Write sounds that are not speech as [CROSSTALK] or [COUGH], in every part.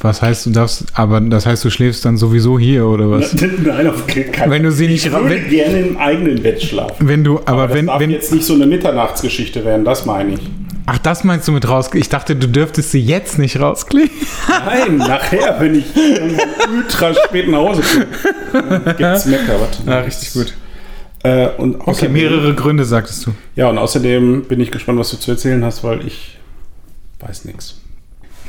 Was heißt, du darfst, aber das heißt, du schläfst dann sowieso hier oder was? [LAUGHS] Nein, auf keinen Wenn du sie nicht Ich würde wenn- gerne im eigenen Bett schlafen. Wenn du, aber, Aber das wenn, darf wenn, jetzt nicht so eine Mitternachtsgeschichte werden, das meine ich. ach, das meinst du mit raus? Ich dachte, du dürftest sie jetzt nicht rauskriegen. Nein, [LAUGHS] nachher, wenn ich ultra spät nach Hause komme. Gibt's Mecker, was? Ja, richtig gut. Äh, und Okay, außerdem, mehrere Gründe sagtest du. Ja, und außerdem bin ich gespannt, was du zu erzählen hast, weil ich weiß nichts.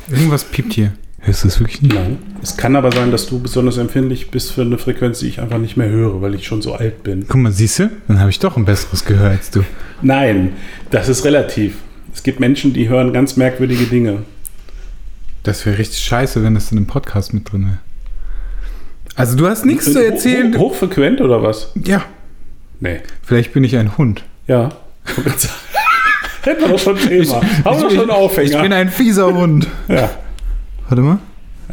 Irgendwas piept hier. Es wirklich nicht? Nein. Es kann aber sein, dass du besonders empfindlich bist für eine Frequenz, die ich einfach nicht mehr höre, weil ich schon so alt bin. Guck mal, siehst du? Dann habe ich doch ein besseres Gehör als du. Nein, das ist relativ. Es gibt Menschen, die hören ganz merkwürdige Dinge. Das wäre richtig scheiße, wenn das in einem Podcast mit drin wäre. Also du hast nichts zu erzählen. ho- Hochfrequent oder was? Ja, Nee. vielleicht bin ich ein Hund. Ja. [LAUGHS] Hätten wir doch schon ein Thema. Haben wir schon Aufhänger. Ich bin ein fieser Hund. ja. Warte mal.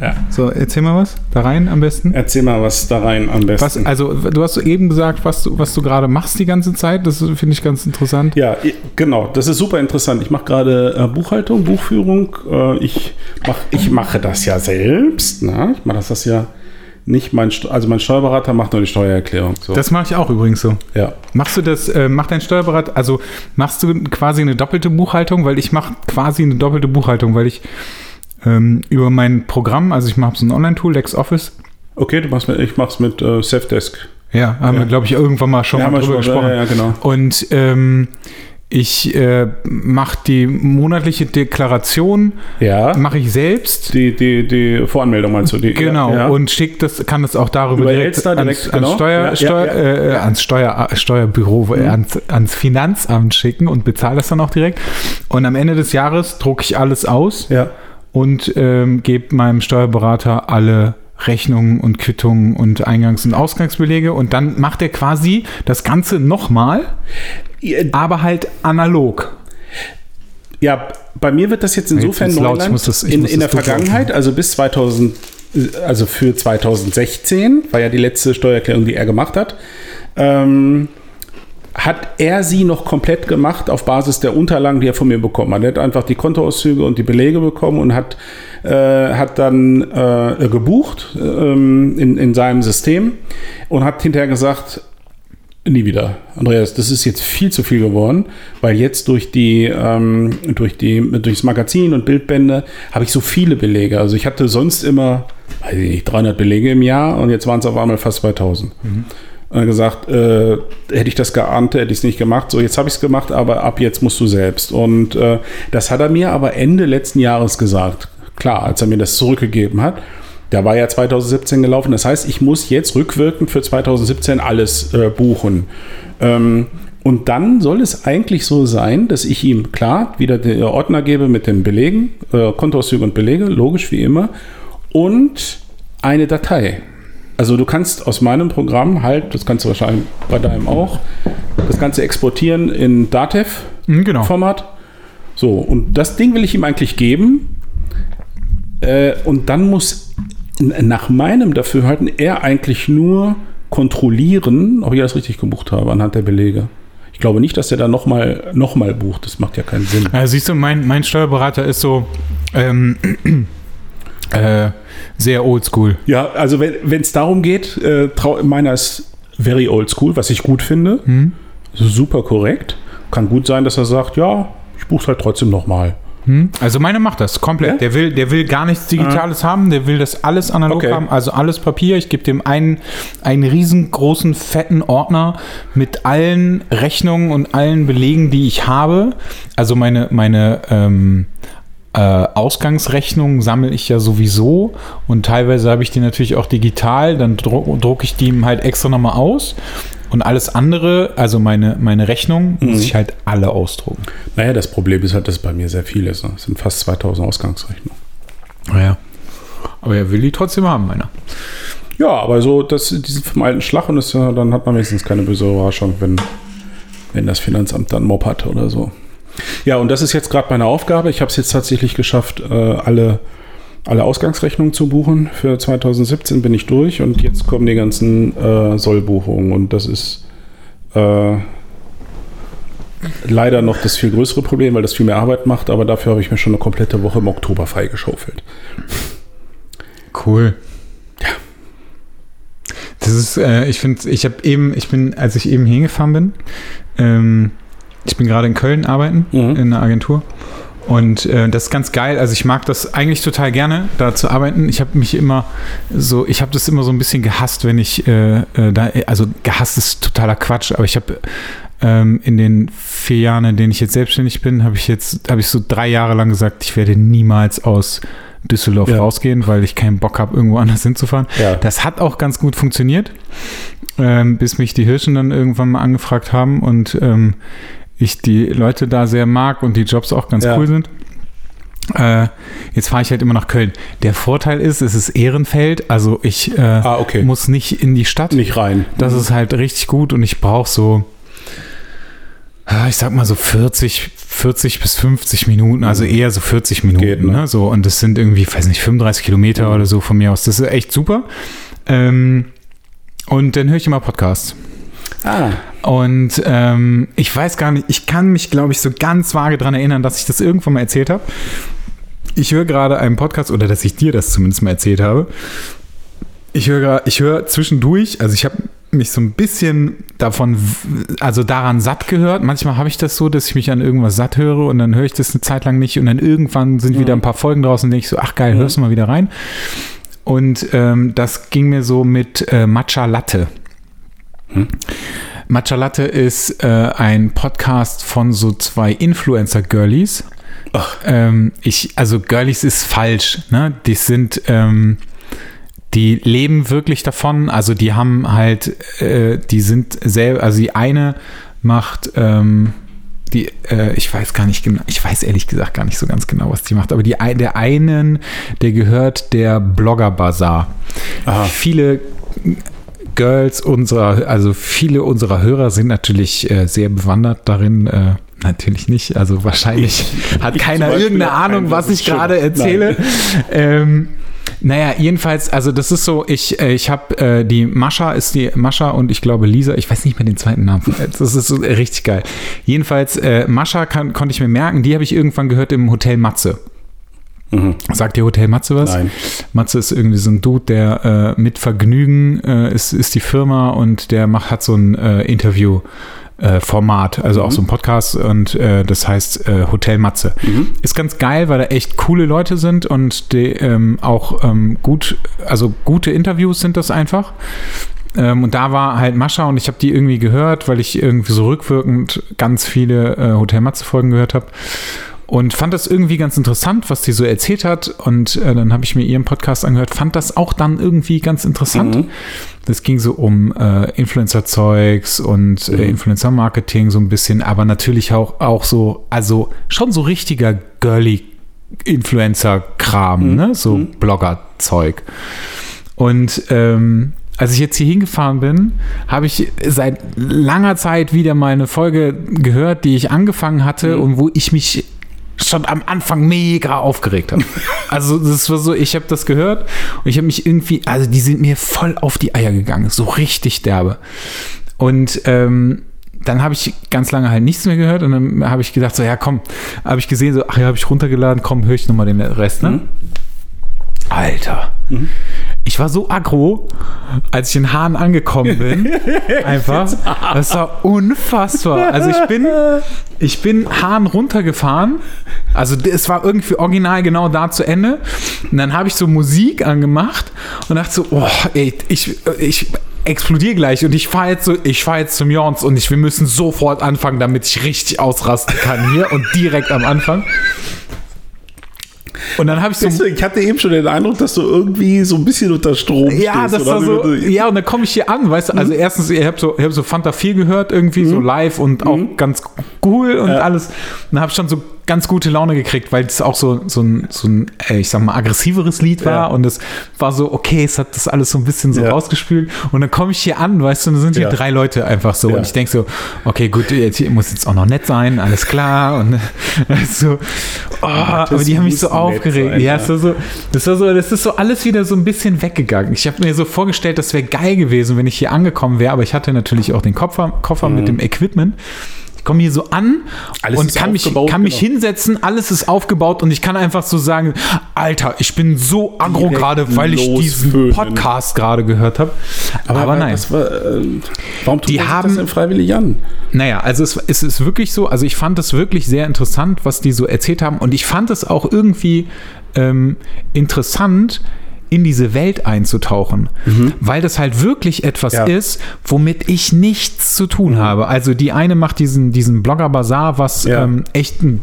ja. So, erzähl mal was. Da rein am besten. Erzähl mal was da rein am Was, besten. also, du hast eben gesagt, was du, was du gerade machst die ganze Zeit. Das finde ich ganz interessant. Ja, genau. Das ist super interessant. Ich mache gerade äh, Buchhaltung, Buchführung. Äh, ich, mach, ich mache das ja selbst. Ne? Ich mache das, ja nicht mein, also mein Steuerberater macht nur die Steuererklärung. So. Das mache ich auch übrigens so. ja. Machst du das, äh, macht dein Steuerberater, also machst du quasi eine doppelte Buchhaltung, weil ich mache quasi eine doppelte Buchhaltung, weil ich ähm, über mein Programm, also ich mache so ein Online-Tool, LexOffice, Okay, du machst mit, ich mach's mit äh, Safdesk. ja, haben Ja. wir, glaube ich, irgendwann mal schon Ja, mal drüber schon- gesprochen. ja, ja, genau. Und ähm, ich äh, mache die monatliche Deklaration, Ja. mache ich selbst. Die, die, die Voranmeldung meinst du? Die, Genau, Ja, und schickt das, kann das auch darüber Über direkt, Elster ans, direkt, ans, genau. Steuer, Ja, Steuer, äh, ans Steuer, Steuerbüro, äh, Mhm. ans, ans Finanzamt schicken und bezahle das dann auch direkt. Und am Ende des Jahres drucke ich alles aus ja. Und ähm, gebe meinem Steuerberater alle Rechnungen und Quittungen und Eingangs- und Ausgangsbelege und dann macht er quasi das Ganze nochmal, aber halt analog. Ja, bei mir wird das jetzt insofern Jetzt laut, Neuland muss das- in, in der. Vergangenheit, also bis 2000, also für 2016, war ja die letzte Steuererklärung, die er gemacht hat, ähm, hat er sie noch komplett gemacht auf Basis der Unterlagen, die er von mir bekommen hat. Er hat einfach die Kontoauszüge und die Belege bekommen und hat, äh, hat dann äh, gebucht ähm, in, in seinem System und hat hinterher gesagt, Nie wieder. Andreas, das ist jetzt viel zu viel geworden, weil jetzt durch die, ähm, durch die, durchs Magazin und Bildbände habe ich so viele Belege. Also ich hatte sonst immer, weiß ich nicht, 300 Belege im Jahr und jetzt waren es auf einmal fast 2000. Und hat gesagt, äh, hätte ich das geahnt, hätte ich es nicht gemacht. So, jetzt habe ich es gemacht, aber ab jetzt musst du selbst. Und äh, das hat er mir aber Ende letzten Jahres gesagt. Klar, als er mir das zurückgegeben hat. Da war ja 2017 gelaufen. Das heißt, ich muss jetzt rückwirkend für 2017 alles äh, buchen. Ähm, und dann soll es eigentlich so sein, dass ich ihm klar wieder den Ordner gebe mit den Belegen, äh, Kontoauszüge und Belege, logisch wie immer, und eine Datei. Also du kannst aus meinem Programm halt, das kannst du wahrscheinlich bei deinem auch, das Ganze exportieren in Datev-Format. Mhm, genau. So, und das Ding will ich ihm eigentlich geben. Äh, und dann muss nach meinem Dafürhalten er eigentlich nur kontrollieren, ob ich das richtig gebucht habe anhand der Belege. Ich glaube nicht, dass er da nochmal noch mal bucht. Das macht ja keinen Sinn. Ja, siehst du, mein, mein Steuerberater ist so ähm, äh, sehr oldschool. Ja, also wenn es darum geht, äh, meiner ist very old school, was ich gut finde. Super korrekt. Kann gut sein, dass er sagt, ja, ich buche halt trotzdem nochmal. Hm? Also meine macht das komplett. Ja? Der, will, der will gar nichts Digitales haben, der will das alles analog Okay. haben, also alles Papier. Ich gebe dem einen, einen riesengroßen, fetten Ordner mit allen Rechnungen und allen Belegen, die ich habe. Also meine, meine ähm, äh, Ausgangsrechnungen sammle ich ja sowieso und teilweise habe ich die natürlich auch digital. Dann druck, drucke ich die halt extra nochmal aus. Und alles andere, also meine, meine Rechnung, muss ich halt alle ausdrucken. Naja, das Problem ist halt, dass es bei mir sehr viel ist. ne? Es sind fast 2000 Ausgangsrechnungen. Ja. Aber er will die trotzdem haben, meiner. Ja, aber so, das, die sind vom alten Schlag und das, ja, dann hat man wenigstens keine böse Überraschung, wenn, wenn das Finanzamt dann Mob hat oder so. Ja, und das ist jetzt gerade meine Aufgabe. Ich habe es jetzt tatsächlich geschafft, äh, alle, alle Ausgangsrechnungen zu buchen. Für 2017 bin ich durch und jetzt kommen die ganzen äh, Sollbuchungen und das ist äh, leider noch das viel größere Problem, weil das viel mehr Arbeit macht, aber dafür habe ich mir schon eine komplette Woche im Oktober freigeschaufelt. Cool. Das ist, äh, ich finde, ich habe eben, ich bin, als ich eben hingefahren bin, ähm, ich bin gerade in Köln arbeiten, Mhm. in einer Agentur. Und äh, das ist ganz geil. Also ich mag das eigentlich total gerne, da zu arbeiten. Ich habe mich immer so, ich habe das immer so ein bisschen gehasst, wenn ich äh, äh, da, also gehasst ist totaler Quatsch, aber ich habe ähm, in den vier Jahren, in denen ich jetzt selbstständig bin, habe ich jetzt, habe ich so drei Jahre lang gesagt, ich werde niemals aus Düsseldorf Ja. rausgehen, weil ich keinen Bock habe, irgendwo [LAUGHS] anders hinzufahren. Ja. Das hat auch ganz gut funktioniert, ähm, bis mich die Hirschen dann irgendwann mal angefragt haben und ähm, ich die Leute da sehr mag und die Jobs auch ganz Ja. cool sind. Äh, jetzt fahre ich halt immer nach Köln. Der Vorteil ist, es ist Ehrenfeld, also ich äh, Ah, okay. muss nicht in die Stadt. Nicht rein. Das ist halt richtig gut und ich brauche so, ah, ich sag mal so 40, 40 bis 50 Minuten, also eher so 40 Minuten. Geht, ne? ne? So, und das sind irgendwie, weiß nicht, 35 Kilometer oder so von mir aus. Das ist echt super. Ähm, und dann höre ich immer Podcasts. Ah, Und ähm, ich weiß gar nicht, ich kann mich, glaube ich, so ganz vage daran erinnern, dass ich das irgendwann mal erzählt habe. Ich höre gerade einen Podcast, oder dass ich dir das zumindest mal erzählt habe. Ich höre ich höre zwischendurch, also ich habe mich so ein bisschen davon, also daran satt gehört. Manchmal habe ich das so, dass ich mich an irgendwas satt höre und dann höre ich das eine Zeit lang nicht und dann irgendwann sind wieder ein paar Folgen draußen und denke ich so, ach geil, hörst du mal wieder rein. Und ähm, das ging mir so mit äh, Matcha Latte. Matcha Latte ist äh, ein Podcast von so zwei Influencer-Girlies. Ach. Ähm, ich, also Girlies ist falsch, ne? Die sind, ähm, die leben wirklich davon. Also die haben halt, äh, die sind selber, also die eine macht, ähm, die, äh, ich weiß gar nicht genau, ich weiß ehrlich gesagt gar nicht so ganz genau, was die macht, aber die, der einen, der gehört der Blogger Bazaar. Aha. Viele Girls unserer, also viele unserer Hörer sind natürlich äh, sehr bewandert darin. Äh, natürlich nicht, also wahrscheinlich hat Ich keiner irgendeine Ahnung, was ich gerade erzähle. Ähm, naja, jedenfalls, also das ist so, ich, äh, ich habe äh, die Mascha ist die Mascha und ich glaube Lisa, ich weiß nicht mehr den zweiten Namen. Das ist so richtig geil. Jedenfalls, äh, Mascha kann, konnte ich mir merken, die habe ich irgendwann gehört im Hotel Matze. Mhm. Sagt dir Hotel Matze was? Nein. Matze ist irgendwie so ein Dude, der äh, mit Vergnügen äh, ist, ist die Firma und der macht, hat so ein äh, Interview. äh, Format, also auch so ein Podcast und äh, das heißt äh, Hotel Matze. Ist ganz geil, weil da echt coole Leute sind und die ähm, auch ähm, gut, also gute Interviews sind das einfach. Ähm, und da war halt Mascha und ich habe die irgendwie gehört, weil ich irgendwie so rückwirkend ganz viele äh, Hotel Matze Folgen gehört habe und fand das irgendwie ganz interessant, was sie so erzählt hat. Und äh, dann habe ich mir ihren Podcast angehört, fand das auch dann irgendwie ganz interessant. Das ging so um äh, Influencer-Zeugs und äh, Influencer-Marketing so ein bisschen, aber natürlich auch, auch so, also schon so richtiger girly Influencer-Kram, ne? so Blogger-Zeug. Und ähm, als ich jetzt hier hingefahren bin, habe ich seit langer Zeit wieder mal eine Folge gehört, die ich angefangen hatte und wo ich mich schon am Anfang mega aufgeregt habe. [LAUGHS] Also das war so, ich habe das gehört und ich habe mich irgendwie, also die sind mir voll auf die Eier gegangen, so richtig derbe. Und ähm, dann habe ich ganz lange halt nichts mehr gehört und dann habe ich gedacht, so ja komm, habe ich gesehen, so ach ja, habe ich runtergeladen, komm, höre ich nochmal den Rest, ne? Alter. Ich war so aggro, als ich in Hahn angekommen bin. [LAUGHS] Einfach. Das war unfassbar. Also ich bin, ich bin Hahn runtergefahren. Also es war irgendwie original genau da zu Ende. Und dann habe ich so Musik angemacht und dachte so, oh, ey, ich, ich explodiere gleich und ich fahre jetzt so, ich fahre jetzt zum Jons und ich, wir müssen sofort anfangen, damit ich richtig ausrasten kann hier und direkt am Anfang. Und dann habe ich so ich hatte eben schon den Eindruck, dass du irgendwie so ein bisschen unter Strom Ja, stehst. das so. Ja, und dann komme ich hier an, weißt du, Mhm. also erstens, ich habe so, ich hab so Fanta 4 gehört, irgendwie so live und auch ganz cool und alles. Und dann habe ich schon so ganz gute Laune gekriegt, weil es auch so, so ein, so ein äh, ich sag mal, aggressiveres Lied war Ja. und es war so, okay, es hat das alles so ein bisschen so Ja. rausgespült. Und dann komme ich hier an, weißt du, und dann sind hier Ja. drei Leute einfach so. Und ich denke so, okay, gut, jetzt hier muss jetzt auch noch nett sein, alles klar. Und [LAUGHS] so, oh, aber die haben mich so aufgeregt. sein, ja, so, so, das war so, das ist so alles wieder so ein bisschen weggegangen. Ich habe mir so vorgestellt, das wäre geil gewesen, wenn ich hier angekommen wäre, aber ich hatte natürlich auch den Koffer, Koffer Mhm. mit dem Equipment. Ich komme hier so an Alles und kann mich, kann mich genau. hinsetzen, alles ist aufgebaut und ich kann einfach so sagen, Alter, ich bin so aggro gerade, weil ich diesen losföhnen. Podcast gerade gehört habe. Aber, nein. Das war, äh, warum tut Die haben- das denn freiwillig an? Naja, also es, es ist wirklich so, also ich fand es wirklich sehr interessant, was die so erzählt haben und ich fand es auch irgendwie ähm, interessant, in diese Welt einzutauchen, weil das halt wirklich etwas Ja. ist, womit ich nichts zu tun habe. Also die eine macht diesen, diesen Blogger-Bazar, was Ja. ähm, echt ein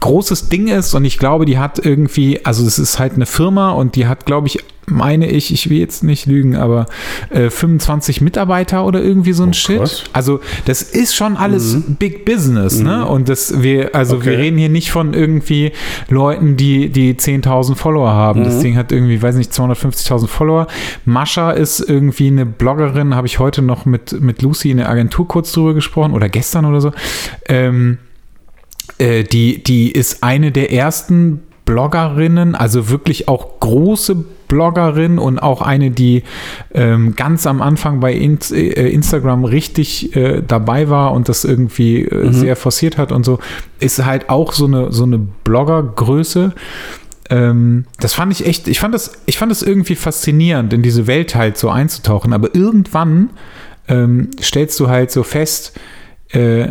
großes Ding ist und ich glaube, die hat irgendwie, also es ist halt eine Firma und die hat, glaube ich, meine ich, ich will jetzt nicht lügen, aber äh, 25 Mitarbeiter oder irgendwie so ein Shit. krass. Also das ist schon alles Big Business, ne? Und das wir, also wir Okay. reden hier nicht von irgendwie Leuten, die die 10.000 Follower haben. Das Ding hat irgendwie, weiß nicht, 250.000 Follower. Mascha ist irgendwie eine Bloggerin, habe ich heute noch mit mit Lucy in der Agentur kurz drüber gesprochen oder gestern oder so. Ähm, äh, die, die ist eine der ersten Bloggerinnen, also wirklich auch große Bloggerin und auch eine, die ähm, ganz am Anfang bei In äh, Instagram richtig äh, dabei war und das irgendwie äh, sehr forciert hat und so, ist halt auch so eine, so eine Bloggergröße. Ähm, das fand ich echt, ich fand das, ich fand das irgendwie faszinierend, in diese Welt halt so einzutauchen. Aber irgendwann ähm, stellst du halt so fest, äh,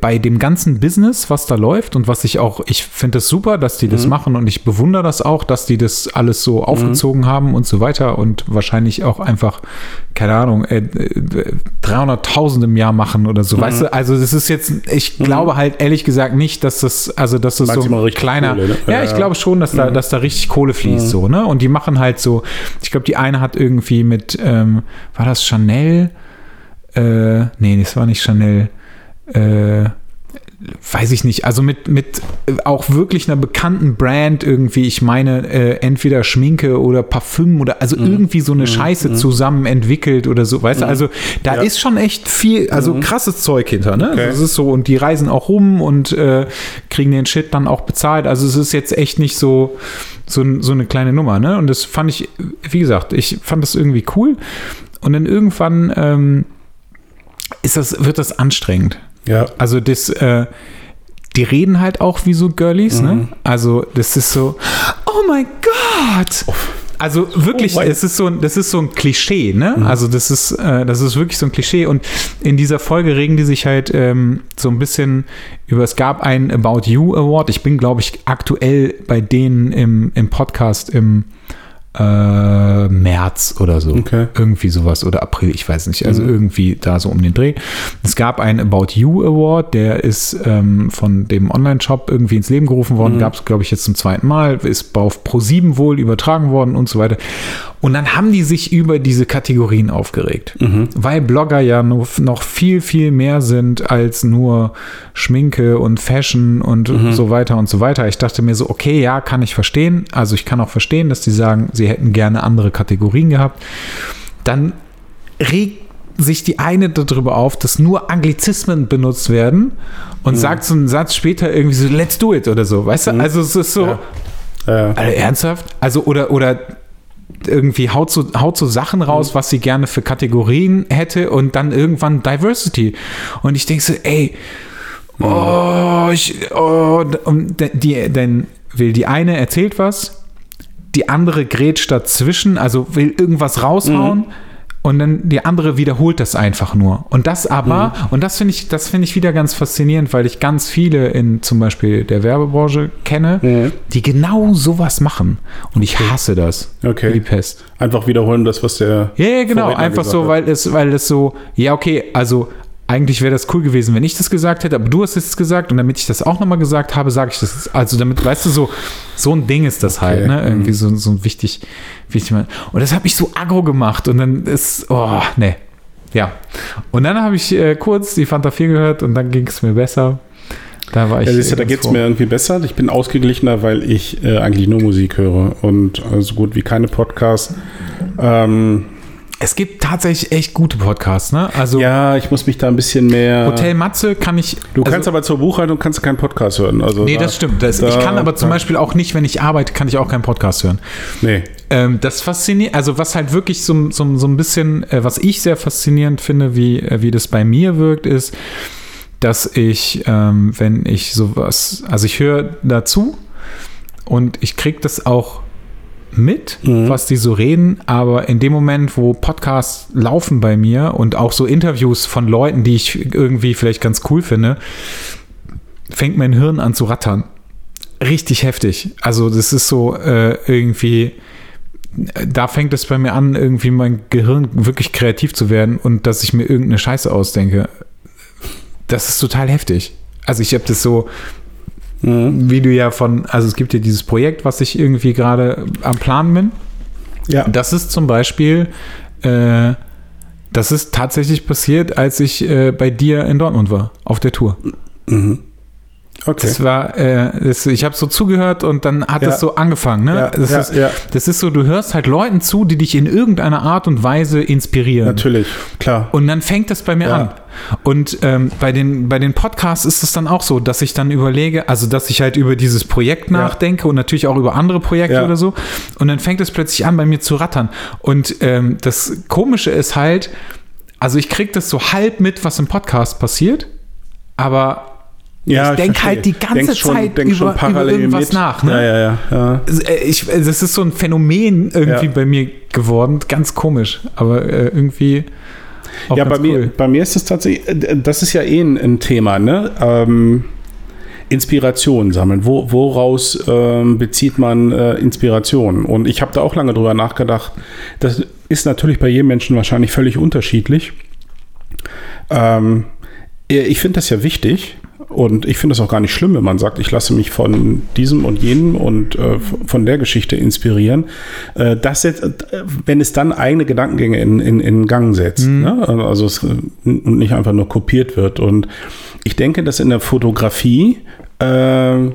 bei dem ganzen Business, was da läuft und was ich auch, ich finde es super, dass die das machen und ich bewundere das auch, dass die das alles so aufgezogen haben und so weiter und wahrscheinlich auch einfach, keine Ahnung, äh, äh, 300.000 im Jahr machen oder so, weißt du, also das ist jetzt, ich glaube halt ehrlich gesagt nicht, dass das, also dass das so Maximal ein richtig kleiner, Kohle, ne? ja, Ja, ich glaube schon, dass da, dass da richtig Kohle fließt, so, ne, und die machen halt so, ich glaube, die eine hat irgendwie mit, ähm, war das Chanel? Äh, nee, das war nicht Chanel äh, weiß ich nicht, also mit, mit auch wirklich einer bekannten Brand irgendwie, ich meine, äh, entweder Schminke oder Parfüm oder also Mhm. irgendwie so eine Scheiße zusammen entwickelt oder so, weißt du, also da Ja. ist schon echt viel, also krasses Zeug hinter, ne? Okay. Also es ist so, und die reisen auch rum und äh, kriegen den Shit dann auch bezahlt, also es ist jetzt echt nicht so, so, so eine kleine Nummer, ne? Und das fand ich, wie gesagt, ich fand das irgendwie cool und dann irgendwann ähm, ist das, wird das anstrengend. Ja. Also das, äh, die reden halt auch wie so Girlies, ne? Also das ist so, oh mein Gott! Also wirklich, Oh es ist so, ein- das ist so ein Klischee, ne? Also das ist, äh, das ist wirklich so ein Klischee. Und in dieser Folge regen die sich halt ähm, so ein bisschen über. Es gab einen About You Award. Ich bin, glaube ich, aktuell bei denen im, im Podcast im äh, März oder so. Okay. Irgendwie sowas oder April, ich weiß nicht. Also irgendwie da so um den Dreh. Es gab einen About You Award, der ist ähm, von dem Online-Shop irgendwie ins Leben gerufen worden. Gab es, glaube ich, jetzt zum zweiten Mal. Ist auf Pro7 wohl übertragen worden und so weiter. Und dann haben die sich über diese Kategorien aufgeregt. Weil Blogger ja noch, noch viel, viel mehr sind als nur Schminke und Fashion und so weiter und so weiter. Ich dachte mir so, okay, ja, kann ich verstehen. Also ich kann auch verstehen, dass die sagen, sie hätten gerne andere Kategorien gehabt. Dann regt sich die eine darüber auf, dass nur Anglizismen benutzt werden und sagt so einen Satz später irgendwie so, let's do it oder so, weißt du? Also es ist so, Ja. Äh, Alter, ernsthaft? Also, oder, oder irgendwie haut so, haut so Sachen raus, was sie gerne für Kategorien hätte und dann irgendwann Diversity. Und ich denke so, ey, oh, ich, oh, und die, dann will die eine erzählt was, die andere grätscht dazwischen, also will irgendwas raushauen. Und dann die andere wiederholt das einfach nur. Und das aber, und das finde ich, das finde ich wieder ganz faszinierend, weil ich ganz viele in zum Beispiel der Werbebranche kenne, Mhm. die genau sowas machen. Und ich hasse das. Okay. Wie die Pest. einfach wiederholen das, was der. Ja, ja, genau. Vorredner Einfach so, hat. weil es, weil es so, ja, okay, also eigentlich wäre das cool gewesen, wenn ich das gesagt hätte, aber du hast es gesagt und damit ich das auch nochmal gesagt habe, sage ich das. jetzt. Also damit, weißt du, so, so ein Ding ist das halt, ne? Irgendwie so, so ein wichtig, wichtig. Und das hat mich so aggro gemacht und dann ist, oh, ne. Ja. Und dann habe ich äh, kurz die Fanta 4 gehört und dann ging es mir besser. Da war ich. Ja, siehst du, da geht es mir irgendwie besser. Ich bin ausgeglichener, weil ich äh, eigentlich nur Musik höre und äh, so gut wie keine Podcasts. Ähm, Es gibt tatsächlich echt gute Podcasts, ne? Also ja, ich muss mich da ein bisschen mehr. Hotel Matze kann ich. Du also, kannst aber zur Buchhaltung kannst du keinen Podcast hören. Also Nee, da- das stimmt. Das, da- ich kann aber zum da- Beispiel auch nicht, wenn ich arbeite, kann ich auch keinen Podcast hören. Nee. Ähm, das fasziniert, also was halt wirklich so, so, so ein bisschen, äh, was ich sehr faszinierend finde, wie, äh, wie das bei mir wirkt, ist, dass ich, ähm, wenn ich sowas, also ich höre dazu und ich kriege das auch mit, Mhm. was die so reden, aber in dem Moment, wo Podcasts laufen bei mir und auch so Interviews von Leuten, die ich irgendwie vielleicht ganz cool finde, fängt mein Hirn an zu rattern. Richtig heftig. Also das ist so äh, irgendwie, da fängt es bei mir an, irgendwie mein Gehirn wirklich kreativ zu werden und dass ich mir irgendeine Scheiße ausdenke. Das ist total heftig. Also ich habe das so, Mhm. wie du ja von, also es gibt ja dieses Projekt, was ich irgendwie gerade am Plan bin. Ja. Das ist zum Beispiel, äh, das ist tatsächlich passiert, als ich äh, bei dir in Dortmund war, auf der Tour. Okay. Das war, äh, das, ich habe so zugehört und dann hat Ja. es so angefangen. Ne? Ja, das, ja, ist, ja. das ist so, du hörst halt Leuten zu, die dich in irgendeiner Art und Weise inspirieren. Natürlich, klar. Und dann fängt das bei mir Ja. an. Und ähm, bei, den, bei den Podcasts ist es dann auch so, dass ich dann überlege, also dass ich halt über dieses Projekt nachdenke und natürlich auch über andere Projekte Ja. oder so. Und dann fängt es plötzlich an, bei mir zu rattern. Und ähm, das Komische ist halt, also ich kriege das so halb mit, was im Podcast passiert, aber Ja, ich denk verstehe. halt die ganze Denkst Zeit schon über- parallel über irgendwas mit. nach, ne? Ja, ja, ja. ja. äh, ich, das ist so ein Phänomen irgendwie Ja. bei mir geworden, ganz komisch, aber äh, irgendwie auch ja, bei ganz mir, cool. bei mir ist es tatsächlich, äh, das ist ja eh ein, ein Thema, ne? Ähm, Inspiration sammeln. Wo, woraus ähm, bezieht man äh, Inspiration? Und ich habe da auch lange drüber nachgedacht. Das ist natürlich bei jedem Menschen wahrscheinlich völlig unterschiedlich. Ähm, ich finde das ja wichtig und ich finde das auch gar nicht schlimm, wenn man sagt, ich lasse mich von diesem und jenem und äh, von der Geschichte inspirieren. Äh, das setzt, äh, wenn es dann eigene Gedankengänge in, in, in Gang setzt, ne? also es äh, und nicht einfach nur kopiert wird. Und ich denke, dass in der Fotografie äh,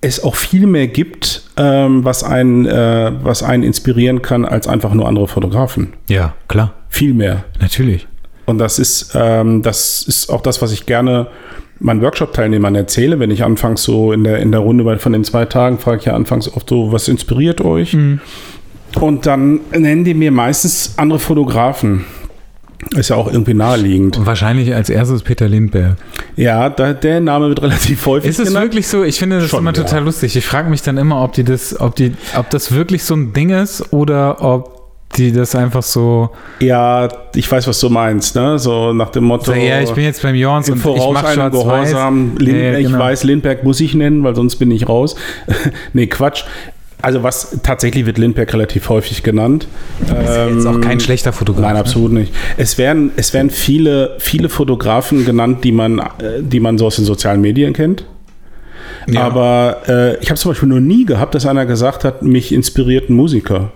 es auch viel mehr gibt, ähm, was, einen, äh, was einen inspirieren kann, als einfach nur andere Fotografen. Ja, klar, Viel mehr. natürlich. Und das ist, ähm, das ist auch das, was ich gerne meinen Workshop-Teilnehmern erzähle. Wenn ich anfangs so in der, in der Runde von den zwei Tagen frage ich ja anfangs oft so, was inspiriert euch? Und dann nennen die mir meistens andere Fotografen. Ist ja auch irgendwie naheliegend. Und wahrscheinlich als erstes Peter Lindbergh. Ja, da, der Name wird relativ häufig Ist es genannt. wirklich so? Ich finde das Schon, immer ja. total lustig. Ich frage mich dann immer, ob die das, ob die, ob das wirklich so ein Ding ist oder ob die das einfach so, Ja, ich weiß, was du meinst, ne? So nach dem Motto. so ja, ich bin jetzt beim Jorns im und ich Voraus mache einem schwarz-weiß. Gehorsam. Lind, Ja, Ich genau. weiß, Lindberg muss ich nennen, weil sonst bin ich raus. [LAUGHS] nee, Quatsch. Also was tatsächlich wird Lindberg relativ häufig genannt. Ähm, Ist auch kein schlechter Fotograf. Nein, ne? absolut nicht. Es werden, es werden viele, viele Fotografen genannt, die man, äh, die man so aus den sozialen Medien kennt. Ja. Aber äh, ich habe zum Beispiel noch nie gehabt, dass einer gesagt hat, mich inspiriert ein Musiker.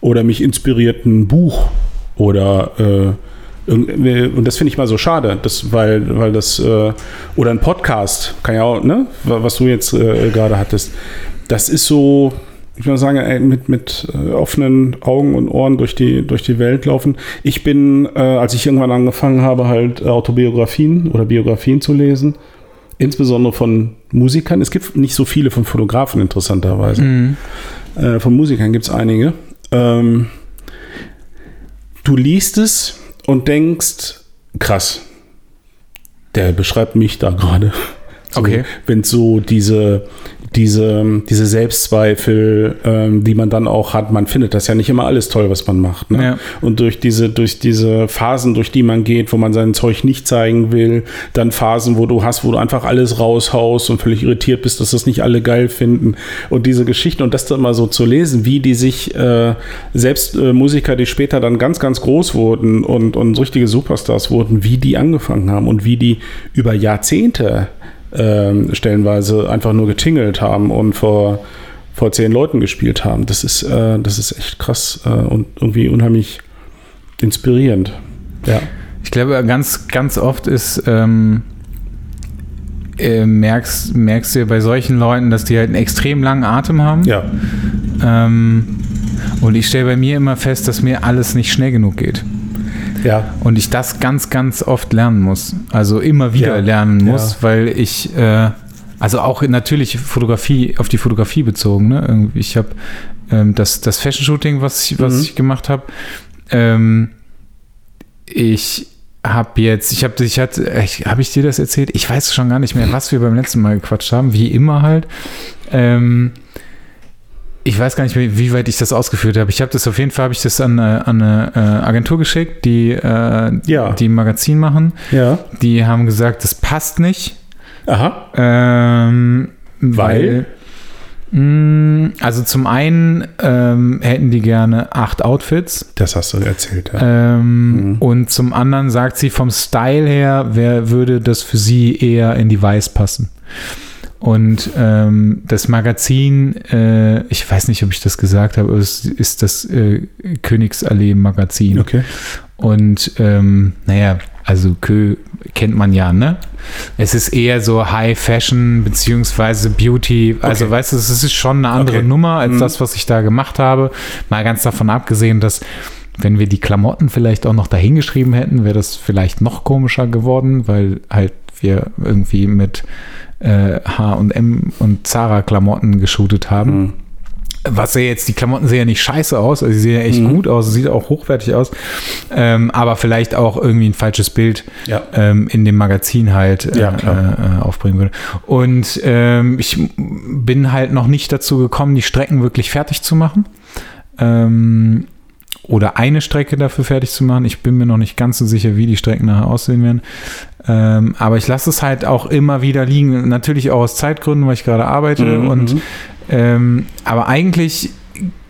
Oder mich inspiriert ein Buch. Oder äh, und das finde ich mal so schade, das, weil, weil das, äh, oder ein Podcast, kann ja auch, ne, was du jetzt äh, gerade hattest, das ist so, ich würde sagen, mit, mit äh, offenen Augen und Ohren durch die, durch die Welt laufen. Ich bin, äh, als ich irgendwann angefangen habe, halt Autobiografien oder Biografien zu lesen, insbesondere von Musikern. Es gibt nicht so viele von Fotografen, interessanterweise. Mhm. Äh, von Musikern gibt es einige. Ähm, du liest es und denkst, krass, der beschreibt mich da gerade. [LAUGHS] So, Okay. Wenn so diese, diese, diese Selbstzweifel, ähm, die man dann auch hat, man findet das ja nicht immer alles toll, was man macht. Ne? Ja. Und durch diese, durch diese Phasen, durch die man geht, wo man sein Zeug nicht zeigen will, dann Phasen, wo du hast, wo du einfach alles raushaust und völlig irritiert bist, dass das nicht alle geil finden. Und diese Geschichten und das dann mal so zu lesen, wie die sich äh, selbst äh, Musiker, die später dann ganz, ganz groß wurden und, und richtige Superstars wurden, wie die angefangen haben und wie die über Jahrzehnte ähm, stellenweise einfach nur getingelt haben und vor, vor zehn Leuten gespielt haben. Das ist, äh, das ist echt krass äh, und irgendwie unheimlich inspirierend. Ja. Ich glaube, ganz, ganz oft ist, ähm, äh, merkst, merkst du bei solchen Leuten, dass die halt einen extrem langen Atem haben. Ja. Ähm, und ich stelle bei mir immer fest, dass mir alles nicht schnell genug geht. Ja. Und ich das ganz, ganz oft lernen muss. Also immer wieder Ja. lernen muss, Ja. weil ich, äh, also auch natürlich Fotografie, auf die Fotografie bezogen. Ne? Ich habe ähm, das, das Fashion-Shooting, was ich, was Mhm. ich gemacht habe, ähm, ich habe jetzt, ich habe ich hatte, habe ich dir das erzählt? Ich weiß schon gar nicht mehr, was wir beim letzten Mal gequatscht haben, wie immer halt. Ähm, ich weiß gar nicht mehr, wie weit ich das ausgeführt habe. Ich habe das auf jeden Fall, habe ich das an, eine, an eine äh, Agentur geschickt, die, äh, Ja. die ein Magazin machen. Ja. Die haben gesagt, das passt nicht. Aha. Ähm, Weil? weil mh, also zum einen ähm, hätten die gerne acht Outfits. Das hast du erzählt, ja. Ähm, Und zum anderen sagt sie, vom Style her wer, würde das für sie eher in die Weiß passen. Und ähm, das Magazin, äh, ich weiß nicht, ob ich das gesagt habe, aber es ist das äh, Königsallee-Magazin. Okay. Und ähm, naja, also Kö kennt man ja, ne? Es ist eher so High Fashion beziehungsweise Beauty. Also Okay. weißt du, es ist schon eine andere Okay. Nummer als Mhm. das, was ich da gemacht habe. Mal ganz davon abgesehen, dass wenn wir die Klamotten vielleicht auch noch dahingeschrieben hätten, wäre das vielleicht noch komischer geworden, weil halt wir irgendwie mit äh, H&M und Zara Klamotten geshootet haben. Mhm. Was ja jetzt, die Klamotten sehen ja nicht scheiße aus, also sie sehen ja echt Mhm. gut aus, sieht auch hochwertig aus, ähm, aber vielleicht auch irgendwie ein falsches Bild Ja. ähm, in dem Magazin halt äh, Ja, äh, aufbringen würde. Und ähm, ich bin halt noch nicht dazu gekommen, die Strecken wirklich fertig zu machen. Ähm, oder eine Strecke dafür fertig zu machen. Ich bin mir noch nicht ganz so sicher, wie die Strecken nachher aussehen werden. Ähm, aber ich lasse es halt auch immer wieder liegen. Natürlich auch aus Zeitgründen, weil ich gerade arbeite. Mhm, Und mhm. ähm, aber eigentlich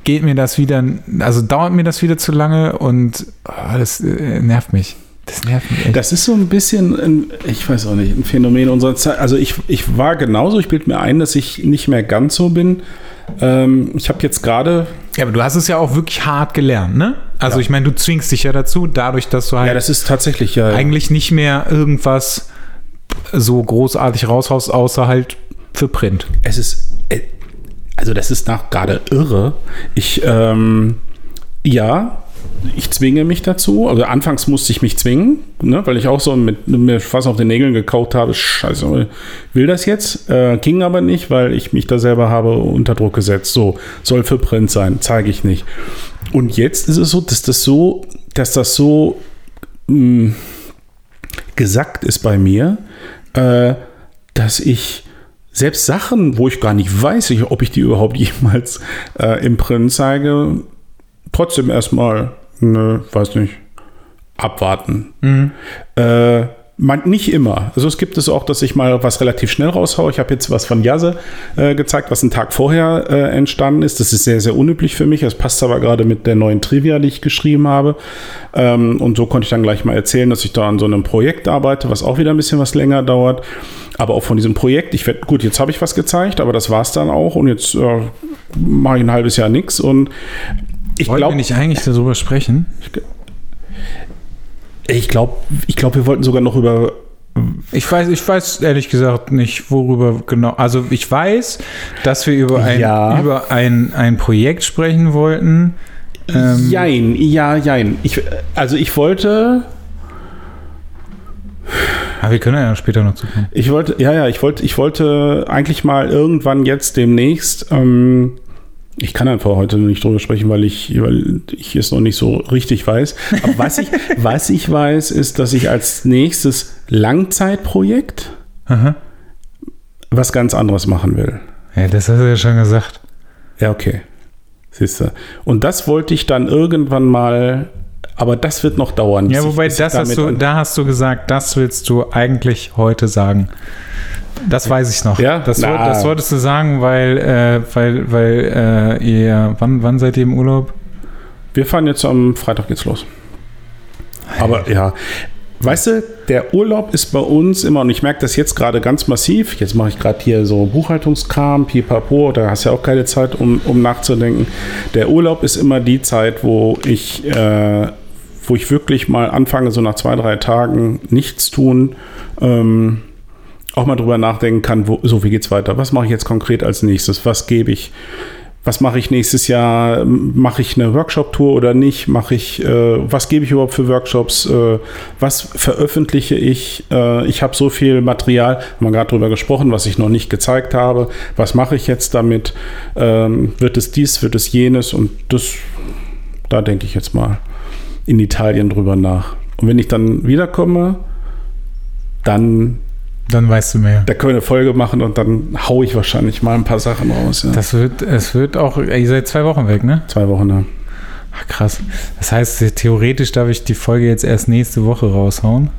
geht mir das wieder, also dauert mir das wieder zu lange und ah, das äh, nervt mich. Das nervt mich echt. Das ist so ein bisschen, ein, ich weiß auch nicht, ein Phänomen unserer Zeit. Also ich, ich war genauso, ich bilde mir ein, dass ich nicht mehr ganz so bin. Ähm, ich habe jetzt gerade, ja, aber du hast es ja auch wirklich hart gelernt, ne? Also Ja. ich meine, du zwingst dich ja dazu, dadurch, dass du halt ja, das ist tatsächlich ja. eigentlich nicht mehr irgendwas so großartig raushaust, außer halt für Print. es ist, äh, also das ist nach gerade irre. Ich, ähm, ja, ich zwinge mich dazu. Also anfangs musste ich mich zwingen, ne, weil ich auch so mit mir fast auf den Nägeln gekaut habe. Scheiße, will das jetzt? Äh, ging aber nicht, weil ich mich da selber habe unter Druck gesetzt. So, soll für Print sein, zeige ich nicht. Und jetzt ist es so, dass das so, dass das so mh, gesackt ist bei mir, äh, dass ich selbst Sachen, wo ich gar nicht weiß, ob ich die überhaupt jemals äh, im Print zeige, trotzdem erstmal, ne, weiß nicht, abwarten. Äh, man, nicht immer. Also es gibt es auch, dass ich mal was relativ schnell raushaue. Ich habe jetzt was von Jase äh, gezeigt, was einen Tag vorher äh, entstanden ist. Das ist sehr, sehr unüblich für mich. Das passt aber gerade mit der neuen Trivia, die ich geschrieben habe. Ähm, und so konnte ich dann gleich mal erzählen, dass ich da an so einem Projekt arbeite, was auch wieder ein bisschen was länger dauert. Aber auch von diesem Projekt, ich werde, gut, jetzt habe ich was gezeigt, aber das war es dann auch. Und jetzt äh, mache ich ein halbes Jahr nichts. Und ich Wollten wir glaube, nicht eigentlich darüber sprechen? ich glaube, ich glaube, wir wollten sogar noch über Ich weiß, ich weiß ehrlich gesagt nicht, worüber genau. Also ich weiß, dass wir über ein, Ja. über ein, ein Projekt sprechen wollten. Ähm, Jein, ja, jein. Ich, also ich wollte, Aber wir können ja später noch zukommen. ich wollte, ja, ja, ich wollte, ich wollte eigentlich mal irgendwann jetzt demnächst, ähm, ich kann einfach heute nicht drüber sprechen, weil ich, weil ich es noch nicht so richtig weiß. Aber was ich, [LAUGHS] was ich weiß, ist, dass ich als nächstes Langzeitprojekt Aha. was ganz anderes machen will. Ja, das hast du ja schon gesagt. Ja, okay. Siehst du. Und das wollte ich dann irgendwann mal, aber das wird noch dauern. Ja, wobei, ich das hast du, da hast du gesagt, das willst du eigentlich heute sagen. Das weiß ich noch. Ja? Das, Na. das wolltest du sagen, weil, äh, weil, weil äh, ihr, wann, wann seid ihr im Urlaub? Wir fahren jetzt am Freitag geht's los. Aber ja, weißt du, der Urlaub ist bei uns immer, und ich merke das jetzt gerade ganz massiv, jetzt mache ich gerade hier so Buchhaltungskram, pipapo, da hast du ja auch keine Zeit, um, um nachzudenken. Der Urlaub ist immer die Zeit, wo ich, äh, wo ich wirklich mal anfange, so nach zwei, drei Tagen nichts tun, ähm, auch mal drüber nachdenken kann, wo, so wie geht's weiter? Was mache ich jetzt konkret als nächstes? Was gebe ich? Was mache ich nächstes Jahr? Mache ich eine Workshop-Tour oder nicht? Mache ich, äh, was gebe ich überhaupt für Workshops? Äh, was veröffentliche ich? Äh, ich habe so viel Material, haben wir gerade drüber gesprochen, was ich noch nicht gezeigt habe. Was mache ich jetzt damit? Ähm, wird es dies, wird es jenes? Und das, da denke ich jetzt mal in Italien drüber nach. Und wenn ich dann wiederkomme, dann, Dann weißt du mehr. da können wir eine Folge machen und dann hau ich wahrscheinlich mal ein paar Sachen raus. Ja. Das wird, es wird auch, ihr seid zwei Wochen weg, ne? Zwei Wochen, ja. Ach, krass. Das heißt, theoretisch darf ich die Folge jetzt erst nächste Woche raushauen,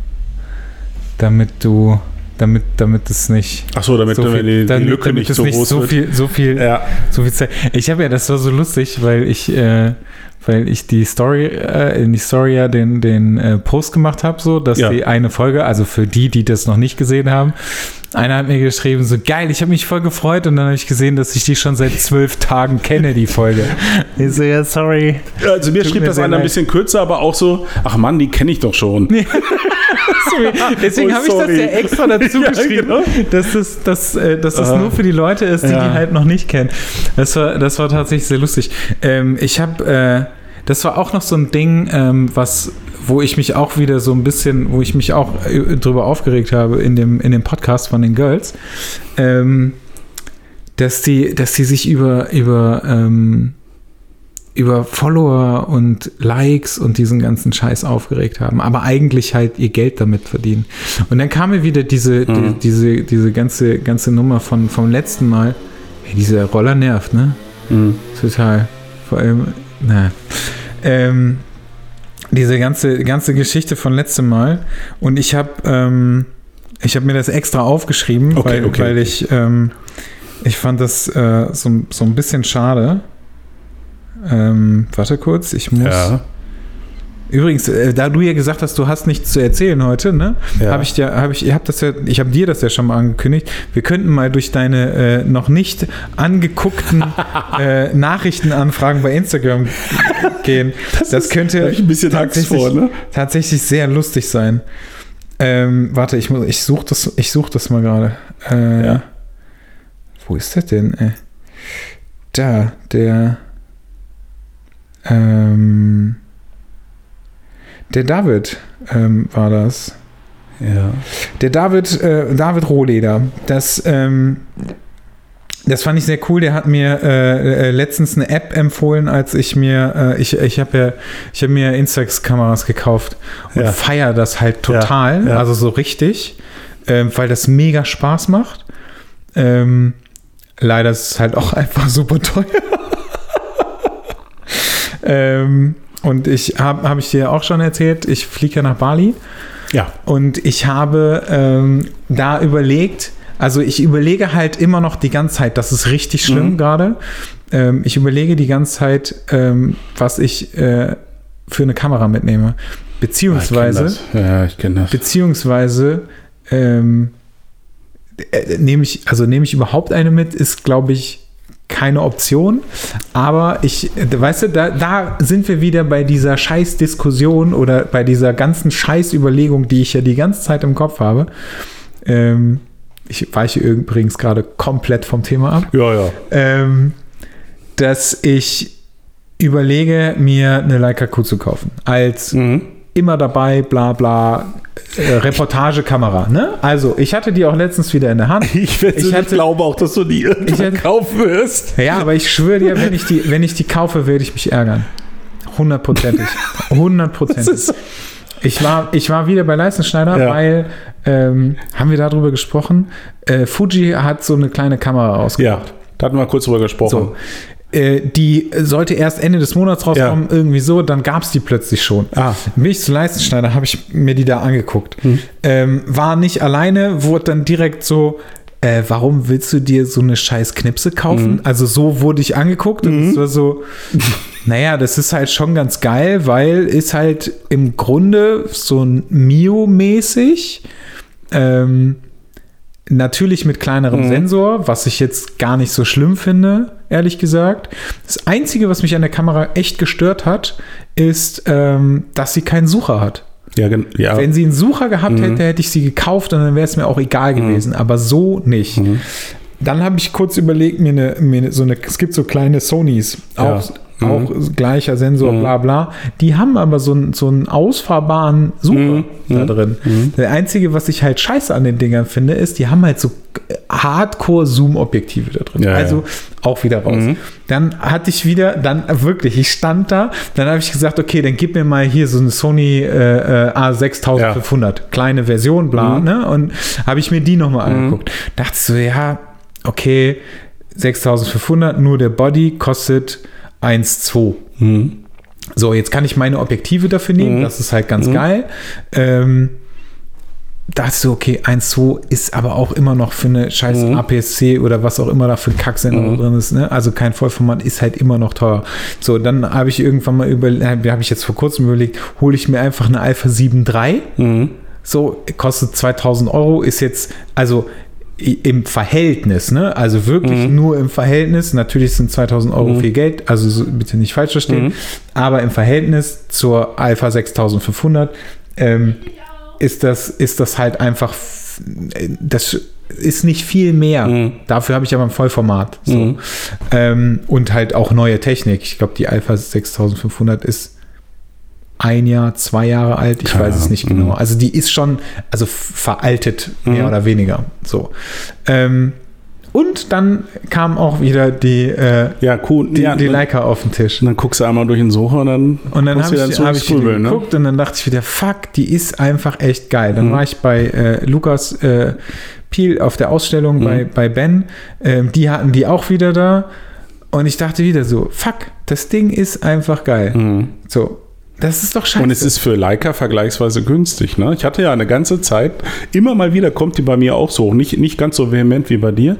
damit du, damit, damit es nicht Ach so, damit so die, die dann- Lücke damit nicht so nicht groß so wird. viel, so viel, Ja, so viel Zeit. Ich habe ja, das war so lustig, weil ich, äh, weil ich die Story, äh, in die Story ja den, den äh, Post gemacht habe, so, dass Ja. die eine Folge, also für die, die das noch nicht gesehen haben, einer hat mir geschrieben, so geil, ich habe mich voll gefreut und dann habe ich gesehen, dass ich die schon seit zwölf Tagen kenne, die Folge. [LAUGHS] Ich so, ja, sorry. Also mir Tut schrieb mir das einer ein bisschen kürzer, aber auch so, ach Mann, die kenne ich doch schon. [LAUGHS] Deswegen Oh, habe ich das ja extra [LAUGHS] dazu Ja, geschrieben, genau. dass das, dass, äh, dass das Aha. nur für die Leute ist, die Ja. die halt noch nicht kennen. Das war, das war tatsächlich sehr lustig. Ähm, ich habe, äh, das war auch noch so ein Ding, ähm, was, wo ich mich auch wieder so ein bisschen, wo ich mich auch äh, drüber aufgeregt habe in dem, in dem Podcast von den Girls, ähm, dass die, dass die sich über, über, ähm, über Follower und Likes und diesen ganzen Scheiß aufgeregt haben, aber eigentlich halt ihr Geld damit verdienen. Und dann kam mir wieder diese, die, Mhm. diese, diese ganze, ganze Nummer von, vom letzten Mal. Hey, dieser Roller nervt, ne? Mhm. Total. Vor allem, na. Ähm, diese ganze, ganze Geschichte von letztem Mal. Und ich habe ähm, ich hab mir das extra aufgeschrieben, Okay, weil, okay. weil ich, ähm, ich fand das äh, so, so ein bisschen schade. Ähm, warte kurz, ich muss. Ja. Übrigens, äh, da du ja gesagt hast, du hast nichts zu erzählen heute, ne? Ja. Habe ich dir, habe ich, habe das ja, ich habe dir das ja schon mal angekündigt. Wir könnten mal durch deine äh, noch nicht angeguckten [LAUGHS] äh, Nachrichtenanfragen bei Instagram gehen. [LAUGHS] Das, ist- könnte hab ich ein bisschen tatsächlich, vor, ne? tatsächlich sehr lustig sein. Ähm, warte, ich muss, ich suche das, ich suche das mal gerade. Äh, Ja. Wo ist das denn? Ey? Da, der. Ähm, der David ähm, war das. Ja. Der David, äh, David Rohleder. Das, ähm, das fand ich sehr cool. Der hat mir äh, äh, letztens eine App empfohlen, als ich mir, äh, ich, ich habe ja, ich habe mir Instax-Kameras gekauft und Ja. feier das halt total, Ja, ja. also so richtig, ähm, weil das mega Spaß macht. Ähm, leider ist es halt auch [LAUGHS] einfach super teuer. [LAUGHS] ähm, und ich habe hab ich dir auch schon erzählt, ich fliege ja nach Bali. Ja. Und ich habe ähm, da überlegt, also ich überlege halt immer noch die ganze Zeit, das ist richtig schlimm Mhm. gerade. Ähm, ich überlege die ganze Zeit, ähm, was ich äh, für eine Kamera mitnehme. Beziehungsweise. Ja, ich kenne das. beziehungsweise ähm, äh, nehme ich, also nehme ich überhaupt eine mit, ist glaube ich keine Option. Aber ich, weißt du, da, da sind wir wieder bei dieser Scheißdiskussion oder bei dieser ganzen Scheißüberlegung, die ich ja die ganze Zeit im Kopf habe. Ähm, ich weiche übrigens gerade komplett vom Thema ab Ja, ja. ähm, dass ich überlege, mir eine Leica Q zu kaufen. Als Mhm. immer dabei, bla bla, äh, Reportagekamera. Ne? Also, ich hatte die auch letztens wieder in der Hand. [LAUGHS] Ich, Ich hatte- glaube auch, dass du die irgendwann hatte- kaufen wirst. Ja, aber ich schwöre dir, wenn ich die, wenn ich die kaufe, werde ich mich ärgern. Hundertprozentig. Hundertprozentig. Ich war, ich war wieder bei Leistenschneider, Ja. weil, ähm, haben wir darüber gesprochen? Äh, Fuji hat so eine kleine Kamera ausgebracht. ja, da hatten wir kurz drüber gesprochen. So. Äh, die sollte erst Ende des Monats rauskommen, irgendwie so, dann gab es die plötzlich schon. Ah. Ich zu Leistenschneider, habe ich mir die da angeguckt. Ähm, war nicht alleine, wurde dann direkt so, äh, warum willst du dir so eine scheiß Knipse kaufen? Also so wurde ich angeguckt und es war so, [LAUGHS] naja, das ist halt schon ganz geil, weil ist halt im Grunde so ein Mio-mäßig. Ähm, Natürlich mit kleinerem Sensor, was ich jetzt gar nicht so schlimm finde, ehrlich gesagt. Das Einzige, was mich an der Kamera echt gestört hat, ist, ähm, dass sie keinen Sucher hat. Ja, ja. Wenn sie einen Sucher gehabt hätte, hätte ich sie gekauft und dann wäre es mir auch egal gewesen. Aber so nicht. Dann habe ich kurz überlegt, mir, eine, mir so eine, es gibt so kleine Sonys, auch Ja. Auch gleicher Sensor, bla bla. Die haben aber so, einen- so einen ausfahrbaren Sucher da drin. Der einzige, was ich halt scheiße an den Dingern finde, ist, die haben halt so Hardcore-Zoom-Objektive da drin. Ja, ja. also auch wieder raus. Dann hatte ich wieder, dann wirklich, ich stand da, dann habe ich gesagt, okay, dann gib mir mal hier so eine Sony äh, äh, A6500, kleine Version, bla, ne? Und habe ich mir die nochmal angeguckt. Dachte so, ja, okay, 6500, nur der Body kostet 1,2. So, jetzt kann ich meine Objektive dafür nehmen, das ist halt ganz geil. Ähm, dachte so, okay, 1,2 ist aber auch immer noch für eine scheiß APS-C oder was auch immer da für ein Kacksender drin ist, ne? Also kein Vollformat ist halt immer noch teuer. So, dann habe ich irgendwann mal überlegt, habe ich jetzt vor kurzem überlegt, hole ich mir einfach eine Alpha 7 III. So, kostet 2000 Euro, ist jetzt, also im Verhältnis, ne? Also wirklich nur im Verhältnis. Natürlich sind 2000 Euro viel Geld, also so, bitte nicht falsch verstehen. Aber im Verhältnis zur Alpha 6500 ähm, ist das, ist das halt einfach, f- das ist nicht viel mehr. Dafür habe ich aber ein Vollformat. So. Ähm, und halt auch neue Technik. Ich glaube, die Alpha 6500 ist ein Jahr, zwei Jahre alt, ich Keine weiß es Ahnung. nicht genau. Also die ist schon, also veraltet, mehr oder weniger. So. Ähm, und dann kam auch wieder die, äh, Ja, cool. die, ja, die Leica auf den Tisch. dann guckst du einmal durch den Sucher und dann, Und dann habe ich, hab ich Scribble, ne? geguckt und dann dachte ich wieder, fuck, die ist einfach echt geil. Mhm. Dann war ich bei äh, Lukas äh, Piel auf der Ausstellung Mhm. bei, bei Ben. Ähm, die hatten die auch wieder da. Und ich dachte wieder so, fuck, das Ding ist einfach geil. So, das ist doch scheiße. Und es ist für Leica vergleichsweise günstig. Ne? Ich hatte ja eine ganze Zeit, immer mal wieder kommt die bei mir auch so, nicht, nicht ganz so vehement wie bei dir.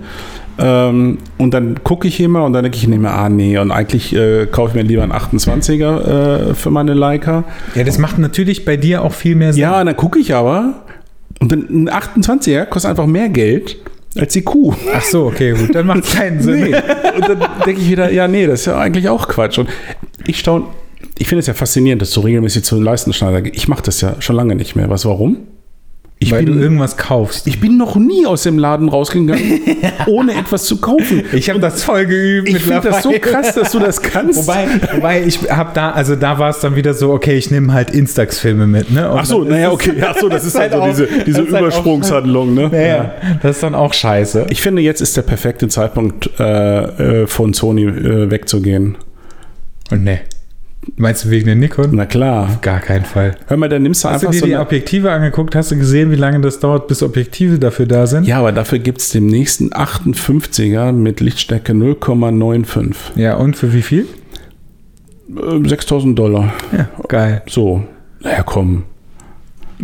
Ähm, und dann gucke ich immer und dann denke ich, mir, ah nee, und eigentlich äh, kaufe ich mir lieber einen 28er äh, für meine Leica. ja, das macht natürlich bei dir auch viel mehr Sinn. Ja, und dann gucke ich aber und dann ein 28er kostet einfach mehr Geld als die Kuh. Ach so, okay, gut, dann macht es keinen [LAUGHS] Sinn. Nee. Und dann denke ich wieder, ja, nee, das ist ja eigentlich auch Quatsch. Und ich staune, ich finde es ja faszinierend, dass du regelmäßig zu den Leistenschneider gehst. Ich mache das ja schon lange nicht mehr. Was, warum? Ich Weil du bin, irgendwas kaufst. ich bin noch nie aus dem Laden rausgegangen, [LAUGHS] ohne etwas zu kaufen. Ich habe das voll geübt. Ich finde das so krass, dass du das kannst. Wobei, wobei ich habe da, also da war es dann wieder so, okay, ich nehme halt Instax-Filme mit, ne? Und Ach so, naja, okay. Ach so, das [LAUGHS] ist halt so auch- diese, diese ist halt Übersprungshandlung, ne? Naja, das ist dann auch scheiße. Ich finde, jetzt ist der perfekte Zeitpunkt, äh, äh, von Sony äh, wegzugehen. Und ne. Meinst du wegen der Nikon? Na klar. Gar keinen Fall. Hör mal, dann nimmst du Hast du einfach dir so die Objektive angeguckt? Hast du gesehen, wie lange das dauert, bis Objektive dafür da sind? Ja, aber dafür gibt es den nächsten 58er mit Lichtstärke 0,95. Ja, und für wie viel? Äh, 6000 Dollar. Ja, geil. So. Naja, komm.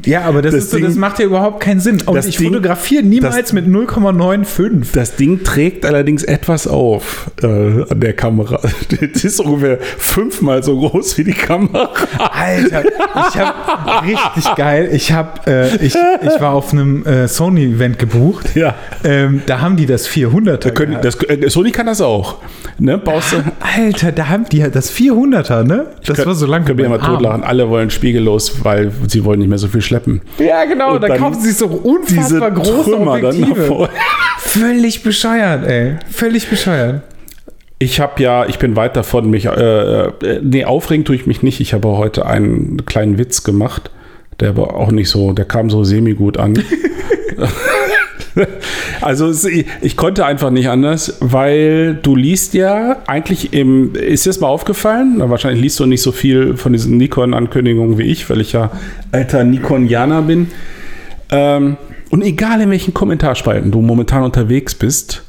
Ja, aber das, Das ist so, Ding- das macht ja überhaupt keinen Sinn. Und ich Ding- fotografiere niemals das- mit 0,95. Das Ding trägt allerdings etwas auf äh, an der Kamera. [LAUGHS] Das ist ungefähr fünfmal so groß wie die Kamera. Alter, ich habe [LAUGHS] richtig geil. Ich habe, äh, ich, ich war auf einem äh, Sony-Event gebucht. Ja. Ähm, da haben die das 400er. Können, gehabt. das, äh, Sony kann das auch. Ne? Baust du. Alter, da haben die das 400er, ne? Das war so lang Können wir mal totlachen. Alle wollen spiegellos, weil sie wollen nicht mehr so viel schleppen. Ja, genau. Und Da dann kaufen sie so unfassbar große Trümmer Objektive. [LAUGHS] Völlig bescheuert, ey. Völlig bescheuert. Ich habe ja, ich bin weit davon, mich, äh, äh, nee, aufregen tue ich mich nicht. Ich habe heute einen kleinen Witz gemacht, der aber auch nicht so, der kam so semi-gut an. [LAUGHS] also ich konnte einfach nicht anders, weil du liest ja eigentlich im, ist dir das mal aufgefallen? Na, wahrscheinlich liest du nicht so viel von diesen Nikon-Ankündigungen wie ich, weil ich ja alter Nikonianer bin. Ähm, und egal in welchen Kommentarspalten du momentan unterwegs bist,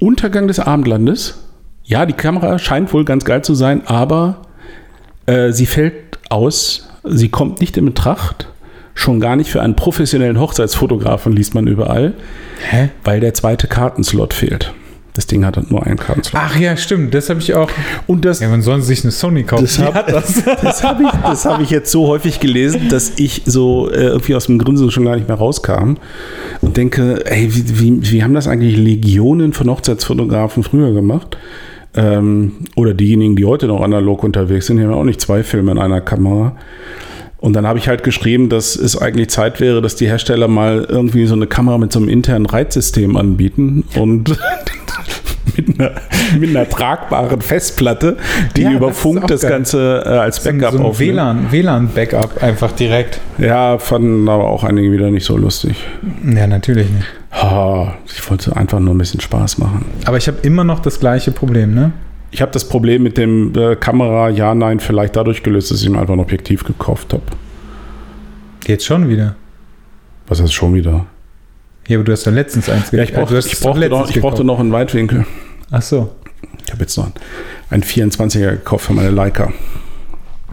Untergang des Abendlandes. Ja, die Kamera scheint wohl ganz geil zu sein, aber äh, sie fällt aus. Sie kommt nicht in Betracht. Schon gar nicht für einen professionellen Hochzeitsfotografen liest man überall, Hä? weil der zweite Kartenslot fehlt. Das Ding hat nur einen Kartenslot. Ach ja, stimmt. Das habe ich auch. Und das, Ja, man soll sich eine Sony kaufen. das habe das. [LAUGHS] das hab ich, das hab ich jetzt so häufig gelesen, dass ich so äh, irgendwie aus dem Grinsen schon gar nicht mehr rauskam und denke, ey, wie, wie, wie haben das eigentlich Legionen von Hochzeitsfotografen früher gemacht? Ähm, oder diejenigen, die heute noch analog unterwegs sind, haben ja auch nicht zwei Filme in einer Kamera. Und dann habe ich halt geschrieben, dass es eigentlich Zeit wäre, dass die Hersteller mal irgendwie so eine Kamera mit so einem internen Reizsystem anbieten und [LAUGHS] mit einer, mit einer tragbaren Festplatte, die Ja, über das Funk das geil. Ganze äh, als So Backup so ein aufnimmt. WLAN, WLAN-Backup einfach direkt. Ja, fanden aber auch einige wieder nicht so lustig. Ja, natürlich nicht. Ah, ich wollte einfach nur ein bisschen Spaß machen. Aber ich habe immer noch das gleiche Problem, ne? Ich habe das Problem mit dem äh, Kamera, ja, nein, vielleicht dadurch gelöst, dass ich mir einfach ein Objektiv gekauft habe. Geht schon wieder. Was ist schon wieder? Ja, aber du hast ja letztens eins Ja, ich, brauch, hast ich, brauchte, noch, ich brauchte gekauft. noch einen Weitwinkel. Ach so. Ich habe jetzt noch einen 24er gekauft für meine Leica.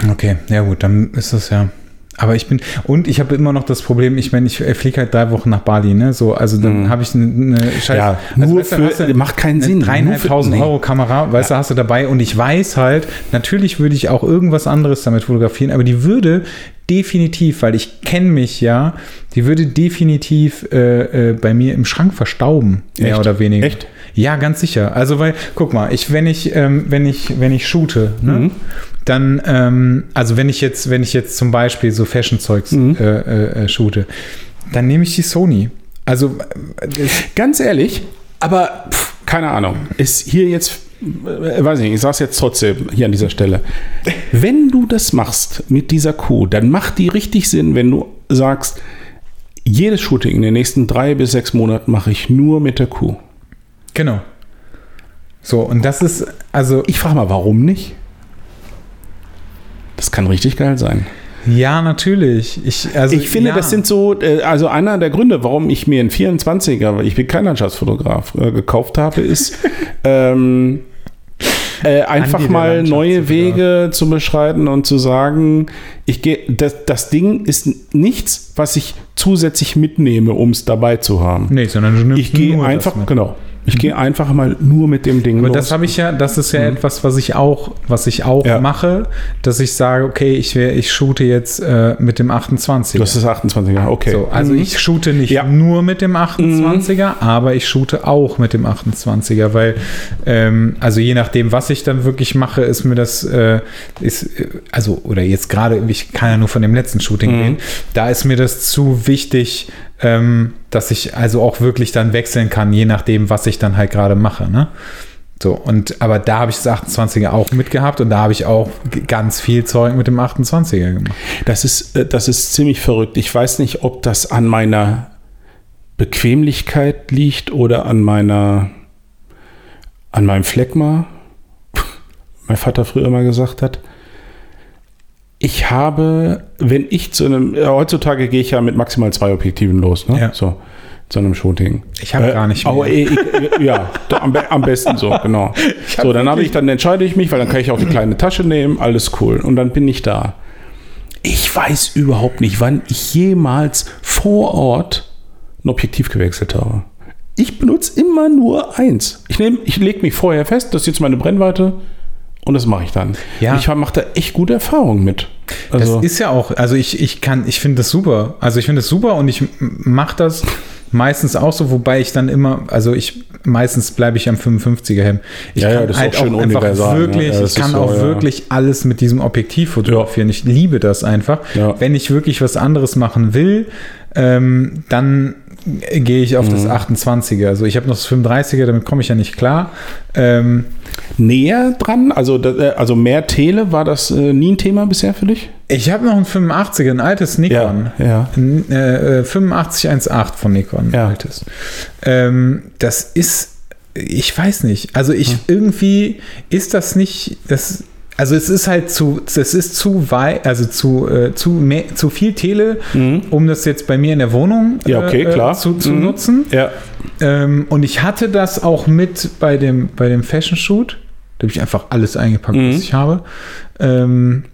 Okay, ja gut, dann ist das ja. Aber ich bin, und ich habe immer noch das Problem, ich meine, ich fliege halt drei Wochen nach Bali, ne? So, also dann Mhm. habe ich eine, eine Scheiß. Ja, also, nur weißt du, für- du macht keinen eine Sinn. Dreieinhalbtausend nee. Euro Kamera, weißt du, hast du dabei und ich weiß halt, natürlich würde ich auch irgendwas anderes damit fotografieren, aber die würde definitiv, weil ich kenne mich ja, die würde definitiv äh, äh, bei mir im Schrank verstauben, mehr Echt? oder weniger. Echt? Ja, ganz sicher. Also, weil, guck mal, ich, wenn ich, ähm, wenn ich, wenn ich shoote, ne, Mhm. Dann, ähm, also wenn ich jetzt, wenn ich jetzt zum Beispiel so Fashion-Zeugs Mhm. äh, äh, äh, shoote, dann nehme ich die Sony. Also, äh, Ganz ehrlich, aber pff, keine Ahnung. Ist hier jetzt, äh, weiß nicht, ich sage es jetzt trotzdem hier an dieser Stelle. Wenn du das machst mit dieser Kuh, dann macht die richtig Sinn, wenn du sagst, jedes Shooting in den nächsten drei bis sechs Monaten mache ich nur mit der Kuh. genau. So, und das ist, also, Ich frage mal, warum nicht? Das kann richtig geil sein. ja, natürlich. Ich, also, Ich finde, ja. das sind so, äh, also einer der Gründe, warum ich mir einen 24er, weil ich bin kein Landschaftsfotograf, äh, gekauft habe, ist [LAUGHS] ähm, äh, einfach mal neue. Wege zu beschreiten und zu sagen, ich gehe, das, das Ding ist nichts, was ich zusätzlich mitnehme, um es dabei zu haben. Nee, sondern Ich gehe einfach, genau, ich gehe einfach mal nur mit dem Ding Aber los. das habe ich ja, das ist ja Mhm. etwas, was ich auch, was ich auch Ja. mache, dass ich sage, okay, ich, wär, ich shoote jetzt äh, mit dem 28. das ist 28er, okay. So, also Mhm. ich shoote nicht Ja. nur mit dem 28er, aber ich shoote auch mit dem 28er, weil ähm, also je nachdem, was ich dann wirklich mache, ist mir das äh, ist äh, also oder jetzt gerade, ich kann ja nur von dem letzten Shooting Mhm. reden, da ist mir das zu wichtig, ähm, dass ich also auch wirklich dann wechseln kann, je nachdem, was ich dann halt gerade mache, ne? So, und aber da habe ich das 28er auch mitgehabt und da habe ich auch ganz viel Zeug mit dem 28er gemacht. Das ist, äh, das ist ziemlich verrückt. Ich weiß nicht, ob das an meiner Bequemlichkeit liegt oder an meiner, an meinem Phlegma. [LAUGHS] mein Vater früher mal gesagt hat. Ich habe, wenn ich zu einem, äh, heutzutage gehe ich ja mit maximal zwei Objektiven los, ne? Ja. So, zu einem Shooting. Ich habe gar nicht mehr. Äh, ich, ja, am, am besten so, genau. [LAUGHS] So, dann habe ich, dann entscheide ich mich, weil dann kann ich auch die kleine Tasche nehmen, alles cool. Und dann bin ich da. Ich weiß überhaupt nicht, wann ich jemals vor Ort ein Objektiv gewechselt habe. Ich benutze immer nur eins. Ich, nehm- ich lege mich vorher fest, das ist jetzt meine Brennweite und das mache ich dann. Ja. Ich mache da echt gute Erfahrungen mit. Also, das ist ja auch, also ich, ich kann, ich finde das super. Also ich finde das super und ich mache das meistens auch so, wobei ich dann immer, also ich meistens bleibe ich am 55er Hemd. Ich Ja, ja, kann ist halt auch schön auch einfach ne? wirklich, Ja, ich kann so, auch ja. wirklich alles mit diesem Objektiv fotografieren. Ich liebe das einfach. Ja. Wenn ich wirklich was anderes machen will, ähm, dann gehe ich auf Mhm. das 28er. Also ich habe noch das 35er, damit komme ich ja nicht klar. Ähm, näher dran, also, äh, also mehr Tele, war das äh, nie ein Thema bisher für dich? ich habe noch ein 85er, ein altes Nikon. ja. Ein, äh, 8518 von Nikon, Ja. altes. Ähm, das ist, ich weiß nicht, also ich Hm. irgendwie ist das nicht, das, also es ist halt zu, das ist zu weit, also zu, äh, zu, mehr, zu viel Tele, um das jetzt bei mir in der Wohnung Mhm. Ja, okay, äh, klar. zu, zu Mhm. nutzen. Ja. Ähm, und ich hatte das auch mit bei dem, bei dem Fashion Shoot. Da habe ich einfach alles eingepackt, Mhm. was ich habe. Ähm,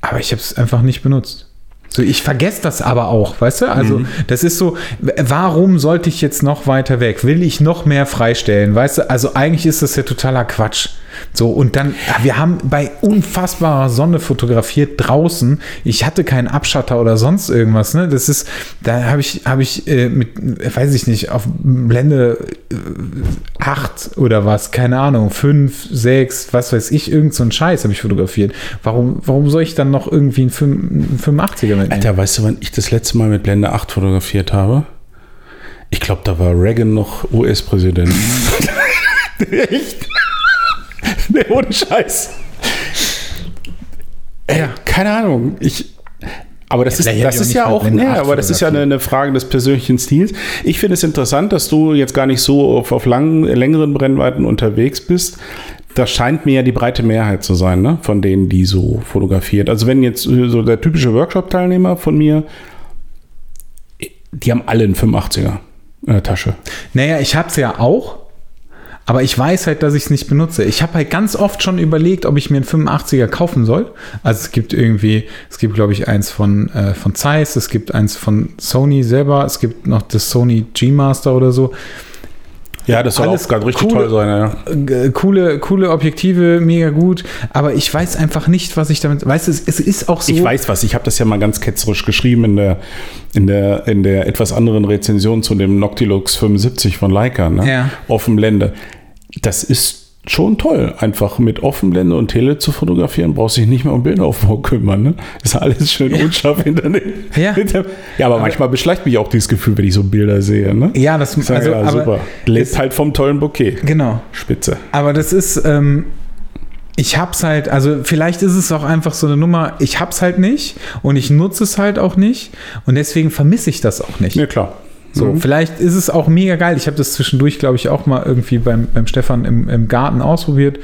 aber ich habe es einfach nicht benutzt. So, ich vergesse das aber auch, weißt du? Also, Mhm. das ist so, warum sollte ich jetzt noch weiter weg? Will ich noch mehr freistellen? Weißt du, also eigentlich ist das ja totaler Quatsch. So, und dann, wir haben bei unfassbarer Sonne fotografiert draußen. Ich hatte keinen Abschatter oder sonst irgendwas, ne? Das ist, da habe ich, habe ich äh, mit, weiß ich nicht, auf Blende äh, 8 oder was, keine Ahnung, 5, 6, was weiß ich, irgend so ein Scheiß habe ich fotografiert. Warum, warum soll ich dann noch irgendwie einen 5 einen 85er mitnehmen? Alter, weißt du, wann ich das letzte Mal mit Blende 8 fotografiert habe? Ich glaube, da war Reagan noch US-Präsident. [LAUGHS] [LAUGHS] Echt? [LAUGHS] nee, ohne Scheiß. Ey, Ja. Keine Ahnung. Ich. Aber das vielleicht ist, das ist ja auch, Blende nee, 8 aber das ist ja eine, eine Frage des persönlichen Stils. Ich finde es interessant, dass du jetzt gar nicht so auf, auf langen, längeren Brennweiten unterwegs bist. Das scheint mir ja die breite Mehrheit zu sein, ne? von denen, die so fotografiert. Also wenn jetzt äh, so der typische Workshop-Teilnehmer von mir, die haben alle einen 85er in der Tasche. Naja, ich hab's ja auch, aber ich weiß halt, dass ich es nicht benutze. Ich habe halt ganz oft schon überlegt, ob ich mir einen 85er kaufen soll. Also es gibt irgendwie, es gibt glaube ich eins von, äh, von Zeiss, es gibt eins von Sony selber, es gibt noch das Sony G-Master oder so. Ja, das soll Alles auch gerade richtig coole- toll sein. Ja. Coole, coole Objektive, mega gut, aber ich weiß einfach nicht, was ich damit, weißt du, es, es ist auch so. Ich weiß was, ich habe das ja mal ganz ketzerisch geschrieben in der, in der, in der etwas anderen Rezension zu dem Noctilux 75 von Leica, ne? Ja. Offenblende. Das ist schon toll, einfach mit Offenblende und Tele zu fotografieren, brauchst dich nicht mehr um Bildaufbau kümmern, ne? Ist alles schön unscharf hinter dem. [LAUGHS] Ja. hinter- ja, aber, manchmal beschleicht mich auch dieses Gefühl, wenn ich so Bilder sehe, ne? Ja, das Ich sage, also, ja, aber super. Lebt es- halt vom tollen Bouquet. Genau. Spitze. Aber das ist, ähm, ich hab's halt, also vielleicht ist es auch einfach so eine Nummer, ich hab's halt nicht und ich nutze es halt auch nicht und deswegen vermisse ich das auch nicht. Ja, klar. So, vielleicht ist es auch mega geil. Ich habe das zwischendurch, glaube ich, auch mal irgendwie beim, beim Stefan im, im Garten ausprobiert.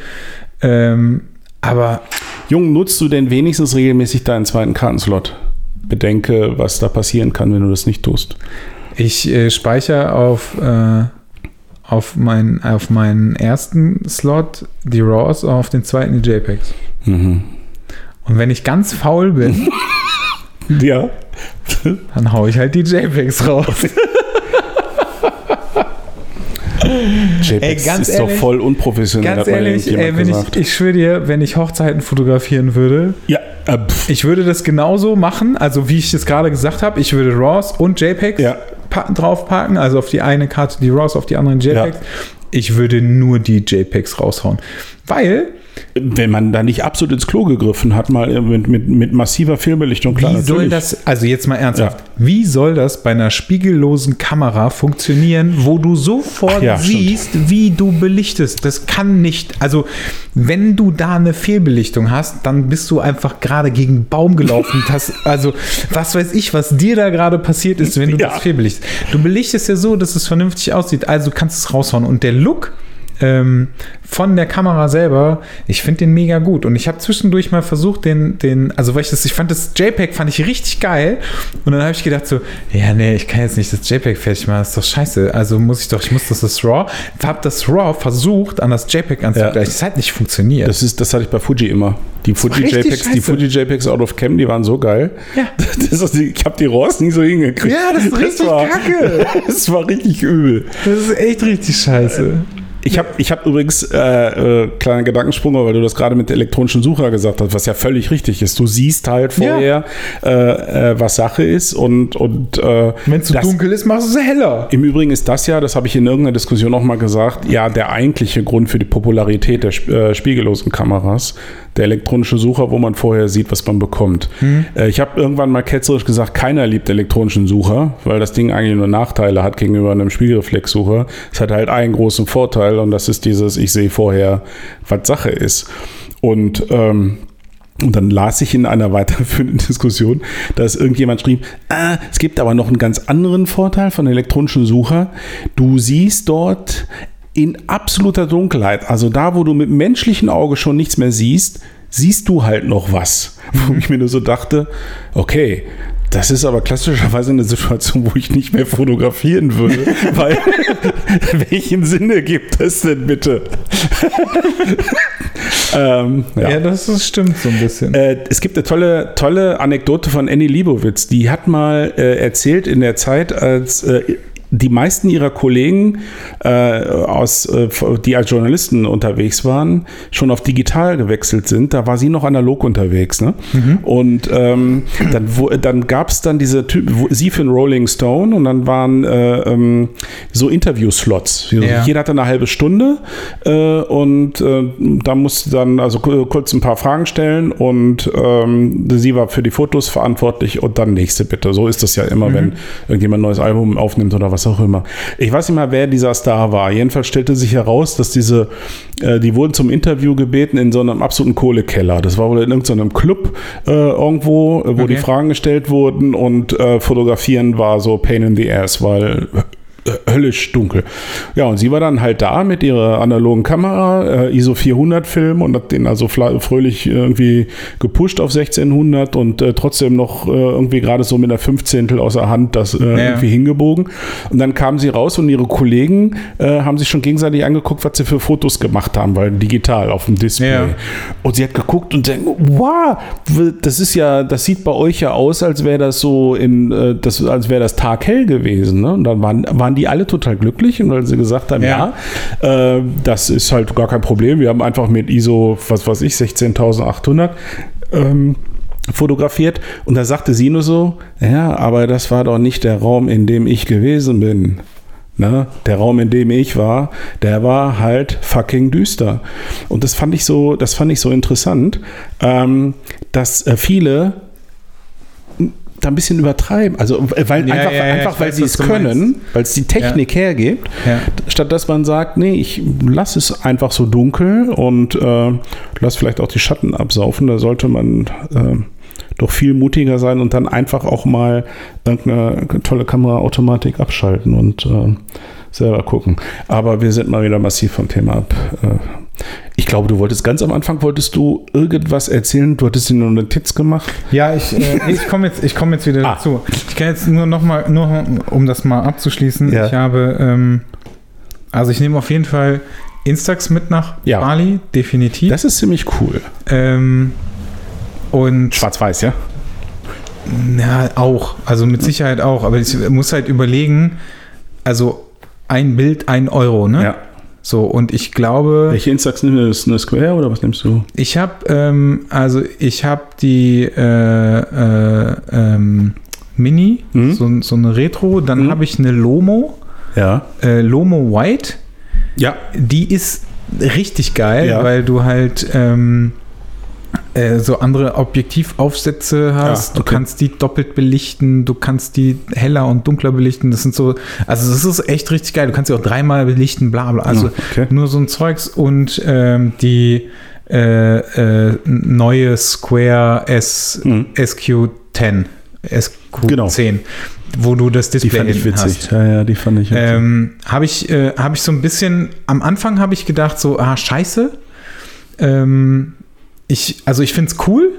Ähm, aber Jung, nutzt du denn wenigstens regelmäßig deinen zweiten Kartenslot? Bedenke, was da passieren kann, wenn du das nicht tust. ich äh, speichere auf, äh, auf, mein, auf meinen ersten Slot die RAWs, auf den zweiten die JPEGs. Mhm. Und wenn ich ganz faul bin, [LAUGHS] Ja. dann haue ich halt die JPEGs raus. [LAUGHS] JPEG [LAUGHS] Ey, ist doch ehrlich- voll unprofessionell. Ganz ehrlich, ey, ich, ich schwöre dir, wenn ich Hochzeiten fotografieren würde, ja, äh, ich würde das genauso machen, also wie ich es gerade gesagt habe, ich würde RAWs und JPEGs Ja. pa draufpacken, also auf die eine Karte die RAWs, auf die anderen JPEGs. Ich würde nur die JPEGs raushauen, weil wenn man da nicht absolut ins Klo gegriffen hat, mal mit, mit, mit massiver Filmbelichtung, klar, wie soll natürlich. das, also jetzt mal ernsthaft, wie soll das bei einer spiegellosen Kamera funktionieren, wo du sofort ja, siehst, wie du belichtest? Das kann nicht, also wenn du da eine Fehlbelichtung hast, dann bist du einfach gerade gegen einen Baum gelaufen. [LAUGHS] Das, also was weiß ich, was dir da gerade passiert ist, wenn du Ja. das fehlbelichtest. Du belichtest ja so, dass es vernünftig aussieht, also kannst es raushauen. Und der Look ähm, von der Kamera selber, ich finde den mega gut. Und ich habe zwischendurch mal versucht, den, den, also weil ich das, ich fand das JPEG fand ich richtig geil. Und dann habe ich gedacht so, ja, nee, ich kann jetzt nicht das JPEG fertig machen, das ist doch scheiße. Also muss ich doch, ich muss das, das RAW. Habe das RAW versucht, an das JPEG anzugleichen. Ja. Das hat nicht funktioniert. Das, ist, das hatte ich bei Fuji immer. Die Fuji JPEgs, die scheiße. Fuji JPEgs out of cam, die waren so geil. Ja. [LAUGHS] Das ist, die- ich habe die RAWs nie so hingekriegt. Ja, das ist richtig war, kacke. [LAUGHS] Das war richtig übel. das ist echt richtig scheiße. Ich habe ich hab übrigens, äh, äh, kleiner Gedankensprung, weil du das gerade mit der elektronischen Sucher gesagt hast, was ja völlig richtig ist. Du siehst halt vorher, äh, äh, was Sache ist und, und äh, Wenn es zu dunkel ist, machst du es heller. Im Übrigen ist das ja, das habe ich in irgendeiner Diskussion noch mal gesagt, ja der eigentliche Grund für die Popularität der äh, spiegellosen Kameras, der elektronische Sucher, wo man vorher sieht, was man bekommt. Äh, ich habe irgendwann mal ketzerisch gesagt, keiner liebt elektronischen Sucher, weil das Ding eigentlich nur Nachteile hat gegenüber einem Spiegelreflexsucher. Es hat halt einen großen Vorteil und das ist dieses, ich sehe vorher, was Sache ist. Und ähm, und dann las ich in einer [LAUGHS] weiterführenden Diskussion, dass irgendjemand schrieb, ah, es gibt aber noch einen ganz anderen Vorteil von elektronischen Sucher. Du siehst dort in absoluter Dunkelheit, also da, wo du mit dem menschlichen Auge schon nichts mehr siehst, siehst du halt noch was. [LAUGHS] Wo ich mir nur so dachte, okay, das ist aber klassischerweise eine Situation, wo ich nicht mehr fotografieren würde, [LAUGHS] weil [LAUGHS] welchen Sinn ergibt das denn bitte? ähm, Ja, das ist, stimmt so ein bisschen. äh, es gibt eine tolle, tolle Anekdote von Annie Liebowitz. Die hat mal äh, erzählt in der Zeit, als äh, die meisten ihrer Kollegen, äh, aus, äh, die als Journalisten unterwegs waren, schon auf digital gewechselt sind. Da war sie noch analog unterwegs. Ne? Und ähm, dann, wo- dann gab es dann diese Typ, wo, sie für den Rolling Stone und dann waren äh, ähm, so Interview-Slots. Ja. Jeder hatte eine halbe Stunde äh, und äh, da musste dann also ku- kurz ein paar Fragen stellen und ähm, sie war für die Fotos verantwortlich und dann nächste bitte. So ist das ja immer, wenn irgendjemand ein neues Album aufnimmt oder was was auch immer. Ich weiß nicht mal, wer dieser Star war. Jedenfalls stellte sich heraus, dass diese, äh, die wurden zum Interview gebeten in so einem absoluten Kohlekeller. Das war wohl in irgendeinem Club äh, irgendwo, äh, wo Okay. die Fragen gestellt wurden und äh, fotografieren war so pain in the ass, weil höllisch dunkel. Ja, und sie war dann halt da mit ihrer analogen Kamera, äh, ISO 400 Film und hat den also fröhlich irgendwie gepusht auf 1600 und äh, trotzdem noch äh, irgendwie gerade so mit einer Fünfzehntel außer Hand das äh, Ja. irgendwie hingebogen. Und dann kamen sie raus und ihre Kollegen äh, haben sich schon gegenseitig angeguckt, was sie für Fotos gemacht haben, weil digital auf dem Display. Ja. Und sie hat geguckt und denkt, wow, das ist ja, das sieht bei euch ja aus, als wäre das so in, äh, das, als wäre das taghell gewesen. Ne? Und dann waren, waren die alle total glücklich und weil sie gesagt haben, ja, Ja. äh, das ist halt gar kein Problem. Wir haben einfach mit ISO, was weiß ich, 16.800 ähm, fotografiert. Und da sagte sie nur so, ja, aber das war doch nicht der Raum, in dem ich gewesen bin. Ne? Der Raum, in dem ich war, der war halt fucking düster. Und das fand ich so, das fand ich so interessant, ähm, dass äh, viele da ein bisschen übertreiben. Also äh, weil Ja, einfach, ja, ja, einfach weil sie es können, weil es die Technik hergibt, statt dass man sagt, nee, ich lasse es einfach so dunkel und äh, lass vielleicht auch die Schatten absaufen. Da sollte man äh, doch viel mutiger sein und dann einfach auch mal irgendeine tolle Kameraautomatik abschalten und äh, selber gucken. Aber wir sind mal wieder massiv vom Thema ab. Äh, ich glaube, du wolltest ganz am Anfang, wolltest du irgendwas erzählen? Du hattest dir nur eine Titz gemacht. Ja, ich, äh, [LAUGHS] ich komme jetzt, ich komm jetzt wieder Ah. dazu. Ich kann jetzt nur noch mal, nur um das mal abzuschließen, Ja. ich habe, ähm, also ich nehme auf jeden Fall Instax mit nach Ja. Bali, definitiv. Das ist ziemlich cool. ähm, und Schwarz-Weiß, ja? ja, auch, also mit Sicherheit auch, aber ich muss halt überlegen, also ein Bild, ein Euro, ne? Ja. So, und ich glaube, Welche Instax nimmst du? Eine Square oder was nimmst du? ich habe, ähm, also ich habe die äh, äh, ähm, Mini, Mhm. so, so eine Retro, dann Mhm. habe ich eine Lomo, Ja. äh, Lomo White, Ja. die ist richtig geil, Ja. weil du halt ähm, äh, so andere Objektivaufsätze hast. Ja, okay. Du kannst die doppelt belichten, du kannst die heller und dunkler belichten. Das sind so, also das ist echt richtig geil. Du kannst sie auch dreimal belichten, bla bla. Also Ja, okay. nur so ein Zeugs und ähm, die äh, äh, neue Square S, Mhm. SQ10, SQ10, Genau. wo du das Die Display fand ich witzig. hast. Ja, ja, die fand ich witzig. Ähm, habe ich, äh, hab ich so ein bisschen, am Anfang habe ich gedacht, so, ah, scheiße. Ähm, ich, also ich finde es cool.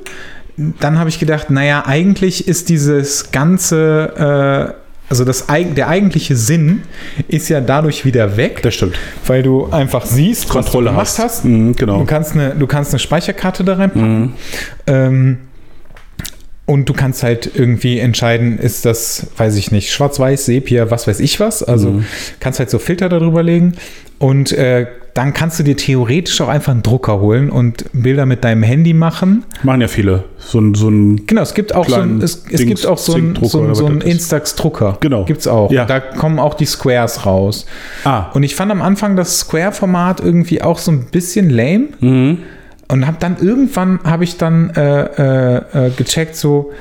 Dann habe ich gedacht, naja, eigentlich ist dieses ganze, äh, also das, der eigentliche Sinn ist ja dadurch wieder weg, das stimmt. weil du einfach siehst, Kontrolle was du gemacht hast. hast. Mhm, genau. Du kannst eine, du kannst eine Speicherkarte da reinpacken. Mhm. Ähm, und du kannst halt irgendwie entscheiden, ist das, weiß ich nicht, schwarz-weiß, Sepia, was weiß ich was. Also Mhm. kannst halt so Filter darüber legen. Und äh, dann kannst du dir theoretisch auch einfach einen Drucker holen und Bilder mit deinem Handy machen. Machen ja viele. So ein, so ein Genau, es gibt auch so ein, es, es Dings- gibt auch so einen Zinkdrucker so ein, so ist. Instax-Drucker. Genau. Gibt's auch. Ja. Da kommen auch die Squares raus. Ah. Und ich fand am Anfang das Square-Format irgendwie auch so ein bisschen lame. Mhm. Und habe dann irgendwann habe ich dann äh, äh, äh, gecheckt so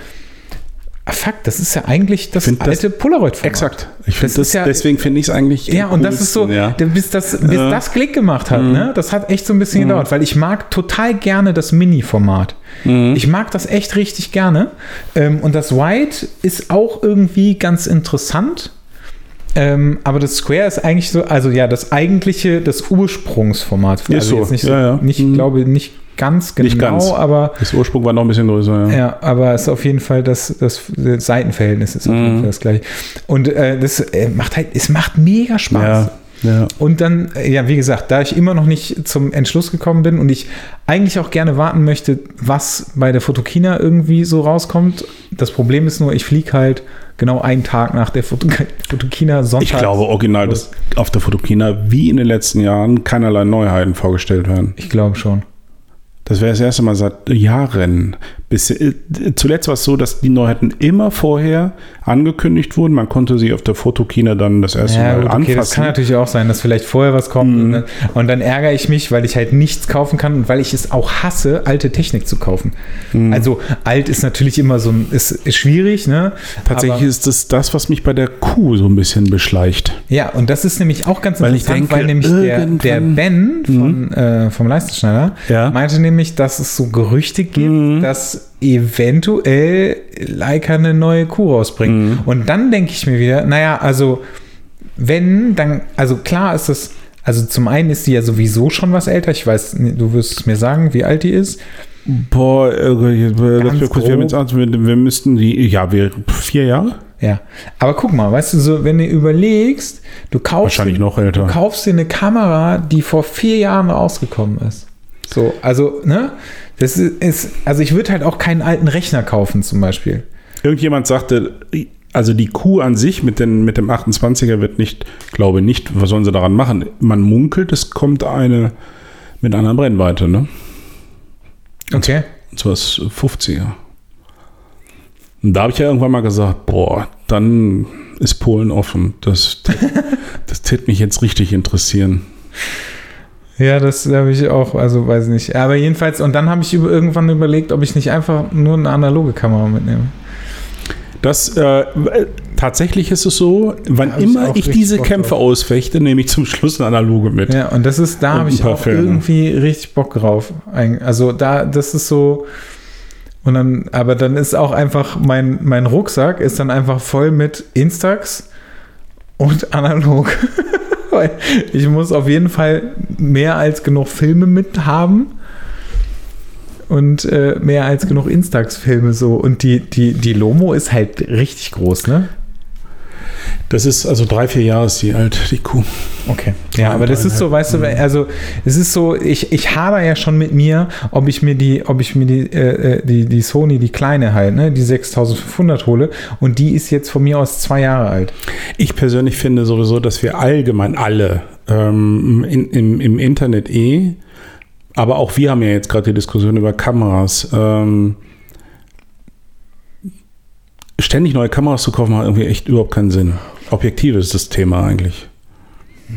ah, fuck, das ist ja eigentlich das Find alte Polaroid-Format. Exakt. Ich Das finde das, ja- deswegen finde ich es eigentlich. Ja, und das ist so, Ja. bis, das, bis Äh. das Klick gemacht hat, ne? das hat echt so ein bisschen gedauert, weil ich mag total gerne das Mini-Format. Mhm. Ich mag das echt richtig gerne. Ähm, und das White ist auch irgendwie ganz interessant. Ähm, aber das Square ist eigentlich so, also ja, das eigentliche, das Ursprungsformat. Ist also so, jetzt nicht, ja, ja. nicht Mhm. glaube nicht ganz genau, Nicht ganz. aber Das Ursprung war noch ein bisschen größer, ja. ja, aber es ist auf jeden Fall das, das Seitenverhältnis ist auf jeden Mhm. Fall das gleiche. Und äh, das äh, macht halt, es macht mega Spaß. Ja, ja. Und dann, äh, ja, wie gesagt, da ich immer noch nicht zum Entschluss gekommen bin und ich eigentlich auch gerne warten möchte, was bei der Fotokina irgendwie so rauskommt. Das Problem ist nur, ich fliege halt genau einen Tag nach der Foto [LAUGHS] Fotokina Sonntag. Ich glaube original, dass auf der Fotokina wie in den letzten Jahren keinerlei Neuheiten vorgestellt werden. Ich glaube schon. Das wäre das erste Mal seit Jahren. Bis, äh, zuletzt war es so, dass die Neuheiten immer vorher angekündigt wurden. Man konnte sie auf der Fotokina dann das erste Ja, Mal gut, okay, anfassen. das kann natürlich auch sein, dass vielleicht vorher was kommt Mhm. und, dann, und dann ärgere ich mich, weil ich halt nichts kaufen kann und weil ich es auch hasse, alte Technik zu kaufen. Mhm. Also alt ist natürlich immer so ein, ist, ist schwierig, ne? Tatsächlich Aber, ist das das, was mich bei der Kuh so ein bisschen beschleicht. ja, und das ist nämlich auch ganz Weil interessant, denke, weil nämlich der, der Ben von, äh, vom Leistenschneider Ja. meinte nämlich, dass es so Gerüchte gibt, Mhm. Dass eventuell Leica eine neue Kuh rausbringt. Mhm. Und dann denke ich mir wieder, naja, also wenn, dann, also klar ist das, also zum einen ist die ja sowieso schon was älter. Ich weiß, du wirst es mir sagen, wie alt die ist. Boah, äh, lass Ganz mir kurz, wir, haben jetzt, wir, wir müssten die, ja, wir, vier Jahre? Ja. Aber guck mal, weißt du, so, wenn du überlegst, du kaufst, Wahrscheinlich noch du älter. kaufst dir eine Kamera, die vor vier Jahren rausgekommen ist. So, also, ne? Das ist, also ich würde halt auch keinen alten Rechner kaufen, zum Beispiel. Irgendjemand sagte, also die Kuh an sich mit, den, mit dem 28er wird nicht, glaube nicht, was sollen sie daran machen? Man munkelt, es kommt eine mit einer Brennweite, ne? Okay. Und zwar das 50er. Und da habe ich ja irgendwann mal gesagt, boah, dann ist Polen offen. Das, das [LAUGHS] tät mich jetzt richtig interessieren. Ja, das habe ich auch, also weiß nicht. Aber jedenfalls, und dann habe ich über, irgendwann überlegt, ob ich nicht einfach nur eine analoge Kamera mitnehme. Das äh, tatsächlich ist es so, wann ich immer ich, diese Bock Kämpfe drauf. ausfechte, nehme ich zum Schluss eine analoge mit. Ja, und das ist, da habe ich auch Filme. irgendwie richtig Bock drauf. Also da, das ist so. Und dann, aber dann ist auch einfach mein, mein Rucksack ist dann einfach voll mit Instax und analog. [LAUGHS] Ich muss auf jeden Fall mehr als genug Filme mit haben und äh, mehr als genug Instax-Filme so. Und die, die, die Lomo ist halt richtig groß, ne? Das ist also drei, vier Jahre ist die alt, die Kuh. Okay. Ja, aber das ist so, weißt du, also es ist so, ich, ich hader ja schon mit mir, ob ich mir die, ob ich mir die, äh, äh, die, die Sony, die kleine halt, ne, die 6500 hole und die ist jetzt von mir aus zwei Jahre alt. Ich persönlich finde sowieso, dass wir allgemein alle ähm, in, im, im Internet eh, aber auch wir haben ja jetzt gerade die Diskussion über Kameras. Ähm, ständig neue Kameras zu kaufen, hat irgendwie echt überhaupt keinen Sinn. Objektive ist das Thema eigentlich.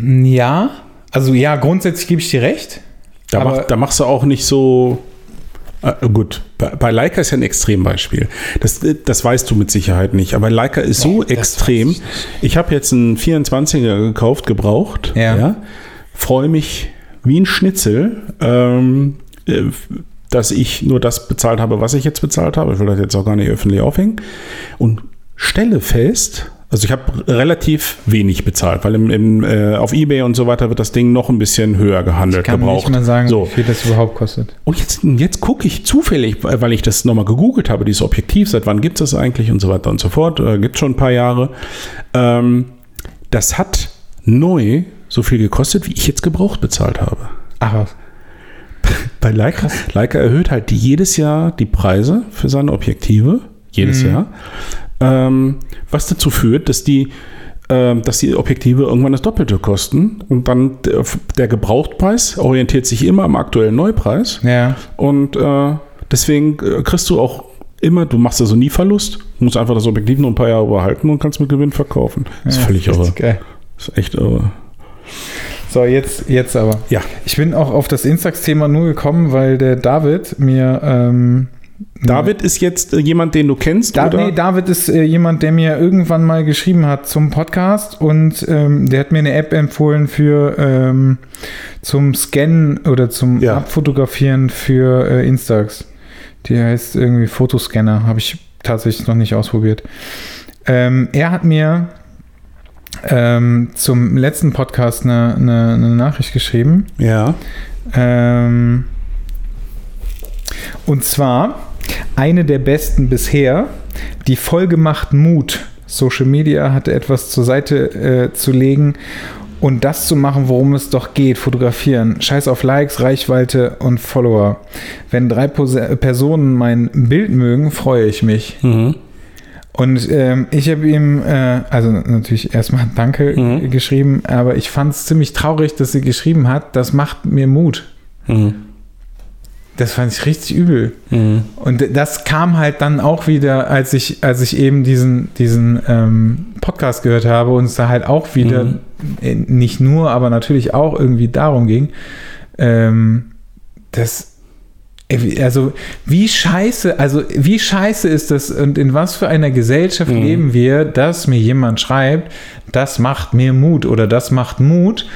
Ja, also ja, grundsätzlich gebe ich dir recht. Da, mach, da machst du auch nicht so. Äh, gut, bei, bei Leica ist ja ein Extrembeispiel. Das, das weißt du mit Sicherheit nicht. Aber Leica ist so Nee, extrem. Ich, ich habe jetzt einen 24er gekauft, gebraucht. Ja. Freue mich wie ein Schnitzel, ähm, äh, dass ich nur das bezahlt habe, was ich jetzt bezahlt habe. Ich will das jetzt auch gar nicht öffentlich aufhängen. Und stelle fest, also ich habe relativ wenig bezahlt, weil im, im, äh, auf Ebay und so weiter wird das Ding noch ein bisschen höher gehandelt, Kann mir gebraucht. nicht mal sagen, so. wie viel das überhaupt kostet. Und jetzt, jetzt gucke ich zufällig, weil ich das nochmal gegoogelt habe, dieses Objektiv, seit wann gibt es das eigentlich und so weiter und so fort, äh, gibt schon ein paar Jahre. Ähm, das hat neu so viel gekostet, wie ich jetzt gebraucht bezahlt habe. Ach was. Bei Leica, Leica erhöht halt jedes Jahr die Preise für seine Objektive, jedes Mhm. Jahr, ähm, was dazu führt, dass die ähm, dass die Objektive irgendwann das Doppelte kosten und dann der, der Gebrauchtpreis orientiert sich immer am aktuellen Neupreis Ja. und äh, deswegen äh, kriegst du auch immer, du machst also nie Verlust, du musst einfach das Objektiv noch ein paar Jahre behalten und kannst mit Gewinn verkaufen. Das ist ja, völlig irre. richtig Geil. Das ist echt irre. So, jetzt, jetzt aber. Ja, Ich bin auch auf das Instax-Thema nur gekommen, weil der David mir ähm, David ist jetzt äh, jemand, den du kennst, Da, oder? nee, David ist äh, jemand, der mir irgendwann mal geschrieben hat zum Podcast und ähm, der hat mir eine App empfohlen für ähm, zum Scannen oder zum Ja. Abfotografieren für äh, Instax. Die heißt irgendwie Fotoscanner, habe ich tatsächlich noch nicht ausprobiert. Ähm, er hat mir ähm, zum letzten Podcast eine, eine, eine Nachricht geschrieben. ja. Ähm, und zwar eine der besten bisher, die Folge macht Mut. Social Media hatte etwas zur Seite äh, zu legen und das zu machen, worum es doch geht, fotografieren. Scheiß auf Likes, Reichweite und Follower. Wenn drei Pose Personen mein Bild mögen, freue ich mich. Mhm. Und ähm, ich habe ihm, äh, also natürlich erstmal [LAUGHS] Danke Mhm. geschrieben, aber ich fand es ziemlich traurig, dass sie geschrieben hat, das macht mir Mut. Mhm. Das fand ich richtig übel. Und das kam halt dann auch wieder, als ich, als ich eben diesen, diesen ähm, Podcast gehört habe und es da halt auch wieder, Mhm. äh, nicht nur, aber natürlich auch irgendwie darum ging, ähm, dass also wie scheiße, also wie scheiße ist das und in was für einer Gesellschaft Mhm. leben wir, dass mir jemand schreibt, das macht mir Mut oder das macht Mut,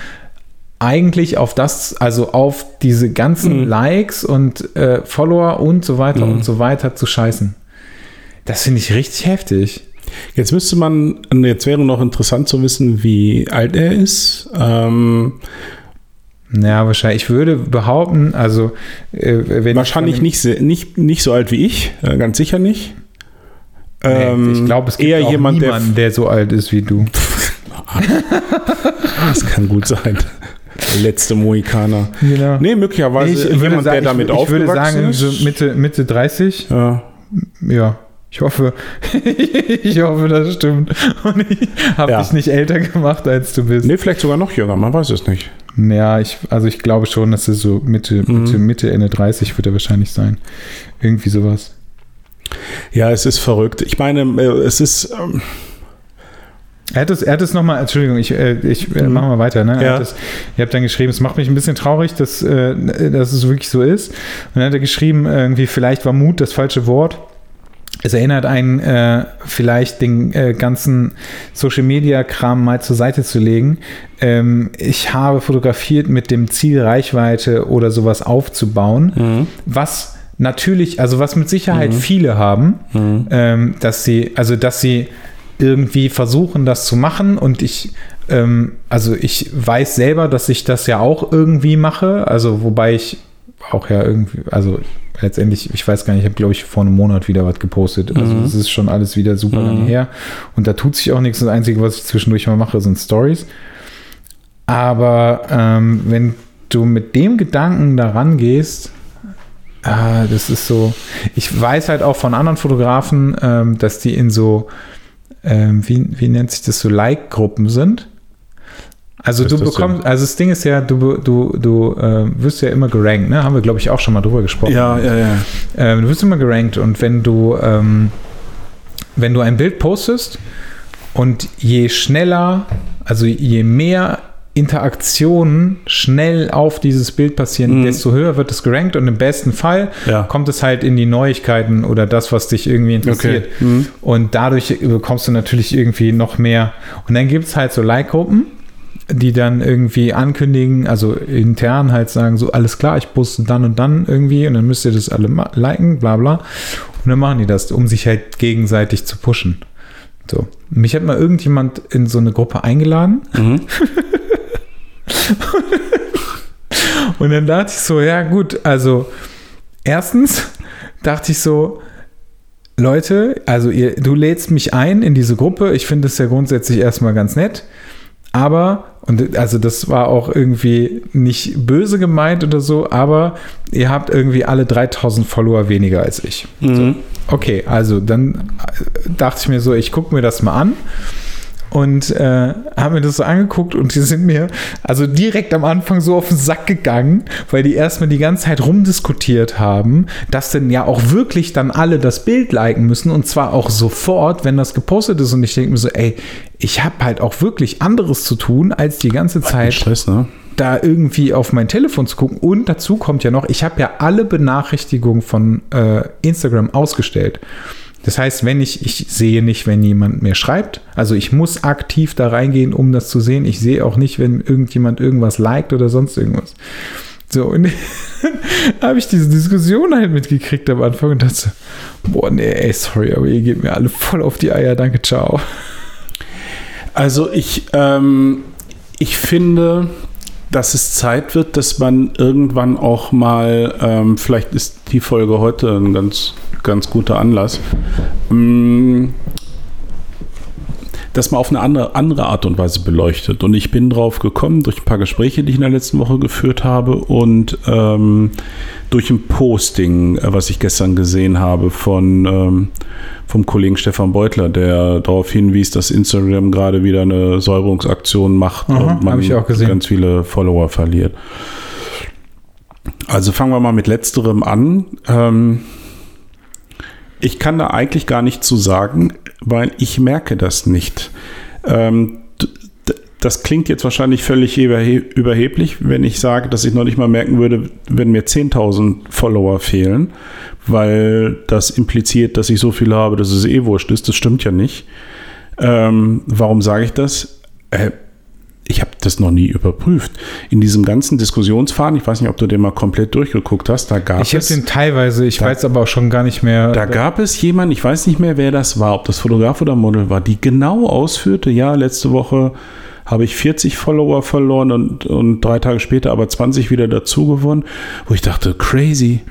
eigentlich auf das, also auf diese ganzen Mhm. Likes und äh, Follower und so weiter und so weiter zu scheißen. Das finde ich richtig heftig. Jetzt müsste man, jetzt wäre noch interessant zu wissen, wie alt er ist. Ähm, Ja, wahrscheinlich. Ich würde behaupten, also äh, wenn wahrscheinlich ich nicht, nicht, nicht so alt wie ich, äh, ganz sicher nicht. Nee, Ähm, ich glaube, es gibt eher jemand, der niemanden, der so alt ist wie du. [LAUGHS] Das kann gut sein. Der letzte Mohikaner. Genau. Nee, möglicherweise ich würde jemand, sagen, der damit ich, ich würde aufgewachsen sagen, ist. so Mitte, Mitte 30. ja. Ja, ich hoffe, [LAUGHS] ich hoffe, das stimmt. Und ich habe Ja. dich nicht älter gemacht, als du bist. Nee, vielleicht sogar noch jünger, man weiß es nicht. Ja, ich, also ich glaube schon, dass es so Mitte, Mhm. Mitte, Mitte, Ende 30 wird er wahrscheinlich sein. Irgendwie sowas. Ja, es ist verrückt. Ich meine, äh, es ist. Ähm, Er hat es, er hat es nochmal, Entschuldigung, ich, äh, ich äh, Mhm. machen wir weiter. Ne? Er Ja. hat es, ihr habt dann geschrieben, es macht mich ein bisschen traurig, dass, dass es wirklich so ist. Und dann hat er geschrieben, irgendwie, vielleicht war Mut das falsche Wort. Es erinnert einen, äh, vielleicht den äh, ganzen Social Media Kram mal zur Seite zu legen. Ähm, ich habe fotografiert mit dem Ziel, Reichweite oder sowas aufzubauen, was natürlich, also was mit Sicherheit viele haben, ähm, dass sie, also dass sie irgendwie versuchen, das zu machen. Und ich, ähm, also ich weiß selber, dass ich das ja auch irgendwie mache, also wobei ich auch ja irgendwie, also letztendlich, ich weiß gar nicht, ich habe glaube ich vor einem Monat wieder was gepostet, also es ist schon alles wieder super lange her. Und da tut sich auch nichts, das Einzige, was ich zwischendurch mal mache, sind Stories, aber ähm, wenn du mit dem Gedanken daran gehst, Ah, das ist so. Ich weiß halt auch von anderen Fotografen, ähm, dass die in so, ähm, wie, wie nennt sich das, so Like-Gruppen sind. Also du bekommst, also das Ding ist ja, du, du, du äh, wirst ja immer gerankt, ne? Haben wir, glaube ich, auch schon mal drüber gesprochen. ja, ja, ja. Ähm, du wirst immer gerankt und wenn du, ähm, wenn du ein Bild postest und je schneller, also je mehr Interaktionen schnell auf dieses Bild passieren, Mhm. desto höher wird es gerankt und im besten Fall Ja. kommt es halt in die Neuigkeiten oder das, was dich irgendwie interessiert. Okay. Mhm. Und dadurch bekommst du natürlich irgendwie noch mehr. Und dann gibt es halt so Like-Gruppen, die dann irgendwie ankündigen, also intern halt sagen, so alles klar, ich poste dann und dann irgendwie und dann müsst ihr das alle liken, bla bla. Und dann machen die das, um sich halt gegenseitig zu pushen. So. Mich hat mal irgendjemand in so eine Gruppe eingeladen Mhm. [LAUGHS] und dann dachte ich so, ja gut, also erstens dachte ich so, Leute, also ihr, du lädst mich ein in diese Gruppe. Ich finde es ja grundsätzlich erstmal ganz nett. Aber, und also das war auch irgendwie nicht böse gemeint oder so, aber ihr habt irgendwie alle 3000 Follower weniger als ich. Mhm. Okay, also dann dachte ich mir so, ich gucke mir das mal an und äh, habe mir das so angeguckt und die sind mir also direkt am Anfang so auf den Sack gegangen, weil die erstmal die ganze Zeit rumdiskutiert haben, dass denn ja auch wirklich dann alle das Bild liken müssen und zwar auch sofort, wenn das gepostet ist und ich denke mir so, ey, ich habe halt auch wirklich anderes zu tun, als die ganze Zeit Stress, ne? da irgendwie auf mein Telefon zu gucken. Und dazu kommt ja noch, ich habe ja alle Benachrichtigungen von äh, Instagram ausgestellt. Das heißt, wenn ich, ich sehe nicht, wenn jemand mir schreibt. Also ich muss aktiv da reingehen, um das zu sehen. Ich sehe auch nicht, wenn irgendjemand irgendwas liked oder sonst irgendwas. So, und [LAUGHS] habe ich diese Diskussion halt mitgekriegt am Anfang und dachte, boah, nee, ey, sorry, aber ihr geht mir alle voll auf die Eier, danke, ciao. Also ich, ähm, ich finde, dass es Zeit wird, dass man irgendwann auch mal, ähm, vielleicht ist die Folge heute ein ganz, ganz guter Anlass, ähm, dass man auf eine andere, andere Art und Weise beleuchtet. Und ich bin drauf gekommen durch ein paar Gespräche, die ich in der letzten Woche geführt habe und ähm, durch ein Posting, äh, was ich gestern gesehen habe von ähm, vom Kollegen Stefan Beutler, der darauf hinwies, dass Instagram gerade wieder eine Säuberungsaktion macht Aha, und man ganz viele Follower verliert. Also fangen wir mal mit letzterem an. Ähm, ich kann da eigentlich gar nicht zu sagen, weil ich merke das nicht. Ähm, das klingt jetzt wahrscheinlich völlig überheblich, wenn ich sage, dass ich noch nicht mal merken würde, wenn mir 10.000 Follower fehlen, weil das impliziert, dass ich so viele habe, dass es eh wurscht ist. Das stimmt ja nicht. Ähm, warum sage ich das? Äh, ich habe das noch nie überprüft. In diesem ganzen Diskussionsfaden, ich weiß nicht, ob du den mal komplett durchgeguckt hast, da gab ich es. Ich habe den teilweise, ich da, weiß aber auch schon gar nicht mehr. Da gab es jemanden, ich weiß nicht mehr, wer das war, ob das Fotograf oder Model war, die genau ausführte, ja, letzte Woche habe ich 40 Follower verloren und, und drei Tage später aber 20 wieder dazu gewonnen, wo ich dachte, crazy.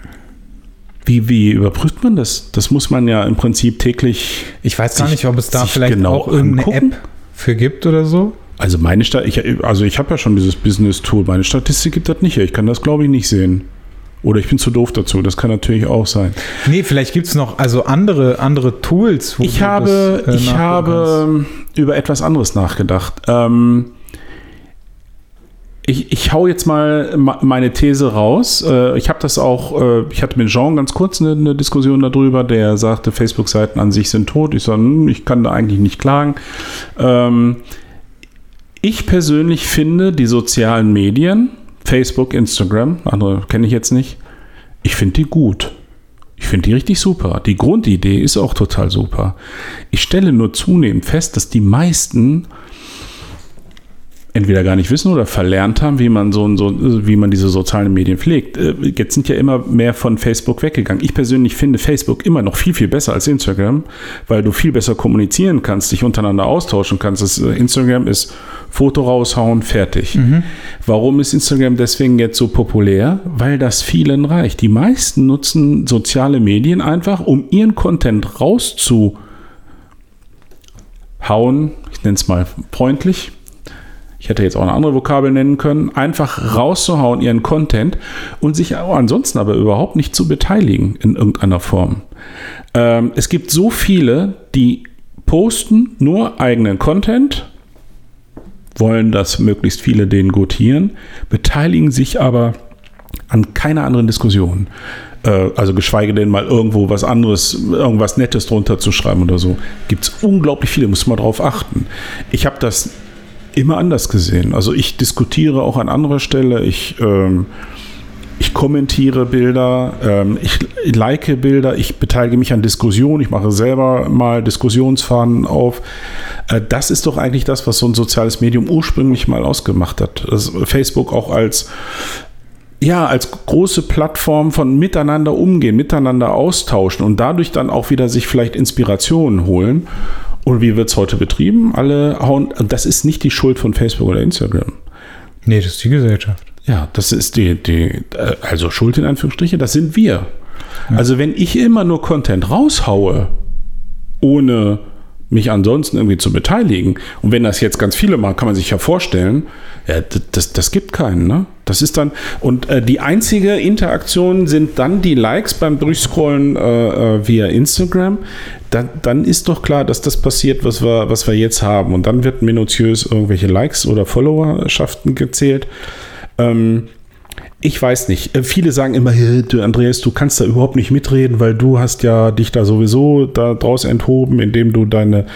Wie, wie überprüft man das? Das muss man ja im Prinzip täglich. Ich weiß gar nicht, ob es da vielleicht genau auch irgendeine angucken. App für gibt oder so. Also meine Sta ich, also ich habe ja schon dieses Business-Tool. Meine Statistik gibt das nicht. Ich kann das, glaube ich, nicht sehen. Oder ich bin zu doof dazu. Das kann natürlich auch sein. Nee, vielleicht gibt es noch also andere, andere Tools. ich habe, das, äh, ich habe über etwas anderes nachgedacht. Ähm, ich, ich hau jetzt mal meine These raus. Äh, ich habe das auch, äh, ich hatte mit Jean ganz kurz eine, eine Diskussion darüber, der sagte, Facebook-Seiten an sich sind tot. Ich sage, hm, ich kann da eigentlich nicht klagen. Ähm, ich persönlich finde die sozialen Medien, Facebook, Instagram, andere kenne ich jetzt nicht, ich finde die gut. Ich finde die richtig super. Die Grundidee ist auch total super. Ich stelle nur zunehmend fest, dass die meisten entweder gar nicht wissen oder verlernt haben, wie man so, so wie man diese sozialen Medien pflegt. Äh, jetzt sind ja immer mehr von Facebook weggegangen. Ich persönlich finde Facebook immer noch viel, viel besser als Instagram, weil du viel besser kommunizieren kannst, dich untereinander austauschen kannst. Das äh, Instagram ist Foto raushauen, fertig. Mhm. Warum ist Instagram deswegen jetzt so populär? Weil das vielen reicht. Die meisten nutzen soziale Medien einfach, um ihren Content rauszuhauen. Ich nenne es mal freundlich ich hätte jetzt auch eine andere Vokabel nennen können, einfach rauszuhauen, ihren Content und sich auch ansonsten aber überhaupt nicht zu beteiligen in irgendeiner Form. Ähm, es gibt so viele, die posten nur eigenen Content, wollen, dass möglichst viele den gutieren, beteiligen sich aber an keiner anderen Diskussion. Äh, also geschweige denn mal irgendwo was anderes, irgendwas Nettes drunter zu schreiben oder so. Gibt es unglaublich viele, muss man darauf achten. Ich habe das immer anders gesehen. Also ich diskutiere auch an anderer Stelle, ich, ähm, ich kommentiere Bilder, ähm, ich like Bilder, ich beteilige mich an Diskussionen, ich mache selber mal Diskussionsfahnen auf. Äh, das ist doch eigentlich das, was so ein soziales Medium ursprünglich mal ausgemacht hat. Das Facebook auch als ja, als große Plattform von miteinander umgehen, miteinander austauschen und dadurch dann auch wieder sich vielleicht Inspirationen holen. Und wie wird es heute betrieben? Alle hauen, das ist nicht die Schuld von Facebook oder Instagram. Nee, das ist die Gesellschaft. Ja, das ist die, die äh, also Schuld in Anführungsstriche, das sind wir. Ja. Also wenn ich immer nur Content raushaue, ohne mich ansonsten irgendwie zu beteiligen. Und wenn das jetzt ganz viele machen, kann man sich ja vorstellen, ja, das, das gibt keinen, ne? Das ist dann, und äh, die einzige Interaktion sind dann die Likes beim Durchscrollen äh, äh, via Instagram. Dann, dann ist doch klar, dass das passiert, was wir, was wir jetzt haben. Und dann wird minutiös irgendwelche Likes oder Followerschaften gezählt. Ähm, ich weiß nicht. Äh, viele sagen immer, du Andreas, du kannst da überhaupt nicht mitreden, weil du hast ja dich da sowieso da draus enthoben, indem du deine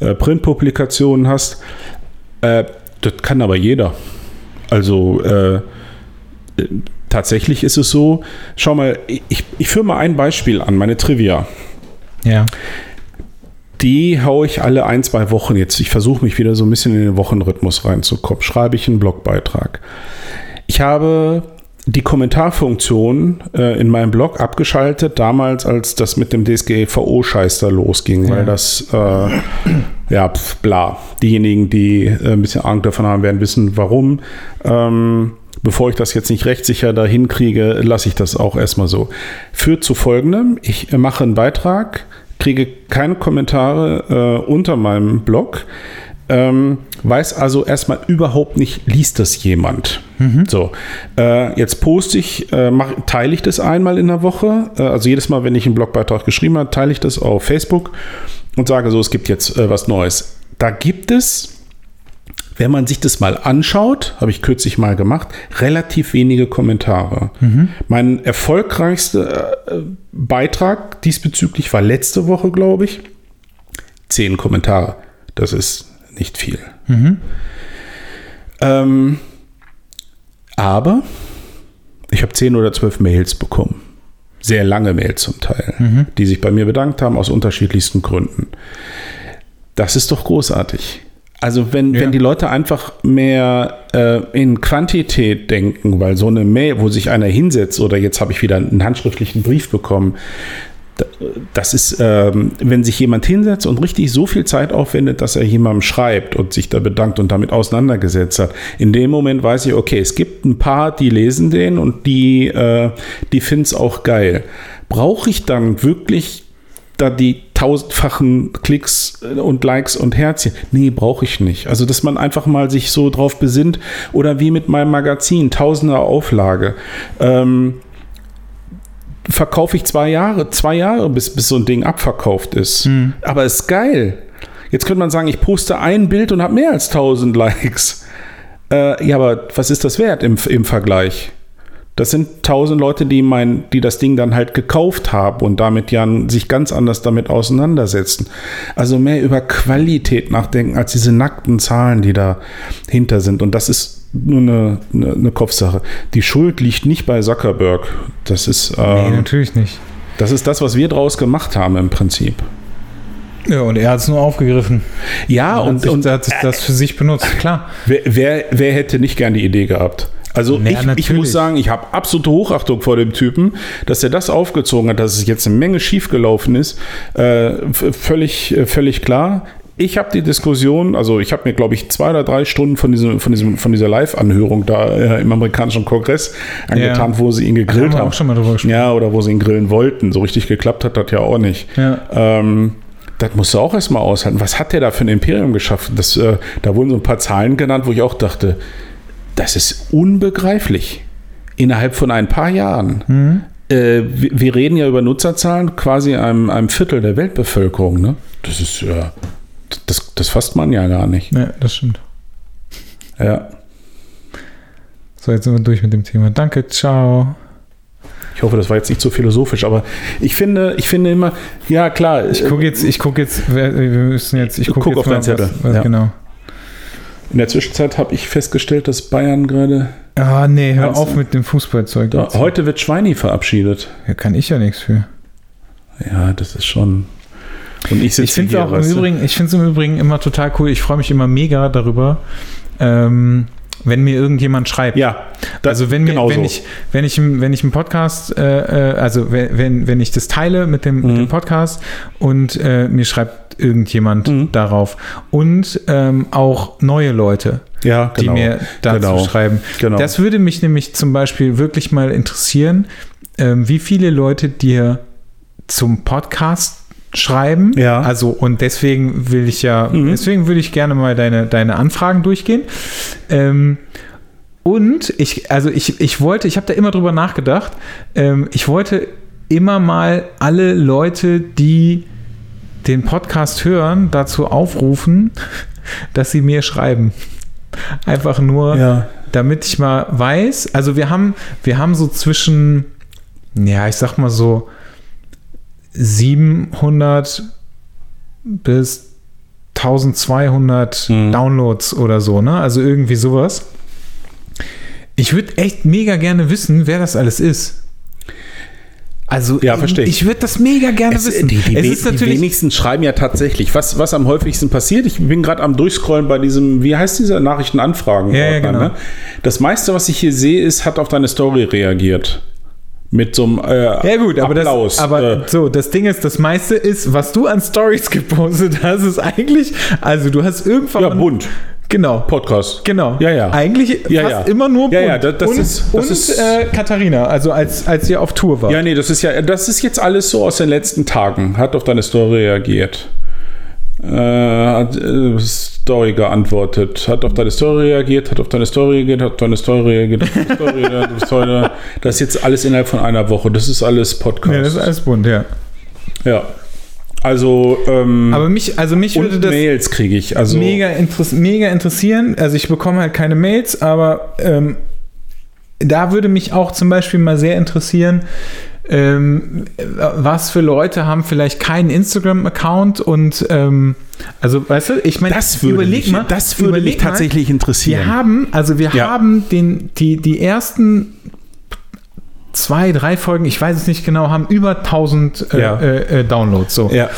äh, Printpublikationen hast. Äh, das kann aber jeder. Also äh, tatsächlich ist es so. Schau mal, ich, ich führe mal ein Beispiel an, meine Trivia. Ja. Die haue ich alle ein, zwei Wochen jetzt. Ich versuche mich wieder so ein bisschen in den Wochenrhythmus reinzukommen. Schreibe ich einen Blogbeitrag. Ich habe die Kommentarfunktion äh, in meinem Blog abgeschaltet, damals, als das mit dem DSGVO-Scheiß da losging, ja. weil das, äh, ja, pf, bla. Diejenigen, die äh, ein bisschen Angst davon haben, werden wissen, warum. Ähm, bevor ich das jetzt nicht rechtssicher dahin kriege, lasse ich das auch erstmal so. Führt zu folgendem: Ich mache einen Beitrag, kriege keine Kommentare äh, unter meinem Blog. Ähm, weiß also erstmal überhaupt nicht, liest das jemand. Mhm. So, äh, jetzt poste ich, äh, mach, teile ich das einmal in der Woche. Äh, also jedes Mal, wenn ich einen Blogbeitrag geschrieben habe, teile ich das auf Facebook und sage so, es gibt jetzt äh, was Neues. Da gibt es wenn man sich das mal anschaut, habe ich kürzlich mal gemacht, relativ wenige Kommentare. Mein erfolgreichster äh, Beitrag diesbezüglich war letzte Woche, glaube ich. Zehn Kommentare. Das ist nicht viel. Ähm, aber ich habe zehn oder zwölf Mails bekommen. Sehr lange Mails zum Teil, die sich bei mir bedankt haben aus unterschiedlichsten Gründen. Das ist doch großartig. Also wenn, Ja. wenn die Leute einfach mehr äh, in Quantität denken, weil so eine Mail, wo sich einer hinsetzt oder jetzt habe ich wieder einen handschriftlichen Brief bekommen, da- das ist, ähm, wenn sich jemand hinsetzt und richtig so viel Zeit aufwendet, dass er jemandem schreibt und sich da bedankt und damit auseinandergesetzt hat. In dem Moment weiß ich, okay, es gibt ein paar, die lesen den und die, äh, die finden es auch geil. Brauche ich dann wirklich da die tausendfachen Klicks und Likes und Herzchen. Nee, brauche ich nicht. Also, dass man einfach mal sich so drauf besinnt oder wie mit meinem Magazin, tausender Auflage. Ähm, verkaufe ich zwei Jahre, zwei Jahre, bis, bis so ein Ding abverkauft ist. Aber ist geil. Jetzt könnte man sagen, ich poste ein Bild und habe mehr als 1000 Likes. Äh, ja, aber was ist das wert im, im Vergleich? Das sind 1000 Leute, die, mein, die das Ding dann halt gekauft haben und damit ja sich ganz anders damit auseinandersetzen. Also mehr über Qualität nachdenken als diese nackten Zahlen, die dahinter sind. Und das ist nur eine, eine, eine Kopfsache. Die Schuld liegt nicht bei Zuckerberg. Das ist, Nee, äh, natürlich nicht. das, ist das, was wir draus gemacht haben im Prinzip. Ja, und er hat es nur aufgegriffen. Ja, und, und, und er hat sich das für sich benutzt, klar. Wer, wer, wer hätte nicht gern die Idee gehabt? Also Naja, ich, ich muss sagen, ich habe absolute Hochachtung vor dem Typen, dass er das aufgezogen hat, dass es jetzt eine Menge schiefgelaufen ist. Äh, völlig, äh, völlig klar. Ich habe die Diskussion, also ich habe mir, glaube ich, zwei oder drei Stunden von, diesem, von, diesem, von dieser Live-Anhörung da äh, im amerikanischen Kongress angetan, wo sie ihn gegrillt haben wir haben. auch schon mal drüber gesprochen. Ja, oder wo sie ihn grillen wollten. So richtig geklappt hat das ja auch nicht. Ja. Ähm, das musst du auch erstmal aushalten. Was hat der da für ein Imperium geschaffen? Das, äh, da wurden so ein paar Zahlen genannt, wo ich auch dachte, das ist unbegreiflich. Innerhalb von ein paar Jahren. Äh, wir, wir reden ja über Nutzerzahlen quasi einem, einem Viertel der Weltbevölkerung. Ne? Das ist ja, das, das fasst man ja gar nicht. Ja, das stimmt. Ja. So, jetzt sind wir durch mit dem Thema. Danke, ciao. Ich hoffe, das war jetzt nicht so philosophisch, aber ich finde, ich finde immer, ja klar, Ich gucke jetzt, ich gucke jetzt, wir müssen jetzt, ich gucke Guck jetzt auf deinen Zettel. Was, was, Ja. Genau. In der Zwischenzeit habe ich festgestellt, dass Bayern gerade, Ah, nee, hör auf mit dem Fußballzeug. da, heute wird Schweini verabschiedet. Ja, kann ich ja nichts für. Ja, das ist schon. Und ich sitze Ich finde es im? Übrigen, ich finde es im Übrigen immer total cool. Ich freue mich immer mega darüber, ähm, wenn mir irgendjemand schreibt. Ja, also wenn, mir, wenn, so. ich, wenn, ich, im- wenn ich einen Podcast, äh, äh, also wenn, wenn, wenn ich das teile mit dem, mit Mhm. dem Podcast und äh, mir schreibt irgendjemand Mhm. darauf und ähm, auch neue Leute, ja, die genau. mir dazu genau. schreiben. Genau. Das würde mich nämlich zum Beispiel wirklich mal interessieren, ähm, wie viele Leute dir zum Podcast schreiben. Ja. Also und deswegen will ich ja, Mhm. deswegen würde ich gerne mal deine, deine Anfragen durchgehen. Ähm, und ich, also ich, ich wollte, ich habe da immer drüber nachgedacht, ähm, ich wollte immer mal alle Leute, die den Podcast hören, dazu aufrufen, [LAUGHS] dass sie mir schreiben. Einfach nur, ja. damit ich mal weiß, also wir haben, wir haben so zwischen, ja, ich sag mal so 700 bis 1200 Mhm. Downloads oder so, ne? Also irgendwie sowas. Ich würde echt mega gerne wissen, wer das alles ist. Also, Ja, verstehe ich. würde das mega gerne Es, wissen. die, die, es ist die natürlich wenigsten schreiben ja tatsächlich. Was, was am häufigsten passiert, ich bin gerade am Durchscrollen bei diesem, wie heißt dieser Nachrichtenanfragen? Ja, ja, genau. Ne? Das meiste, was ich hier sehe, ist, hat auf deine Story reagiert. Mit so einem äh, Ja gut, aber, Applaus. das, aber äh, so, das Ding ist, das meiste ist, was du an Stories [LAUGHS] gepostet hast, ist eigentlich, also du hast irgendwann ja, bunt. Genau. Podcast. Genau. Ja, ja. Eigentlich Ja, fast ja. immer nur Ja, bunt. ja, das- das und, ist- das und ist- äh, Katharina, also als, als ihr auf Tour war. Ja, nee, das ist ja, das ist jetzt alles so aus den letzten Tagen. Hat auf deine Story reagiert. Äh, hat äh, Story geantwortet. Hat auf deine Story reagiert, hat auf deine Story reagiert, hat auf deine Story reagiert, hat auf deine Story [LAUGHS] reagiert. Das ist jetzt alles innerhalb von einer Woche. Das ist alles Podcast. Ja, das ist alles bunt, ja. ja. Also, ähm, Aber mich, also mich würde das Mails kriege ich. Also, mega, interess mega interessieren. Also ich bekomme halt keine Mails, aber ähm, da würde mich auch zum Beispiel mal sehr interessieren, ähm, was für Leute haben vielleicht keinen Instagram-Account und ähm, also weißt du, ich meine, das würde, überleg mich, mal, das würde mich tatsächlich Mal, interessieren. wir haben, also wir Ja. haben den, die, die ersten zwei, drei Folgen, ich weiß es nicht genau, haben über 1000 äh, Ja. äh, äh, Downloads. So. ja.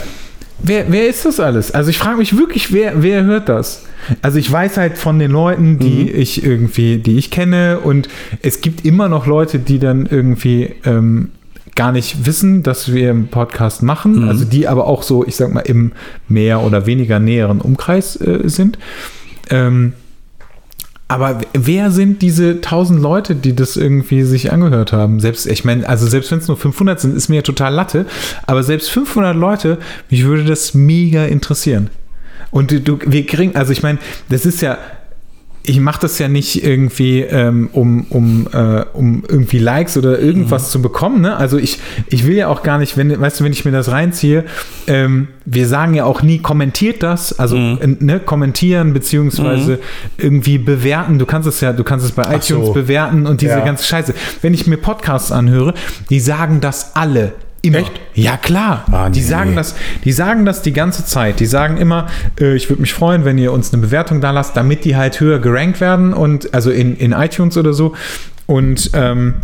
Wer, wer ist das alles? Also ich frage mich wirklich, wer, wer hört das? Also ich weiß halt von den Leuten, die ich irgendwie, die ich kenne und es gibt immer noch Leute, die dann irgendwie ähm, gar nicht wissen, dass wir einen Podcast machen, also die aber auch so, ich sag mal, im mehr oder weniger näheren Umkreis äh, sind. Ähm, aber wer sind diese 1000 Leute, die das irgendwie sich angehört haben? Selbst, ich meine, also selbst wenn es nur 500 sind, ist mir ja total Latte. Aber selbst 500 Leute, mich würde das mega interessieren. Und du, wir kriegen, also ich meine, das ist ja, ich mache das ja nicht irgendwie, ähm, um, um, äh, um irgendwie Likes oder irgendwas zu bekommen. Ne? Also ich, ich will ja auch gar nicht, wenn, weißt du, wenn ich mir das reinziehe, ähm, wir sagen ja auch nie, kommentiert das, also äh, ne, kommentieren beziehungsweise irgendwie bewerten. Du kannst es ja, du kannst es bei iTunes so. bewerten und diese Ja. ganze Scheiße. Wenn ich mir Podcasts anhöre, die sagen das alle. Immer. Echt? Ja, klar. Ah, die nee. sagen das, die sagen das die ganze Zeit. Die sagen immer, äh, ich würde mich freuen, wenn ihr uns eine Bewertung da lasst, damit die halt höher gerankt werden und also in, in iTunes oder so. Und ähm,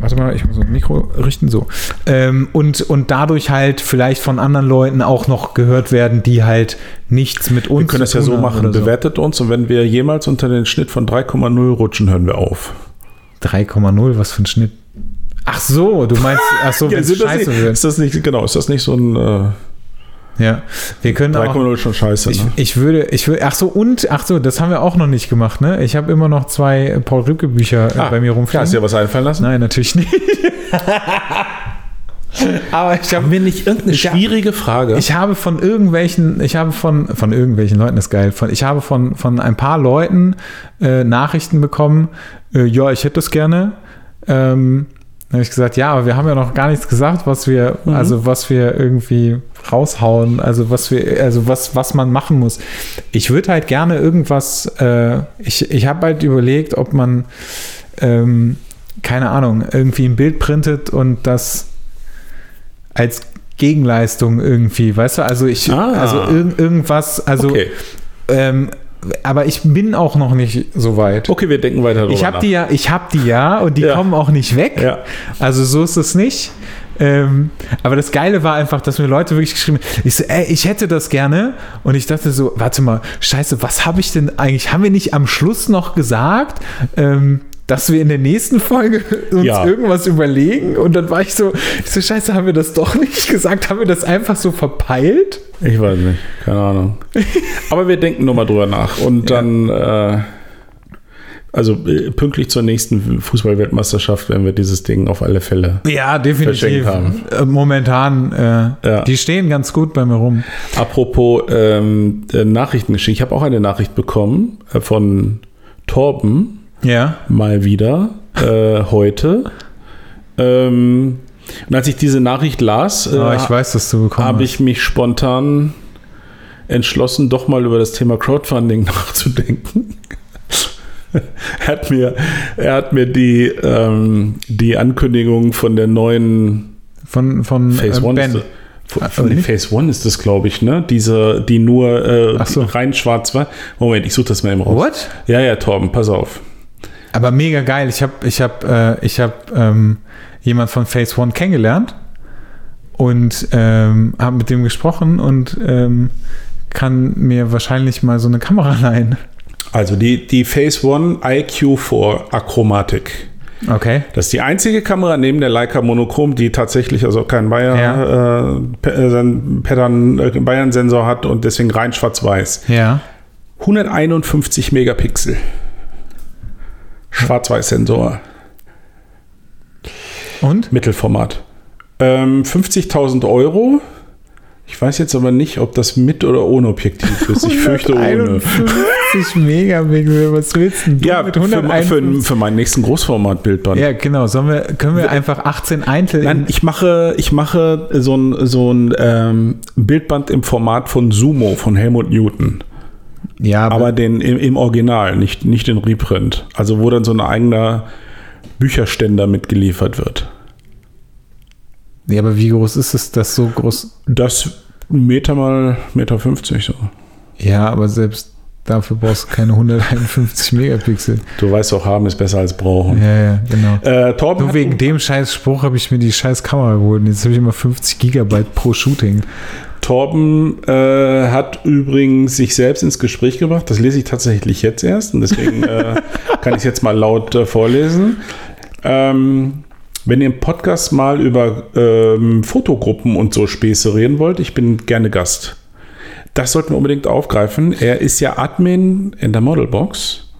warte mal, ich muss das Mikro richten, so. Ähm, und, und dadurch halt vielleicht von anderen Leuten auch noch gehört werden, die halt nichts mit uns Wir können das ja so machen. Bewertet uns und wenn wir jemals unter den Schnitt von 3,0 rutschen, hören wir auf. 3,0 was für ein Schnitt. Ach so, du meinst, ach so, [LAUGHS] wenn es sind das scheiße nicht, wird. ist das nicht, genau, ist das nicht so ein äh, Ja, wir können auch, 3,0 ist schon scheiße, Ich, ne? ich würde, ich würde, ach so, und, ach so, das haben wir auch noch nicht gemacht, ne? Ich habe immer noch zwei Paul Rübke Bücher äh, bei mir Ja, rumfliegen. hast du dir was einfallen lassen? Nein, natürlich nicht. [LAUGHS] Aber ich habe wir nicht irgendeine schwierige Frage? ich habe von irgendwelchen, ich habe von, von irgendwelchen Leuten, das ist geil, von, ich habe von, von ein paar Leuten äh, Nachrichten bekommen, äh, ja, ich hätte das gerne. Ähm, dann habe ich gesagt, ja, aber wir haben ja noch gar nichts gesagt, was wir, also was wir irgendwie raushauen, also was wir, also was, was man machen muss. Ich würde halt gerne irgendwas, äh, ich, ich habe halt überlegt, ob man, ähm, keine Ahnung, irgendwie ein Bild printet und das als Gegenleistung irgendwie, weißt du, also ich, Ah. also irg irgendwas, also, okay. ähm, aber ich bin auch noch nicht so weit. okay, wir denken weiter drüber Ich habe die ja, ich habe die ja und die Ja. kommen auch nicht weg. Ja. Also so ist es nicht. Ähm, aber das Geile war einfach, dass mir Leute wirklich geschrieben haben, ich, so, ey, ich hätte das gerne. Und ich dachte so, warte mal, scheiße, was habe ich denn eigentlich? Haben wir nicht am Schluss noch gesagt, ähm, dass wir in der nächsten Folge uns Ja. irgendwas überlegen? Und dann war ich so, ich so, scheiße, haben wir das doch nicht gesagt? Haben wir das einfach so verpeilt? Ich weiß nicht, keine Ahnung. [LAUGHS] Aber wir denken nochmal drüber nach. Und dann, äh, also äh, pünktlich zur nächsten Fußballweltmeisterschaft werden wir dieses Ding auf alle Fälle. Ja, definitiv. Haben. Äh, Momentan, äh, Ja. die stehen ganz gut bei mir rum. Apropos ähm, äh, Nachrichtengeschichte, ich habe auch eine Nachricht bekommen von Torben, Ja. mal wieder, äh, [LAUGHS] heute. Ähm, und als ich diese Nachricht las, äh, Aber ich weiß, dass du bekommen habe ich mich spontan entschlossen, doch mal über das Thema Crowdfunding [LAUGHS] nachzudenken. [LAUGHS] er, hat mir, er hat mir die, ähm, die Ankündigung von der neuen Von, von Phase äh, One Ben. von, Ah, von nee? Phase One ist das, glaube ich, ne? Diese, die nur äh, so. rein schwarz war. Moment, ich suche das mal eben raus. What? Ja, ja, Torben, pass auf. Aber mega geil. Ich habe ich hab, äh, ich hab, ähm, jemand von Phase One kennengelernt und ähm, habe mit dem gesprochen und ähm, kann mir wahrscheinlich mal so eine Kamera [LAUGHS] leihen. Also die, die Phase One IQ4 Achromatik. Okay. Das ist die einzige Kamera neben der Leica Monochrom, die tatsächlich also keinen Bayer, Ja. äh, äh, Pattern, äh, Bayern-Sensor hat und deswegen rein schwarz-weiß. Ja. 151 Megapixel. Schwarz-Weiß-Sensor. Und? Mittelformat. Ähm, 50.000 Euro. Ich weiß jetzt aber nicht, ob das mit oder ohne Objektiv ist. Ich [LAUGHS] fürchte ohne. 151 Megapixel, was willst du Ja, mit für, 151? für, für meinen nächsten Großformat-Bildband. Ja, genau. Sollen wir, können wir einfach 18 Eintel Nein, ich mache, ich mache so ein, so ein ähm, Bildband im Format von Sumo von Helmut Newton. Ja, aber, Aber den im, im Original, nicht, nicht den Reprint. Also wo dann so ein eigener Bücherständer mitgeliefert wird. ja, aber wie groß ist es, das so groß? Das Meter mal Meter 50 so. Ja, aber selbst dafür brauchst du keine 151 Megapixel. Du weißt auch, haben ist besser als brauchen. Ja, ja, genau. Äh, Torben Nur wegen dem scheiß Spruch habe ich mir die scheiß Kamera geholt. Jetzt habe ich immer 50 Gigabyte pro Shooting. Torben äh, hat übrigens sich selbst ins Gespräch gebracht. Das lese ich tatsächlich jetzt erst und deswegen äh, [LAUGHS] kann ich es jetzt mal laut äh, vorlesen. Ähm, wenn ihr im Podcast mal über ähm, Fotogruppen und so Späße reden wollt, ich bin gerne Gast. Das sollten wir unbedingt aufgreifen. Er ist ja Admin in der Modelbox,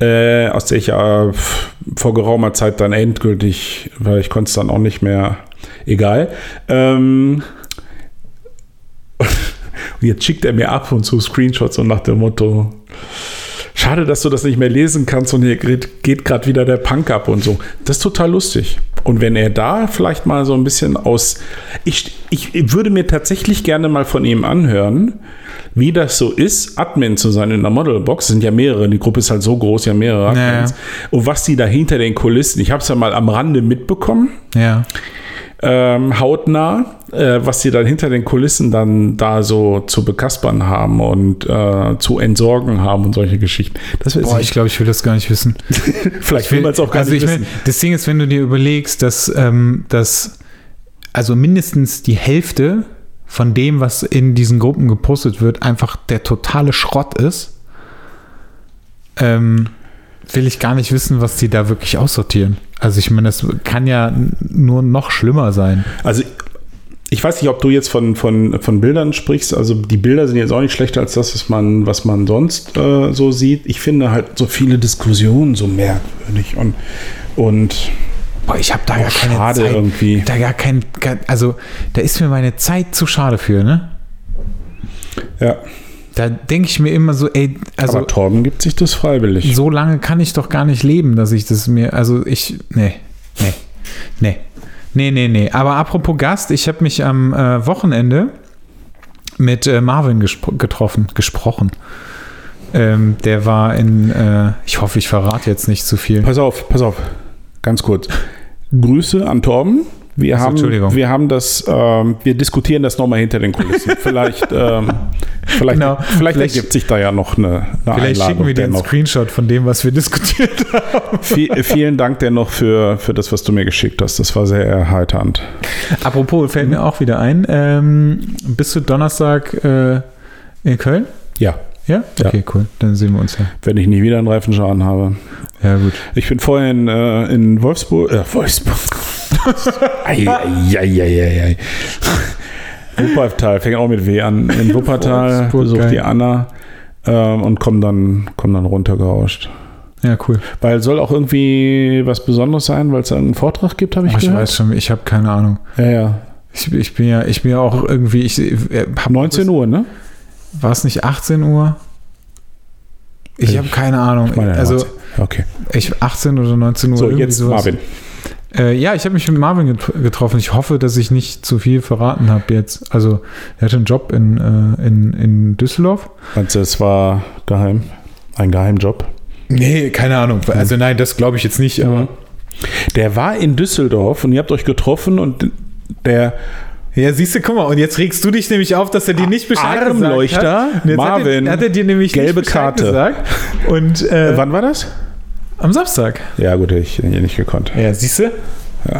äh, aus der ich ja vor geraumer Zeit dann endgültig, weil ich konnte es dann auch nicht mehr, egal. Ähm, und jetzt schickt er mir ab und zu Screenshots und nach dem Motto, schade, dass du das nicht mehr lesen kannst und hier geht, gerade wieder der Punk ab und so. Das ist total lustig. Und wenn er da vielleicht mal so ein bisschen aus, ich, ich würde mir tatsächlich gerne mal von ihm anhören, wie das so ist, Admin zu sein in der Modelbox. Es sind ja mehrere, die Gruppe ist halt so groß, ja mehrere Ja, Admins. ja. Und was die da hinter den Kulissen, ich habe es ja mal am Rande mitbekommen Ja. Ähm, hautnah, äh, was sie dann hinter den Kulissen dann da so zu bekaspern haben und äh, zu entsorgen haben und solche Geschichten. Das Boah, ich glaube, ich will das gar nicht wissen. [LAUGHS] vielleicht will man es auch gar also nicht ich wissen. mein, das Ding ist, wenn du dir überlegst, dass, ähm, dass also mindestens die Hälfte von dem, was in diesen Gruppen gepostet wird, einfach der totale Schrott ist, ähm, will ich gar nicht wissen, was die da wirklich aussortieren. Also ich meine, das kann ja nur noch schlimmer sein. Also ich weiß nicht, ob du jetzt von, von, von Bildern sprichst. Also die Bilder sind jetzt auch nicht schlechter als das, was man, was man sonst äh, so sieht. Ich finde halt so viele Diskussionen so merkwürdig und, und Boah, ich habe da Auch gar keine schade Zeit. irgendwie. Da gar kein, also da ist mir meine Zeit zu schade für, ne? ja. Da denke ich mir immer so, ey, also Aber Torben gibt sich das freiwillig. so lange kann ich doch gar nicht leben, dass ich das mir, also ich, nee, nee, nee, nee, nee, nee. Aber apropos Gast, ich habe mich am äh, Wochenende mit äh, Marvin gespro getroffen, gesprochen. Ähm, der war in, äh, ich hoffe, ich verrate jetzt nicht zu viel. Pass auf, pass auf. Ganz kurz. Grüße an Torben. Wir, Achso, haben, Entschuldigung. wir haben das, ähm, wir diskutieren das nochmal hinter den Kulissen. [LAUGHS] vielleicht, ähm, vielleicht, Genau. vielleicht, Vielleicht- ergibt sich da ja noch eine, eine Vielleicht Einladung. schicken wir dir einen. Screenshot von dem, was wir diskutiert [LAUGHS] haben. Vi- vielen Dank dennoch für, für das, was du mir geschickt hast. Das war sehr erheiternd. Apropos, fällt mir auch wieder ein, ähm, bist du Donnerstag äh, in Köln? Ja, Ja? Ja. Okay, cool. Dann sehen wir uns ja. wenn ich nie wieder einen Reifenschaden habe. Ja, gut. Ich bin vorhin äh, in Wolfsburg. Äh, Wolfsburg. [LAUGHS] ei, ei, ei, ei, ei. Wuppertal, fängt auch mit W an. In Wuppertal besucht die Anna ähm, und komm dann, komm dann runtergerauscht. Ja, cool. Weil soll auch irgendwie was Besonderes sein, weil es einen Vortrag gibt, habe ich ich gehört. weiß schon, ich habe keine Ahnung. Ja, ja. Ich, ich bin ja, ich bin ja auch irgendwie, ich äh, hab 19 Uhr, ne? War es nicht 18 Uhr? Ich Ich habe keine Ahnung. meine, also 19. Okay. ich 18 oder 19 Uhr. So, irgendwie jetzt sowas. Marvin. Äh, ja, ich habe mich mit Marvin get getroffen. Ich hoffe, dass ich nicht zu viel verraten habe jetzt. Also er hatte einen Job in, äh, in, in Düsseldorf. Du, es war geheim? Ein Geheimjob? Nee, keine Ahnung. Also nein, das glaube ich jetzt nicht. Aber Der war in Düsseldorf und ihr habt euch getroffen und der ja, siehst du, guck mal. Und jetzt regst du dich nämlich auf, dass er dir nicht Bescheid Armleuchter, gesagt hat. Und jetzt Marvin, hat er, hat er dir nämlich gelbe Karte. gesagt. Und äh, Wann war das? am Samstag. Ja, gut, hätte ich nicht gekonnt. Ja, siehst du?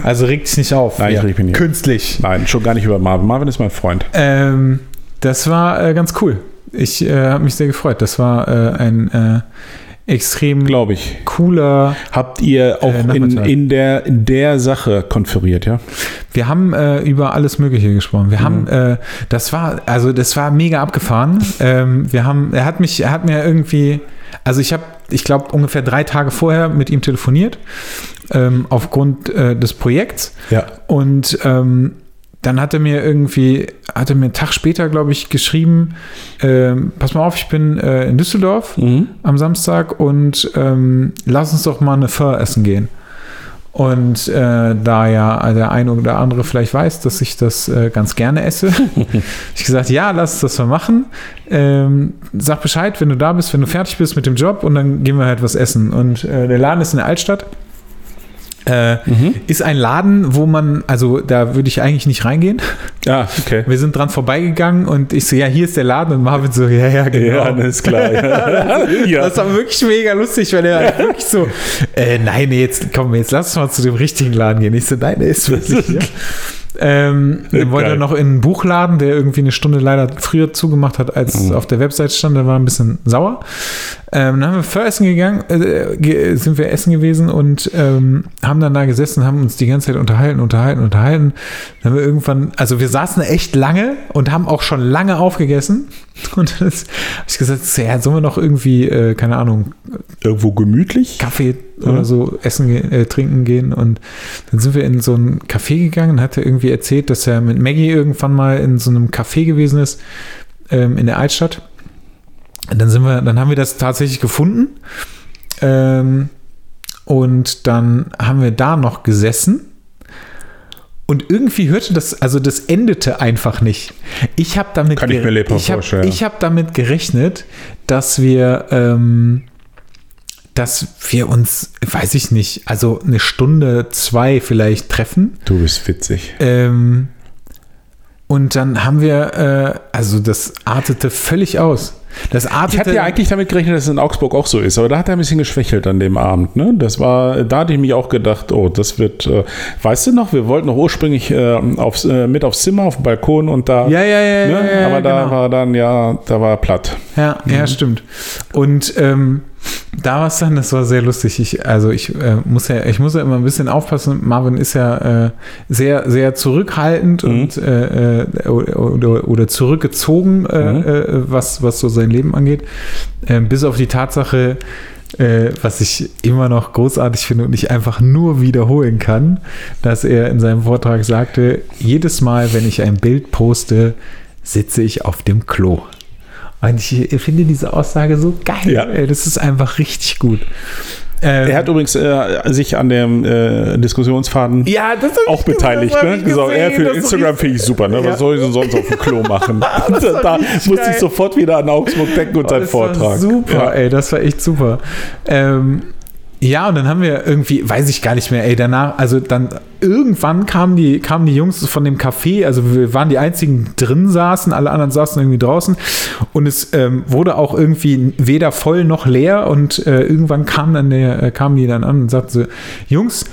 Also reg dich nicht auf. Nein, ich reg mich nicht. Künstlich. Nein, schon gar nicht über Marvin. Marvin ist mein Freund. Ähm, das war äh, ganz cool. Ich äh, habe mich sehr gefreut. Das war äh, ein äh, extrem Glaube ich. cooler. Habt ihr auch Äh, in, in, der, in der Sache konferiert, ja? Wir haben äh, über alles Mögliche gesprochen. Wir haben, äh, das war, also das war mega abgefahren. ähm, wir haben, er hat mich, er hat mir irgendwie, also ich habe, ich glaube ungefähr drei Tage vorher mit ihm telefoniert ähm, aufgrund äh, des Projekts. Ja. Und ähm, dann hat er mir irgendwie, hat er mir einen Tag später, glaube ich, geschrieben, ähm, pass mal auf, ich bin äh, in Düsseldorf Mhm. am Samstag und ähm, lass uns doch mal eine Pho essen gehen. Und äh, da ja der eine oder andere vielleicht weiß, dass ich das äh, ganz gerne esse, [LAUGHS] ich gesagt, ja, lass uns das mal machen. Ähm, sag Bescheid, wenn du da bist, wenn du fertig bist mit dem Job und dann gehen wir halt was essen. Und äh, der Laden ist in der Altstadt. Äh, Mhm. Ist ein Laden, wo man, also da würde ich eigentlich nicht reingehen. Ja, okay. Wir sind dran vorbeigegangen und ich so, ja, hier ist der Laden und Marvin so, ja, ja, genau. Ja, das ist klar. [LAUGHS] Ja. ja. Das war wirklich mega lustig, weil er halt wirklich so, äh, nein, jetzt komm, jetzt lass uns mal zu dem richtigen Laden gehen. Ich so, nein, der ist wirklich [LAUGHS] hier. Ähm, [LAUGHS] dann wollte noch in einen Buchladen, der irgendwie eine Stunde leider früher zugemacht hat, als Mhm. auf der Website stand. Der war ein bisschen sauer. Ähm, dann haben wir für Essen gegangen, äh, sind wir essen gewesen und ähm, haben dann da gesessen, haben uns die ganze Zeit unterhalten, unterhalten, unterhalten. Dann haben wir irgendwann, also wir saßen echt lange und haben auch schon lange aufgegessen. [LAUGHS] Und dann habe ich gesagt, so, ja, sollen wir noch irgendwie, äh, keine Ahnung, Irgendwo gemütlich? Kaffee Ja. oder so essen, äh, trinken gehen. Und dann sind wir in so ein Café gegangen und hat er irgendwie erzählt, dass er mit Maggie irgendwann mal in so einem Café gewesen ist ähm, in der Altstadt. Und dann sind wir, dann haben wir das tatsächlich gefunden. Ähm, und dann haben wir da noch gesessen. Und irgendwie hörte das, also das endete einfach nicht. Ich habe damit, Kann ich mir ich hab, ich hab damit gerechnet, dass wir, ähm, dass wir uns, weiß ich nicht, also eine Stunde, zwei vielleicht treffen. Du bist witzig. Ähm, und dann haben wir, äh, also das artete völlig aus. Das artete. Ich hatte ja eigentlich damit gerechnet, dass es in Augsburg auch so ist, aber da hat er ein bisschen geschwächelt an dem Abend. Ne? Das war, da hatte ich mich auch gedacht, oh, das wird, äh, weißt du noch, wir wollten noch ursprünglich äh, aufs, äh, mit aufs Zimmer, auf den Balkon und da, ja, ja, ja, ne? ja, ja, aber da genau. war dann ja, da war platt. Ja, ja, stimmt. Und ähm, da war es dann, das war sehr lustig. Ich, also ich äh, muss ja, ich muss ja immer ein bisschen aufpassen. Marvin ist ja äh, sehr, sehr zurückhaltend Mhm. und äh, äh, oder, oder zurückgezogen, äh, Mhm. äh, was, was so sein Leben angeht. Ähm, bis auf die Tatsache, was ich immer noch großartig finde und ich einfach nur wiederholen kann, dass er in seinem Vortrag sagte, jedes Mal, wenn ich ein Bild poste, sitze ich auf dem Klo. Und ich finde diese Aussage so geil. Ja. Ey, das ist einfach richtig gut. Ähm, Er hat übrigens äh, sich an dem äh, Diskussionsfaden ja, auch beteiligt. Ne? Gesagt, er für Instagram finde ich super. Ne? Ja. Was soll ich denn sonst auf dem Klo machen? [LAUGHS] [LAUGHS] da musste geil. ich sofort wieder an Augsburg denken und Oh, seinen Vortrag. Super, Ja. ey, das war echt super. Ähm, ja, und dann haben wir irgendwie, weiß ich gar nicht mehr, ey, danach, also dann irgendwann kamen die, kamen die Jungs von dem Café, also wir waren die einzigen drin saßen, alle anderen saßen irgendwie draußen und es ähm, wurde auch irgendwie weder voll noch leer und äh, irgendwann kam dann der, äh, kamen die dann an und sagten so, Jungs,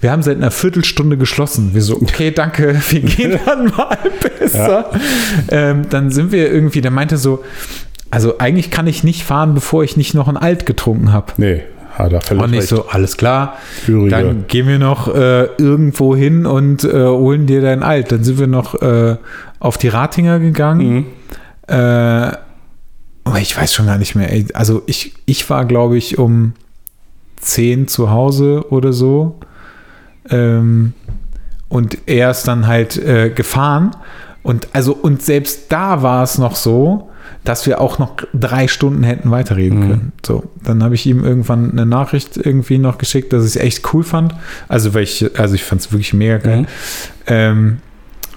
wir haben seit einer Viertelstunde geschlossen. Wir so, okay, danke, [LAUGHS] wir gehen [LAUGHS] dann mal besser. Ähm, dann sind wir irgendwie, der meinte so, also eigentlich kann ich nicht fahren, bevor ich nicht noch ein Alt getrunken habe. Nee, hat er völlig Und ich recht. so, alles klar, Führige. dann gehen wir noch äh, irgendwo hin und äh, holen dir dein Alt. Dann sind wir noch äh, auf die Ratinger gegangen. Mhm. Aber ich weiß schon gar nicht mehr. Ey. Also ich, ich war, glaube ich, um 10 zu Hause oder so. Ähm, und er ist dann halt äh, gefahren. Und also, und selbst da war es noch so, dass wir auch noch drei Stunden hätten weiterreden Mhm. können. So, dann habe ich ihm irgendwann eine Nachricht irgendwie noch geschickt, dass ich es echt cool fand. Also, weil ich, also ich fand es wirklich mega geil. Mhm. Ähm,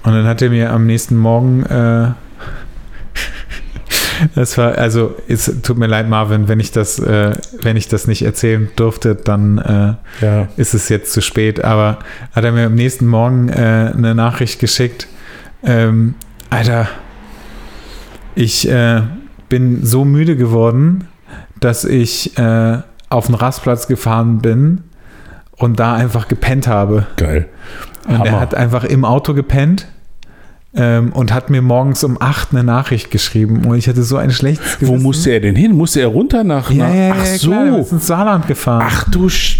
und dann hat er mir am nächsten Morgen, äh, [LAUGHS] das war, also es tut mir leid, Marvin, wenn ich das, äh, wenn ich das nicht erzählen durfte, dann äh, Ja. ist es jetzt zu spät. Aber hat er mir am nächsten Morgen äh, eine Nachricht geschickt. Ähm, Alter, ich äh, bin so müde geworden, dass ich äh, auf den Rastplatz gefahren bin und da einfach gepennt habe. Geil. Und er Hammer. hat einfach im Auto gepennt ähm, und hat mir morgens um 8 eine Nachricht geschrieben. Und ich hatte so ein schlechtes Wo musste er denn hin? Musste er runter nach? Ja, nach ja, ach ja, so. klar, ist ins Saarland gefahren. Ach du Sch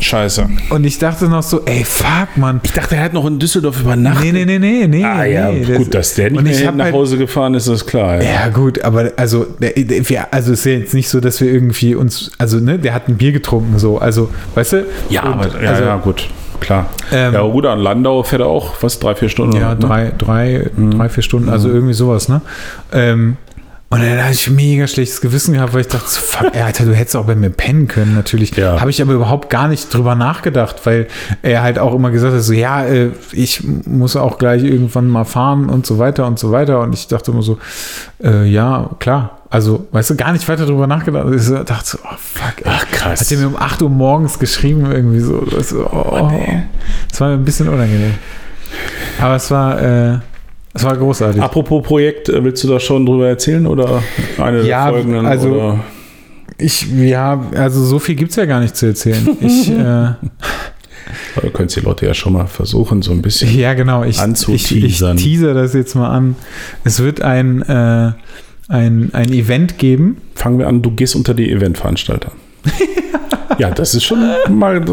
Scheiße. Und ich dachte noch so, ey, fuck, Mann. Ich dachte, er hat noch in Düsseldorf übernachtet. Nee, nee, nee, nee, nee. Ah ja, nee, gut, dass der nicht und mehr nach halt- Hause gefahren ist, ist klar. Ja. Ja, gut, aber also, der, der, wir, also es ist ja jetzt nicht so, dass wir irgendwie uns, also, ne, der hat ein Bier getrunken, so, also, weißt du? Ja, Und, aber ja, also, ja, gut. klar. Ähm, ja, Ruder an Landau fährt er auch was, drei, vier Stunden? Ja, ne? drei, drei, drei, vier Stunden, also irgendwie sowas, ne? Ähm, und dann hatte ich mega schlechtes Gewissen gehabt, weil ich dachte, so, fuck, Alter, du hättest auch bei mir pennen können, natürlich. Ja. Habe ich aber überhaupt gar nicht drüber nachgedacht, weil er halt auch immer gesagt hat, so, ja, äh, ich muss auch gleich irgendwann mal fahren und so weiter und so weiter. Und ich dachte immer so, äh, ja, klar. Also, weißt du, gar nicht weiter drüber nachgedacht. Ich dachte so, oh, fuck, ey. Ach, krass. Hat er mir um 8 Uhr morgens geschrieben, irgendwie so. Das, oh, oh, das war mir ein bisschen unangenehm. Aber es war, äh, es war großartig. Apropos Projekt, äh, willst du da schon drüber erzählen oder eine Ja, der folgenden? also- oder? Ich, ja, also so viel gibt es ja gar nicht zu erzählen. Ich, [LAUGHS] äh, Du könntest die Leute ja schon mal versuchen, so ein bisschen. ja, genau. Ich, ich, ich Anzuteasern. teaser das jetzt mal an. Es wird ein, äh, ein, ein Event geben. Fangen wir an, du gehst unter die Eventveranstalter. [LAUGHS] ja, das ist schon mal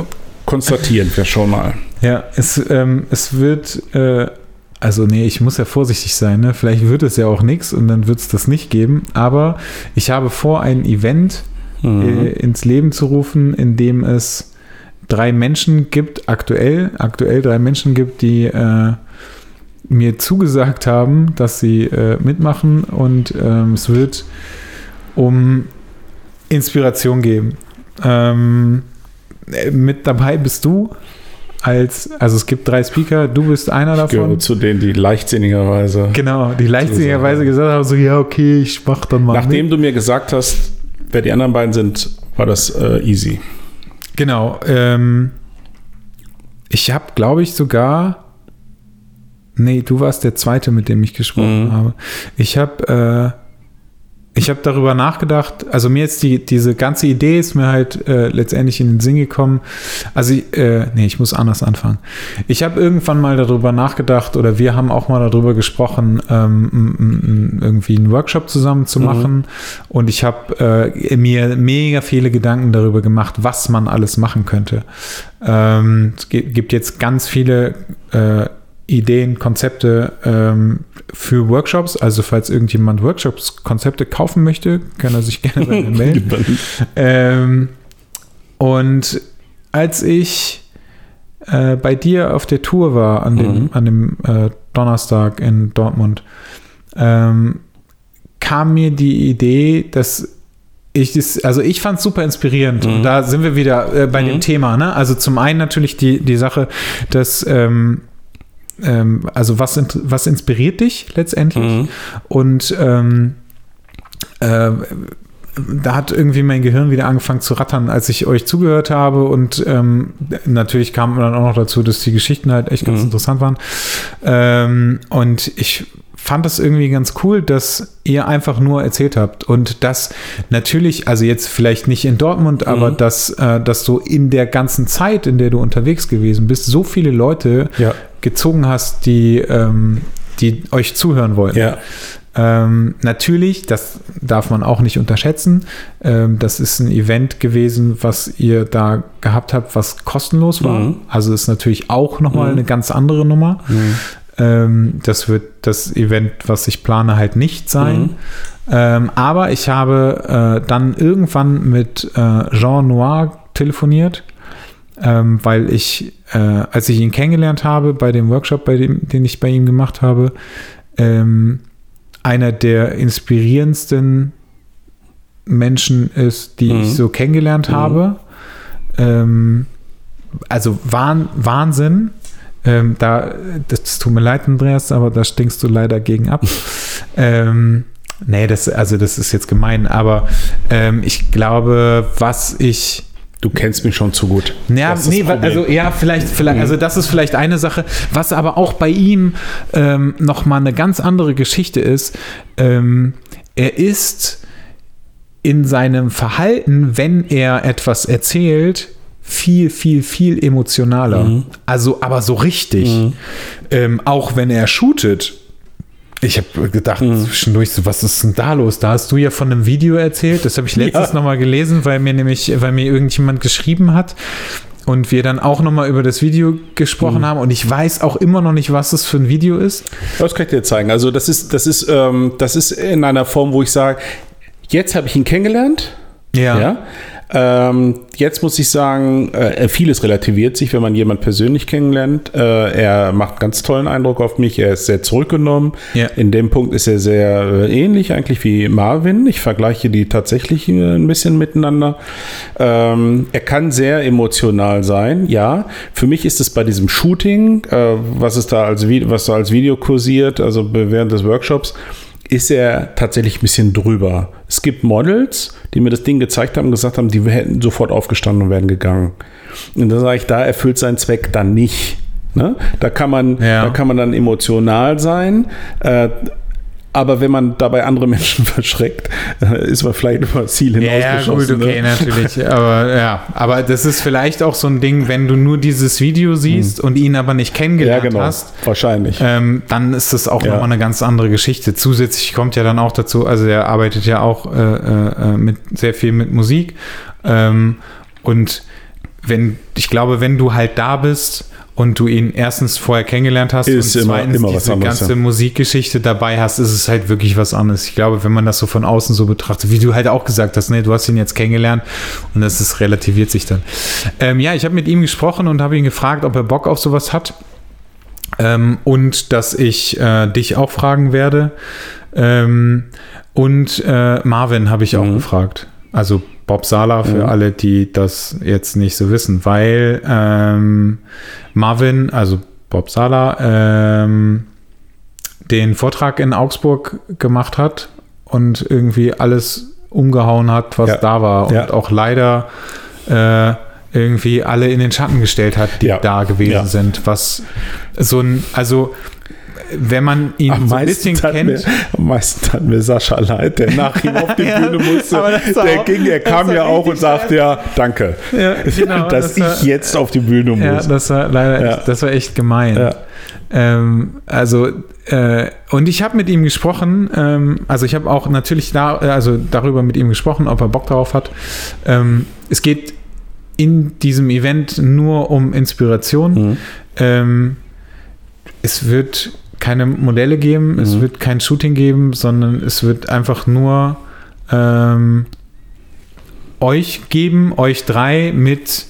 konstatieren wir schon mal. Ja, es, ähm, es wird, äh, also nee, ich muss ja vorsichtig sein, ne? Vielleicht wird es ja auch nichts und dann wird es das nicht geben. Aber ich habe vor, ein Event Mhm. äh, ins Leben zu rufen, in dem es drei Menschen gibt, aktuell, aktuell drei Menschen gibt, die äh, mir zugesagt haben, dass sie äh, mitmachen und ähm, es wird um Inspiration geben. Ähm, äh, mit dabei bist du als, also es gibt drei Speaker, du bist einer Ich gehöre davon. zu denen, die leichtsinnigerweise. Genau, die leichtsinnigerweise gesagt haben, so ja, okay, ich mach dann mal Nachdem mit. du mir gesagt hast, wer die anderen beiden sind, war das äh, easy. Genau. Ähm, ich habe, glaube ich, sogar. Nee, du warst der Zweite, mit dem ich gesprochen Mhm. habe. Ich habe äh, ich habe darüber nachgedacht. Also mir jetzt die diese ganze Idee ist mir halt äh, letztendlich in den Sinn gekommen. Also äh, nee, ich muss anders anfangen. Ich habe irgendwann mal darüber nachgedacht oder wir haben auch mal darüber gesprochen, ähm, irgendwie einen Workshop zusammen zu Mhm. machen. Und ich habe äh, mir mega viele Gedanken darüber gemacht, was man alles machen könnte. Ähm, es gi- gibt jetzt ganz viele äh, Ideen, Konzepte ähm, für Workshops. Also falls irgendjemand Workshops, Konzepte kaufen möchte, kann er sich gerne bei mir [LAUGHS] melden. Ähm, und als ich äh, bei dir auf der Tour war, an dem, Mhm. an dem äh, Donnerstag in Dortmund, ähm, kam mir die Idee, dass ich das, also ich fand es super inspirierend. Und da sind wir wieder äh, bei dem Thema. Ne? Also zum einen natürlich die, die Sache, dass ähm, ähm, also was, was inspiriert dich letztendlich? Mhm. Und ähm, äh, da hat irgendwie mein Gehirn wieder angefangen zu rattern, als ich euch zugehört habe. Und ähm, natürlich kam dann auch noch dazu, dass die Geschichten halt echt ganz Mhm. interessant waren. Ähm, und ich fand das irgendwie ganz cool, dass ihr einfach nur erzählt habt und das natürlich, also jetzt vielleicht nicht in Dortmund, aber Mhm. dass, äh, dass du in der ganzen Zeit, in der du unterwegs gewesen bist, so viele Leute Ja. gezogen hast, die, ähm, die euch zuhören wollen. Ja. Ähm, natürlich, das darf man auch nicht unterschätzen. Ähm, das ist ein Event gewesen, was ihr da gehabt habt, was kostenlos war. Mhm. Also ist natürlich auch nochmal Mhm. eine ganz andere Nummer. Mhm. Ähm, das wird das Event, was ich plane, halt nicht sein. Mhm. Ähm, aber ich habe äh, dann irgendwann mit äh, Jean Noir telefoniert, ähm, weil ich, äh, als ich ihn kennengelernt habe bei dem Workshop, bei dem, den ich bei ihm gemacht habe, ähm, einer der inspirierendsten Menschen ist, die Mhm. ich so kennengelernt Mhm. habe. Ähm, also Wahn, Wahnsinn. Ähm, da, das tut mir leid, Andreas, aber da stinkst du leider gegen ab. [LAUGHS] ähm, nee, das, also das ist jetzt gemein, aber ähm, ich glaube, was ich Du kennst mich schon zu gut. ja, Das das nee, also ja, vielleicht, vielleicht, Mhm. also das ist vielleicht eine Sache, was aber auch bei ihm ähm, nochmal eine ganz andere Geschichte ist. Ähm, er ist in seinem Verhalten, wenn er etwas erzählt, viel, viel, viel emotionaler. Mhm. Also, aber so richtig. Ähm, auch wenn er shootet. Ich habe gedacht, Mhm. zwischendurch, so, was ist denn da los? Da hast du ja von einem Video erzählt. Das habe ich letztens Ja. noch mal gelesen, weil mir nämlich, weil mir irgendjemand geschrieben hat und wir dann auch noch mal über das Video gesprochen Mhm. haben. Und ich weiß auch immer noch nicht, was es für ein Video ist. Das kann ich dir zeigen. Also das ist, das ist, ähm, das ist in einer Form, wo ich sage, jetzt habe ich ihn kennengelernt. Ja. Ähm, jetzt muss ich sagen, äh, vieles relativiert sich, wenn man jemanden persönlich kennenlernt. Äh, er macht ganz tollen Eindruck auf mich. Er ist sehr zurückgenommen. Ja. In dem Punkt ist er sehr äh, ähnlich eigentlich wie Marvin. Ich vergleiche die tatsächlich äh, ein bisschen miteinander. Ähm, er kann sehr emotional sein, ja. Für mich ist es bei diesem Shooting, äh, was es da als, was da als Video kursiert, also während des Workshops, ist er tatsächlich ein bisschen drüber. Es gibt Models, die mir das Ding gezeigt haben und gesagt haben, die hätten sofort aufgestanden und wären gegangen. Und da sage ich, da erfüllt sein Zweck dann nicht. Ne? Da, kann man, Ja. da kann man dann emotional sein. Äh, aber wenn man dabei andere Menschen [LAUGHS] verschreckt, äh, ist man vielleicht über das Ziel Ja, ja, gut, hinausgeschossen. okay, ne? natürlich. Aber ja, aber das ist vielleicht auch so ein Ding, wenn du nur dieses Video siehst und ihn aber nicht Ja, kennengelernt genau. hast, Wahrscheinlich. ähm, dann ist das auch Ja. nochmal eine ganz andere Geschichte. Zusätzlich kommt ja dann auch dazu, also er arbeitet ja auch äh, äh, mit sehr viel mit Musik. Ähm, und wenn, ich glaube, wenn du halt da bist und du ihn erstens vorher kennengelernt hast Ist und immer- zweitens immer diese anderes, ganze ja. Musikgeschichte dabei hast, ist es halt wirklich was anderes. Ich glaube, wenn man das so von außen so betrachtet, wie du halt auch gesagt hast, ne, du hast ihn jetzt kennengelernt und das ist, relativiert sich dann. Ähm, ja, ich habe mit ihm gesprochen und habe ihn gefragt, ob er Bock auf sowas hat. Ähm, und dass ich äh, dich auch fragen werde. Ähm, und äh, Marvin habe ich auch Mhm. gefragt. Also Bob Sala für Mhm. alle, die das jetzt nicht so wissen, weil ähm, Marvin, also Bob Sala, ähm, den Vortrag in Augsburg gemacht hat und irgendwie alles umgehauen hat, was Ja. da war. Und Ja. auch leider äh, irgendwie alle in den Schatten gestellt hat, die Ja. da gewesen sind. Was so ein, also wenn man ihn Am so ein bisschen kennt. mir, am meisten tat mir Sascha leid, der nach ihm auf die [LAUGHS] Ja, Bühne musste. Der auch- ging, das kam ja auch und sagte ja, danke, Ja, [LAUGHS] genau, dass das war- ich jetzt auf die Bühne Ja, muss. das war leider Ja. echt, das war echt gemein. Ja. Ähm, also, äh, und ich habe mit ihm gesprochen, ähm, also ich habe auch natürlich da, also darüber mit ihm gesprochen, ob er Bock darauf hat. Ähm, es geht in diesem Event nur um Inspiration. Mhm. Ähm, es wird keine Modelle geben, es Mhm. wird kein Shooting geben, sondern es wird einfach nur ähm, euch geben, euch drei mit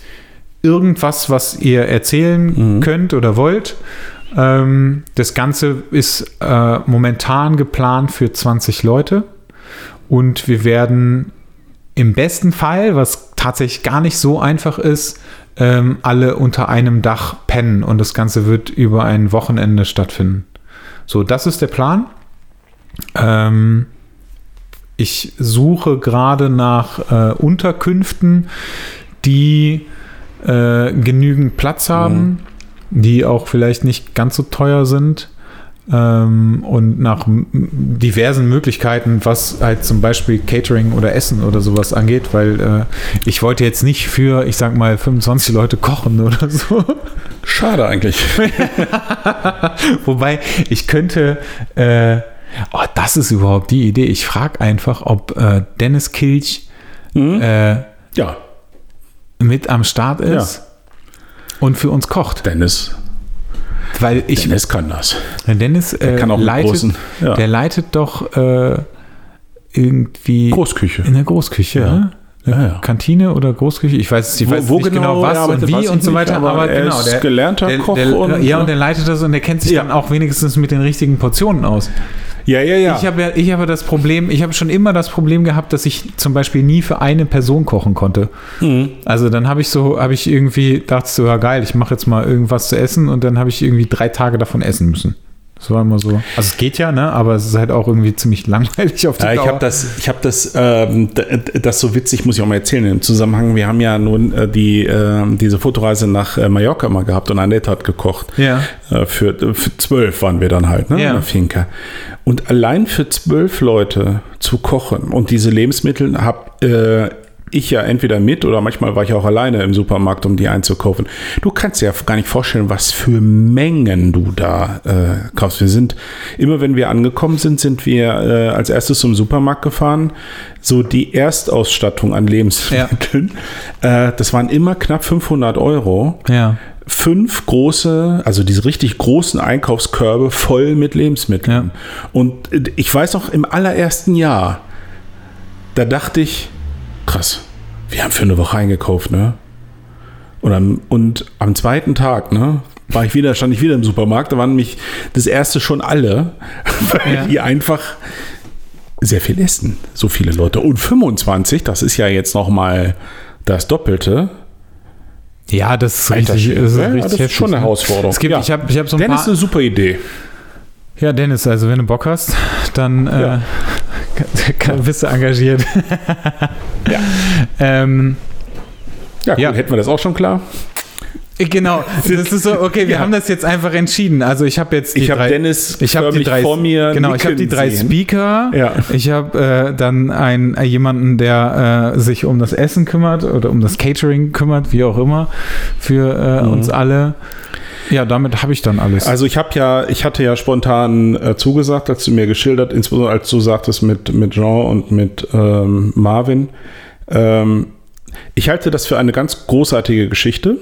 irgendwas, was ihr erzählen Mhm. könnt oder wollt. Ähm, das Ganze ist äh, momentan geplant für 20 Leute und wir werden im besten Fall, was tatsächlich gar nicht so einfach ist, ähm, alle unter einem Dach pennen und das Ganze wird über ein Wochenende stattfinden. So, das ist der Plan. Ähm, ich suche gerade nach äh, Unterkünften, die äh, genügend Platz haben, die auch vielleicht nicht ganz so teuer sind. Ähm, und nach diversen Möglichkeiten, was halt zum Beispiel Catering oder Essen oder sowas angeht, weil äh, ich wollte jetzt nicht für, ich sag mal, 25 Leute kochen oder [LAUGHS] so. Schade eigentlich. [LAUGHS] Wobei, ich könnte, äh, oh, das ist überhaupt die Idee. Ich frage einfach, ob äh, Dennis Kilch Mhm. ja, mit am Start ist und für uns kocht. Dennis. Weil ich, Dennis kann das. Dennis äh, kann auch mit leitet, großen- ja. der leitet doch äh, irgendwie Großküche. in der Großküche, Ja. ne? Ja, ja. Kantine oder Großküche, ich weiß, ich Wo- weiß wo nicht genau genau, was arbeitet, und wie und so nicht, weiter, aber aber, er genau, ist gelernter der, Koch der, und- ja, und der leitet das und der kennt sich Ja. dann auch wenigstens mit den richtigen Portionen aus. Ja, ja, ja. Ich habe ja, ich habe das Problem, ich habe schon immer das Problem gehabt, dass ich zum Beispiel nie für eine Person kochen konnte. Mhm. Also dann habe ich so, habe ich irgendwie, dachte so, ja geil, ich mache jetzt mal irgendwas zu essen und dann habe ich irgendwie drei Tage davon essen müssen. Das war immer so. Also es geht ja, ne? Aber es ist halt auch irgendwie ziemlich [LAUGHS] langweilig auf die Ja, ich habe das, ich habe das, ähm, d- das so witzig, muss ich auch mal erzählen im Zusammenhang. Wir haben ja nun äh, die, äh, diese Fotoreise nach äh, Mallorca mal gehabt und Annette hat gekocht. Ja. Äh, für, für zwölf waren wir dann halt, ne? Ja. In der Finca. Und allein für zwölf Leute zu kochen und diese Lebensmittel hab äh, ich ja entweder mit oder manchmal war ich auch alleine im Supermarkt, um die einzukaufen. Du kannst dir ja gar nicht vorstellen, was für Mengen du da äh, kaufst. Wir sind, immer wenn wir angekommen sind, sind wir äh, als erstes zum Supermarkt gefahren. So die Erstausstattung an Lebensmitteln. [LAUGHS] Äh, das waren immer knapp 500 Euro Ja. Fünf große, also diese richtig großen Einkaufskörbe voll mit Lebensmitteln. Und ich weiß noch, im allerersten Jahr, da dachte ich, krass, wir haben für eine Woche eingekauft, ne? Und am, und am zweiten Tag, ne, war ich wieder, stand ich wieder im Supermarkt, da waren nämlich das erste schon alle, [LAUGHS] weil Ja. die einfach sehr viel essen, so viele Leute. Und 25, das ist ja jetzt noch mal das Doppelte. Ja, das ist Alter richtig. Das ist, ne? richtig das ist schon eine ne? Herausforderung. Es gibt, Ja. Ich habe ich hab so ein Dennis paar. eine super Idee. Ja, Dennis, also wenn du Bock hast, dann Ja. äh, kann, [LAUGHS] kann, bist du engagiert. Ja. [LAUGHS] ähm, Ja, cool, Ja. hätten wir das auch schon klar. Genau, das ist so, okay, wir Ja. haben das jetzt einfach entschieden. Also ich habe jetzt die Ich habe drei, Dennis ich habe die drei vor mir genau, ich habe die drei sehen. Speaker. Ja. Ich habe äh, dann einen äh, jemanden, der äh, sich um das Essen kümmert oder um das Catering kümmert, wie auch immer, für äh, Mhm. uns alle. Ja, damit habe ich dann alles. Also ich habe ja, ich hatte ja spontan äh, zugesagt, als du mir geschildert, insbesondere als du sagtest mit, mit Jean und mit ähm, Marvin. Ähm, ich halte das für eine ganz großartige Geschichte,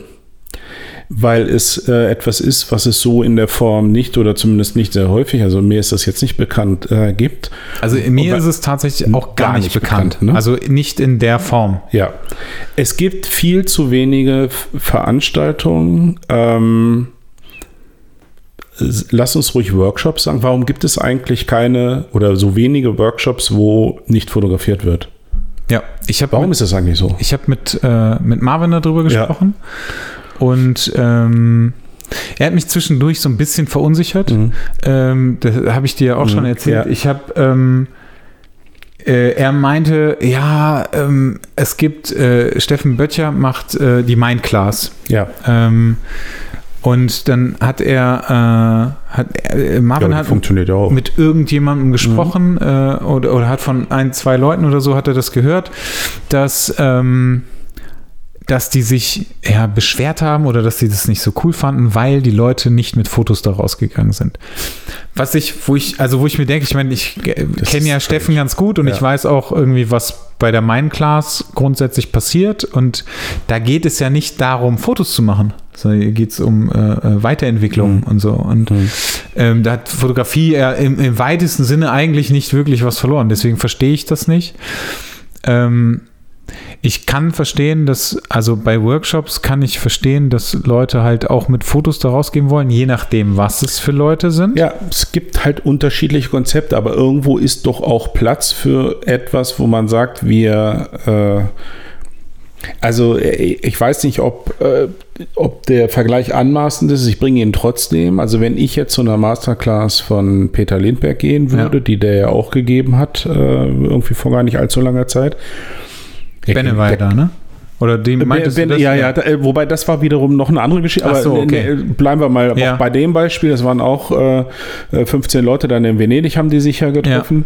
weil es äh, etwas ist, was es so in der Form nicht oder zumindest nicht sehr häufig, also mir ist das jetzt nicht bekannt, äh, gibt. Also mir Und- ist es tatsächlich auch gar, gar nicht nicht bekannt. bekannt, ne? Also nicht in der Form. Ja, es gibt viel zu wenige Veranstaltungen. Ähm, lass uns ruhig Workshops sagen. Warum gibt es eigentlich keine oder so wenige Workshops, wo nicht fotografiert wird? Ja, ich habe Warum mit, ist das eigentlich so? ich hab mit, äh, mit Marvin darüber Ja. Und ähm, er hat mich zwischendurch so ein bisschen verunsichert. Mhm. Ähm, das habe ich dir ja auch Mhm, schon erzählt. ja. Ich habe, ähm, äh, er meinte, ja, ähm, es gibt, äh, Steffen Böttcher macht äh, die Mind Class. Ja, Ähm, und dann hat er, äh, hat, äh, ja Marvin die hat funktioniert ja auch. mit irgendjemandem gesprochen äh, oder, oder hat von ein, zwei Leuten oder so hat er das gehört, dass, ähm, dass die sich ja, beschwert haben oder dass sie das nicht so cool fanden, weil die Leute nicht mit Fotos da rausgegangen sind. Was ich, wo ich, also wo ich mir denke, ich meine, ich kenne ja Steffen ganz gut und Ja. ich weiß auch irgendwie, was bei der Main Class grundsätzlich passiert und da geht es ja nicht darum, Fotos zu machen, sondern hier geht es um äh, äh, Weiterentwicklung Mhm. und so. Und Mhm. ähm, da hat Fotografie ja im, im weitesten Sinne eigentlich nicht wirklich was verloren. Deswegen verstehe ich das nicht. Ähm, ich kann verstehen, dass, also bei Workshops kann ich verstehen, dass Leute halt auch mit Fotos da rausgehen wollen, je nachdem, was es für Leute sind. Ja, es gibt halt unterschiedliche Konzepte, aber irgendwo ist doch auch Platz für etwas, wo man sagt, wir, äh, also äh, ich weiß nicht, ob, äh, ob der Vergleich anmaßend ist, ich bringe ihn trotzdem. Also wenn ich jetzt zu einer Masterclass von Peter Lindberg gehen würde, Ja. die der ja auch gegeben hat, äh, irgendwie vor gar nicht allzu langer Zeit. Benne war ja da, ne? Oder die meintest wenn, du das? ja, ja, da, äh, wobei das war wiederum noch eine andere Geschichte. Aber so, okay. äh, bleiben wir mal Ja. bei dem Beispiel. Das waren auch äh, äh, 15 Leute dann in Venedig, haben die sich ja getroffen.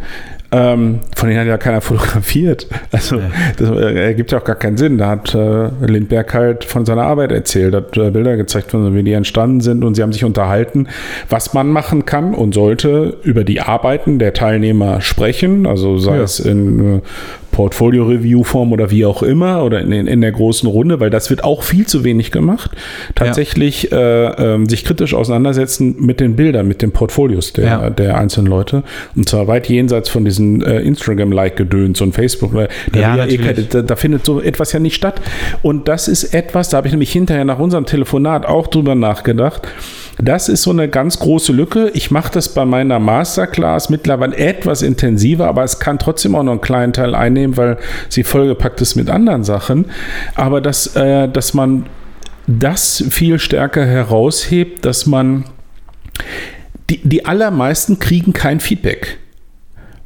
Ähm, von denen hat ja keiner [LAUGHS] fotografiert. Also das äh, ergibt ja auch gar keinen Sinn. Da hat äh, Lindberg halt von seiner Arbeit erzählt, hat äh, Bilder gezeigt, von, wie die entstanden sind und sie haben sich unterhalten, was man machen kann und sollte über die Arbeiten der Teilnehmer sprechen. Also sei Ja. es in äh, Portfolio-Review-Form oder wie auch immer oder in, in der großen Runde, weil das wird auch viel zu wenig gemacht. Tatsächlich äh, ähm, sich kritisch auseinandersetzen mit den Bildern, mit den Portfolios der, Ja. der einzelnen Leuten. Und zwar weit jenseits von diesen äh, Instagram-Like-Gedöns und Facebook. Da, Ja, eh da, da findet so etwas ja nicht statt. Und das ist etwas, da habe ich nämlich hinterher nach unserem Telefonat auch drüber nachgedacht. Das ist so eine ganz große Lücke. Ich mache das bei meiner Masterclass mittlerweile etwas intensiver, aber es kann trotzdem auch noch einen kleinen Teil einnehmen, weil sie vollgepackt ist mit anderen Sachen. Aber dass, äh, dass man das viel stärker heraushebt, dass man die, die allermeisten kriegen kein Feedback.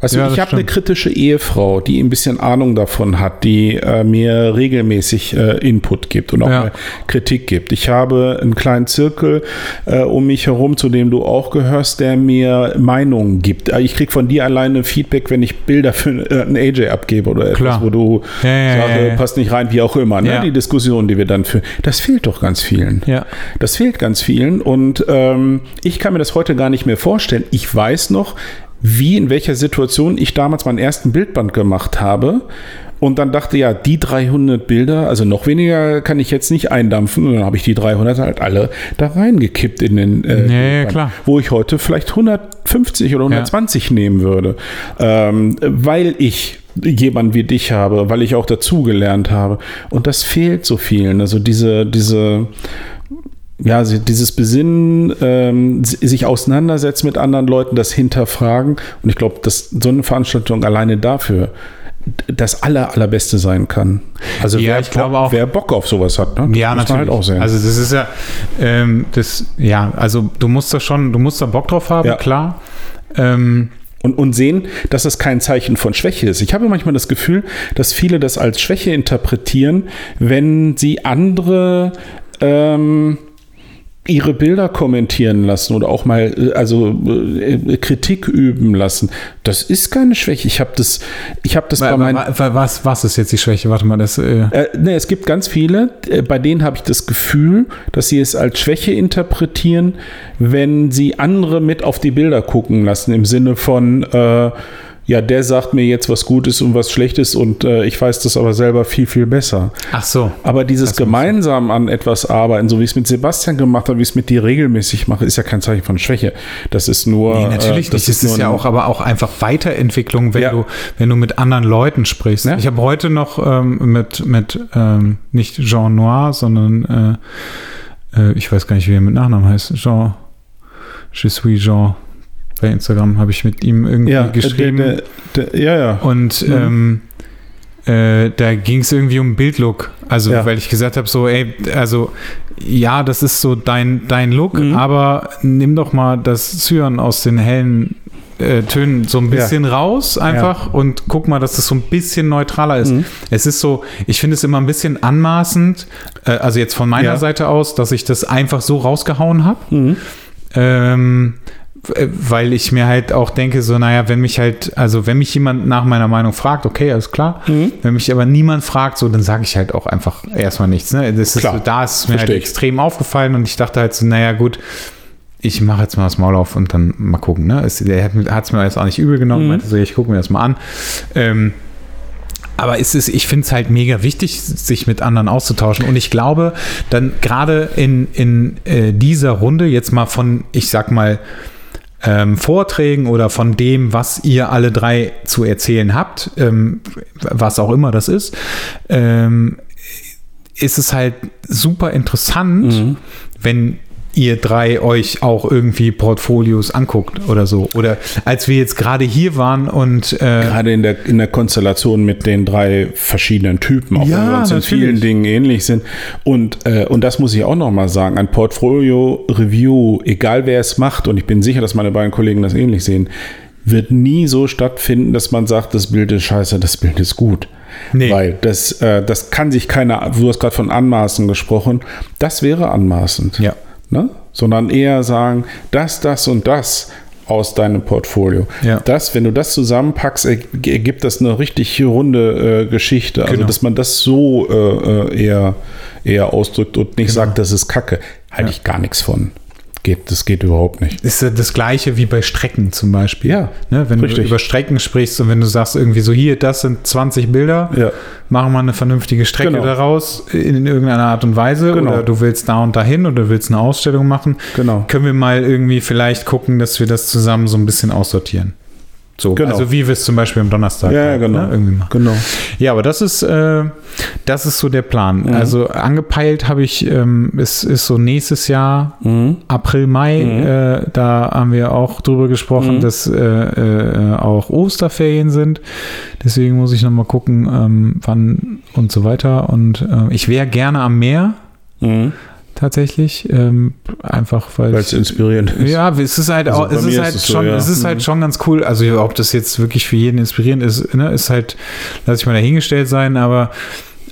Also Ja, ich das habe eine kritische Ehefrau, die ein bisschen Ahnung davon hat, die äh, mir regelmäßig äh, Input gibt und auch Ja. Kritik gibt. Ich habe einen kleinen Zirkel äh, um mich herum, zu dem du auch gehörst, der mir Meinungen gibt. Äh, Ich kriege von dir alleine Feedback, wenn ich Bilder für äh, einen AJ abgebe oder etwas, Klar. wo du Ja, sagst, passt nicht rein, wie auch immer. Ne? Die Diskussion, die wir dann führen. Das fehlt doch ganz vielen. Ja. Das fehlt ganz vielen und ähm, ich kann mir das heute gar nicht mehr vorstellen. Ich weiß noch, wie, in welcher Situation ich damals meinen ersten Bildband gemacht habe und dann dachte, ja, die 300 Bilder, also noch weniger kann ich jetzt nicht eindampfen und dann habe ich die 300 halt alle da reingekippt in den äh, Ja, ja, Bildband, klar. wo ich heute vielleicht 150 oder 120 nehmen würde, ähm, weil ich jemand wie dich habe, weil ich auch dazugelernt habe. Und das fehlt so vielen. Also diese, diese, ja, dieses Besinnen, ähm, sich auseinandersetzen mit anderen Leuten, das hinterfragen. Und ich glaube, dass so eine Veranstaltung alleine dafür das aller, allerbeste sein kann. Also ja, wer, ich glaube auch, wer Bock auf sowas hat, ne? Ja, halt natürlich. Halt auch sehen. Also das ist ja, ähm, das, ja, also du musst da schon, du musst da Bock drauf haben, ja. klar. Ähm, und, und sehen, dass das kein Zeichen von Schwäche ist. Ich habe manchmal das Gefühl, dass viele das als Schwäche interpretieren, wenn sie andere ähm, ihre Bilder kommentieren lassen oder auch mal äh, also äh, Kritik üben lassen. Das ist keine Schwäche. Ich habe das, ich habe das bei meinen. Was, was ist jetzt die Schwäche? Warte mal, das. Äh äh, ne, es gibt ganz viele, äh, bei denen habe ich das Gefühl, dass sie es als Schwäche interpretieren, wenn sie andere mit auf die Bilder gucken lassen im Sinne von äh, ja, der sagt mir jetzt, was gut ist und was schlecht ist und äh, ich weiß das aber selber viel, viel besser. Ach so. Aber dieses gemeinsam an etwas arbeiten, so wie ich es mit Sebastian gemacht habe, wie ich es mit dir regelmäßig mache, ist ja kein Zeichen von Schwäche. Das ist nur. Nee, natürlich äh, das nicht. Das ist, ja auch, aber auch einfach Weiterentwicklung, wenn, ja. du, wenn du mit anderen Leuten sprichst. Ja. Ich habe heute noch ähm, mit, mit ähm, nicht Jean Noir, sondern äh, äh, ich weiß gar nicht, wie er mit Nachnamen heißt. Jean. Je suis Jean bei Instagram habe ich mit ihm irgendwie ja, geschrieben. Der, der, der, ja, ja. Und mhm. ähm, äh, da ging es irgendwie um Bildlook. Also, ja. weil ich gesagt habe, so, ey, also, ja, das ist so dein, dein Look, mhm. aber nimm doch mal das Cyan aus den hellen äh, Tönen so ein bisschen ja. raus einfach ja. und guck mal, dass das so ein bisschen neutraler ist. Mhm. Es ist so, ich finde es immer ein bisschen anmaßend, äh, also jetzt von meiner. Seite aus, dass ich das einfach so rausgehauen habe. Mhm. Ähm, äh, weil ich mir halt auch denke, so, naja, wenn mich halt, also wenn mich jemand nach meiner Meinung fragt, okay, alles klar. Mhm. Wenn mich aber niemand fragt, so, dann sage ich halt auch einfach erstmal nichts. Ne? Das ist, da ist es mir halt extrem aufgefallen und ich dachte halt so, naja, gut, ich mache jetzt mal das Maul auf und dann mal gucken. Ne? Es, der hat es mir jetzt auch nicht übel genommen, mhm. meinte so, ich gucke mir das mal an. Ähm, aber es ist, ich finde es halt mega wichtig, sich mit anderen auszutauschen. Und ich glaube, dann gerade in, in äh, dieser Runde, jetzt mal von, ich sag mal, ähm, Vorträgen oder von dem, was ihr alle drei zu erzählen habt, ähm, was auch immer das ist, ähm, ist es halt super interessant, mhm. wenn ihr drei euch auch irgendwie Portfolios anguckt oder so. Oder als wir jetzt gerade hier waren und äh gerade in der, in der Konstellation mit den drei verschiedenen Typen, auch ja, wenn wir uns in vielen Dingen ähnlich sind. Und, äh, und das muss ich auch nochmal sagen, ein Portfolio-Review, egal wer es macht, und ich bin sicher, dass meine beiden Kollegen das ähnlich sehen, wird nie so stattfinden, dass man sagt, das Bild ist scheiße, das Bild ist gut. Nee. Weil das, äh, das kann sich keiner, du hast gerade von Anmaßen gesprochen, das wäre anmaßend. Ja ne? sondern eher sagen, das, das und das aus deinem Portfolio. Ja. Das, wenn du das zusammenpackst, ergibt das eine richtig runde äh, Geschichte. Also, genau. dass man das so äh, äh eher, eher ausdrückt und nicht genau. sagt, das ist Kacke. Halte ja. ich gar nichts von. Geht, das geht überhaupt nicht. Ist das gleiche wie bei Strecken zum Beispiel. Ja. Ne, wenn richtig. du über Strecken sprichst und wenn du sagst irgendwie so, hier, das sind 20 Bilder, ja. machen wir eine vernünftige Strecke genau. daraus in, in, irgendeiner Art und Weise genau. oder du willst da und dahin oder willst eine Ausstellung machen, genau. können wir mal irgendwie vielleicht gucken, dass wir das zusammen so ein bisschen aussortieren. So, genau. also wie wir es zum Beispiel am Donnerstag. Ja, halt, genau. Ne, irgendwie machen. genau. Ja, aber das ist, äh, das ist so der Plan. Mhm. Also angepeilt habe ich, ähm, es ist so nächstes Jahr, mhm. April, Mai, mhm. äh, da haben wir auch drüber gesprochen, mhm. dass äh, äh, auch Osterferien sind. Deswegen muss ich nochmal gucken, ähm, wann und so weiter. Und äh, ich wäre gerne am Meer. Tatsächlich. Ähm, einfach weil es inspirierend ist. Ja, es ist halt also auch, es ist halt ist schon, so, ja. es ist halt mhm. schon ganz cool. Also ob das jetzt wirklich für jeden inspirierend ist, ne, ist halt, lass ich mal dahingestellt sein, aber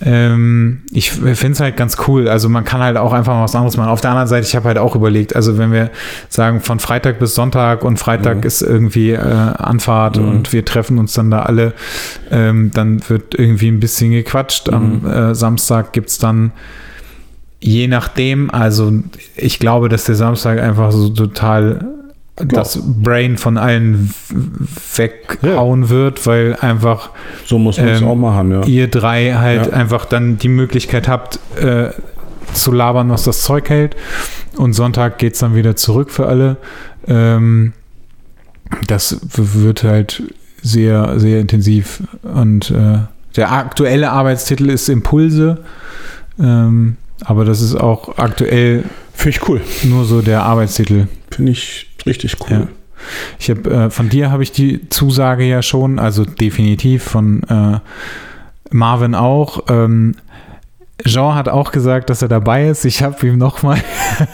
ähm, ich finde es halt ganz cool. Also man kann halt auch einfach mal was anderes machen. Auf der anderen Seite, ich habe halt auch überlegt, also wenn wir sagen von Freitag bis Sonntag und Freitag mhm. ist irgendwie äh, Anfahrt mhm. und wir treffen uns dann da alle, ähm, dann wird irgendwie ein bisschen gequatscht. Am mhm. äh, Samstag gibt es dann je nachdem, also ich glaube, dass der Samstag einfach so total das Brain von allen weghauen ja. wird, weil einfach so muss man es ähm, auch machen, ja. ihr drei halt ja. einfach dann die Möglichkeit habt äh, zu labern, was das Zeug hält. Und Sonntag geht es dann wieder zurück für alle. Ähm, das wird halt sehr, sehr intensiv. Und äh, der aktuelle Arbeitstitel ist Impulse. Ähm, aber das ist auch aktuell Finde ich cool. nur so der Arbeitstitel. Finde ich richtig cool. Ja. Ich habe äh, von dir habe ich die Zusage ja schon, also definitiv von äh, Marvin auch. Ähm, Jean hat auch gesagt, dass er dabei ist. Ich habe ihm nochmal,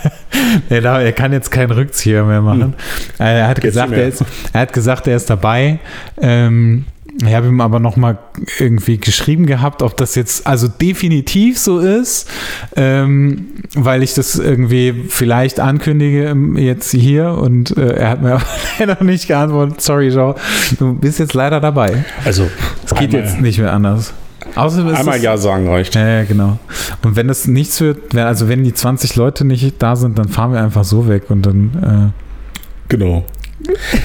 [LAUGHS] er, er kann jetzt keinen Rückzieher mehr machen. Äh, Er hat Jetzt gesagt, er ist, er hat gesagt, er ist dabei. Ähm, ich habe ihm aber nochmal irgendwie geschrieben gehabt, ob das jetzt also definitiv so ist, ähm, weil ich das irgendwie vielleicht ankündige ähm, jetzt hier und äh, er hat mir [LAUGHS] aber leider nicht geantwortet. Sorry, Jean, du bist jetzt leider dabei. Also, Es geht jetzt nicht mehr anders. Ist Einmal Ja sagen reicht. ja, ja, genau. Und wenn das nichts wird, also wenn die 20 Leute nicht da sind, dann fahren wir einfach so weg und dann, Genau.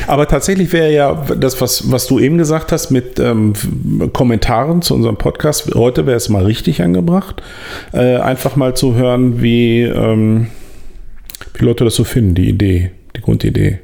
Aber tatsächlich wäre ja das, was, was du eben gesagt hast mit ähm, Kommentaren zu unserem Podcast, heute wäre es mal richtig angebracht, äh, einfach mal zu hören, wie, ähm, wie Leute das so finden, die Idee, die Grundidee.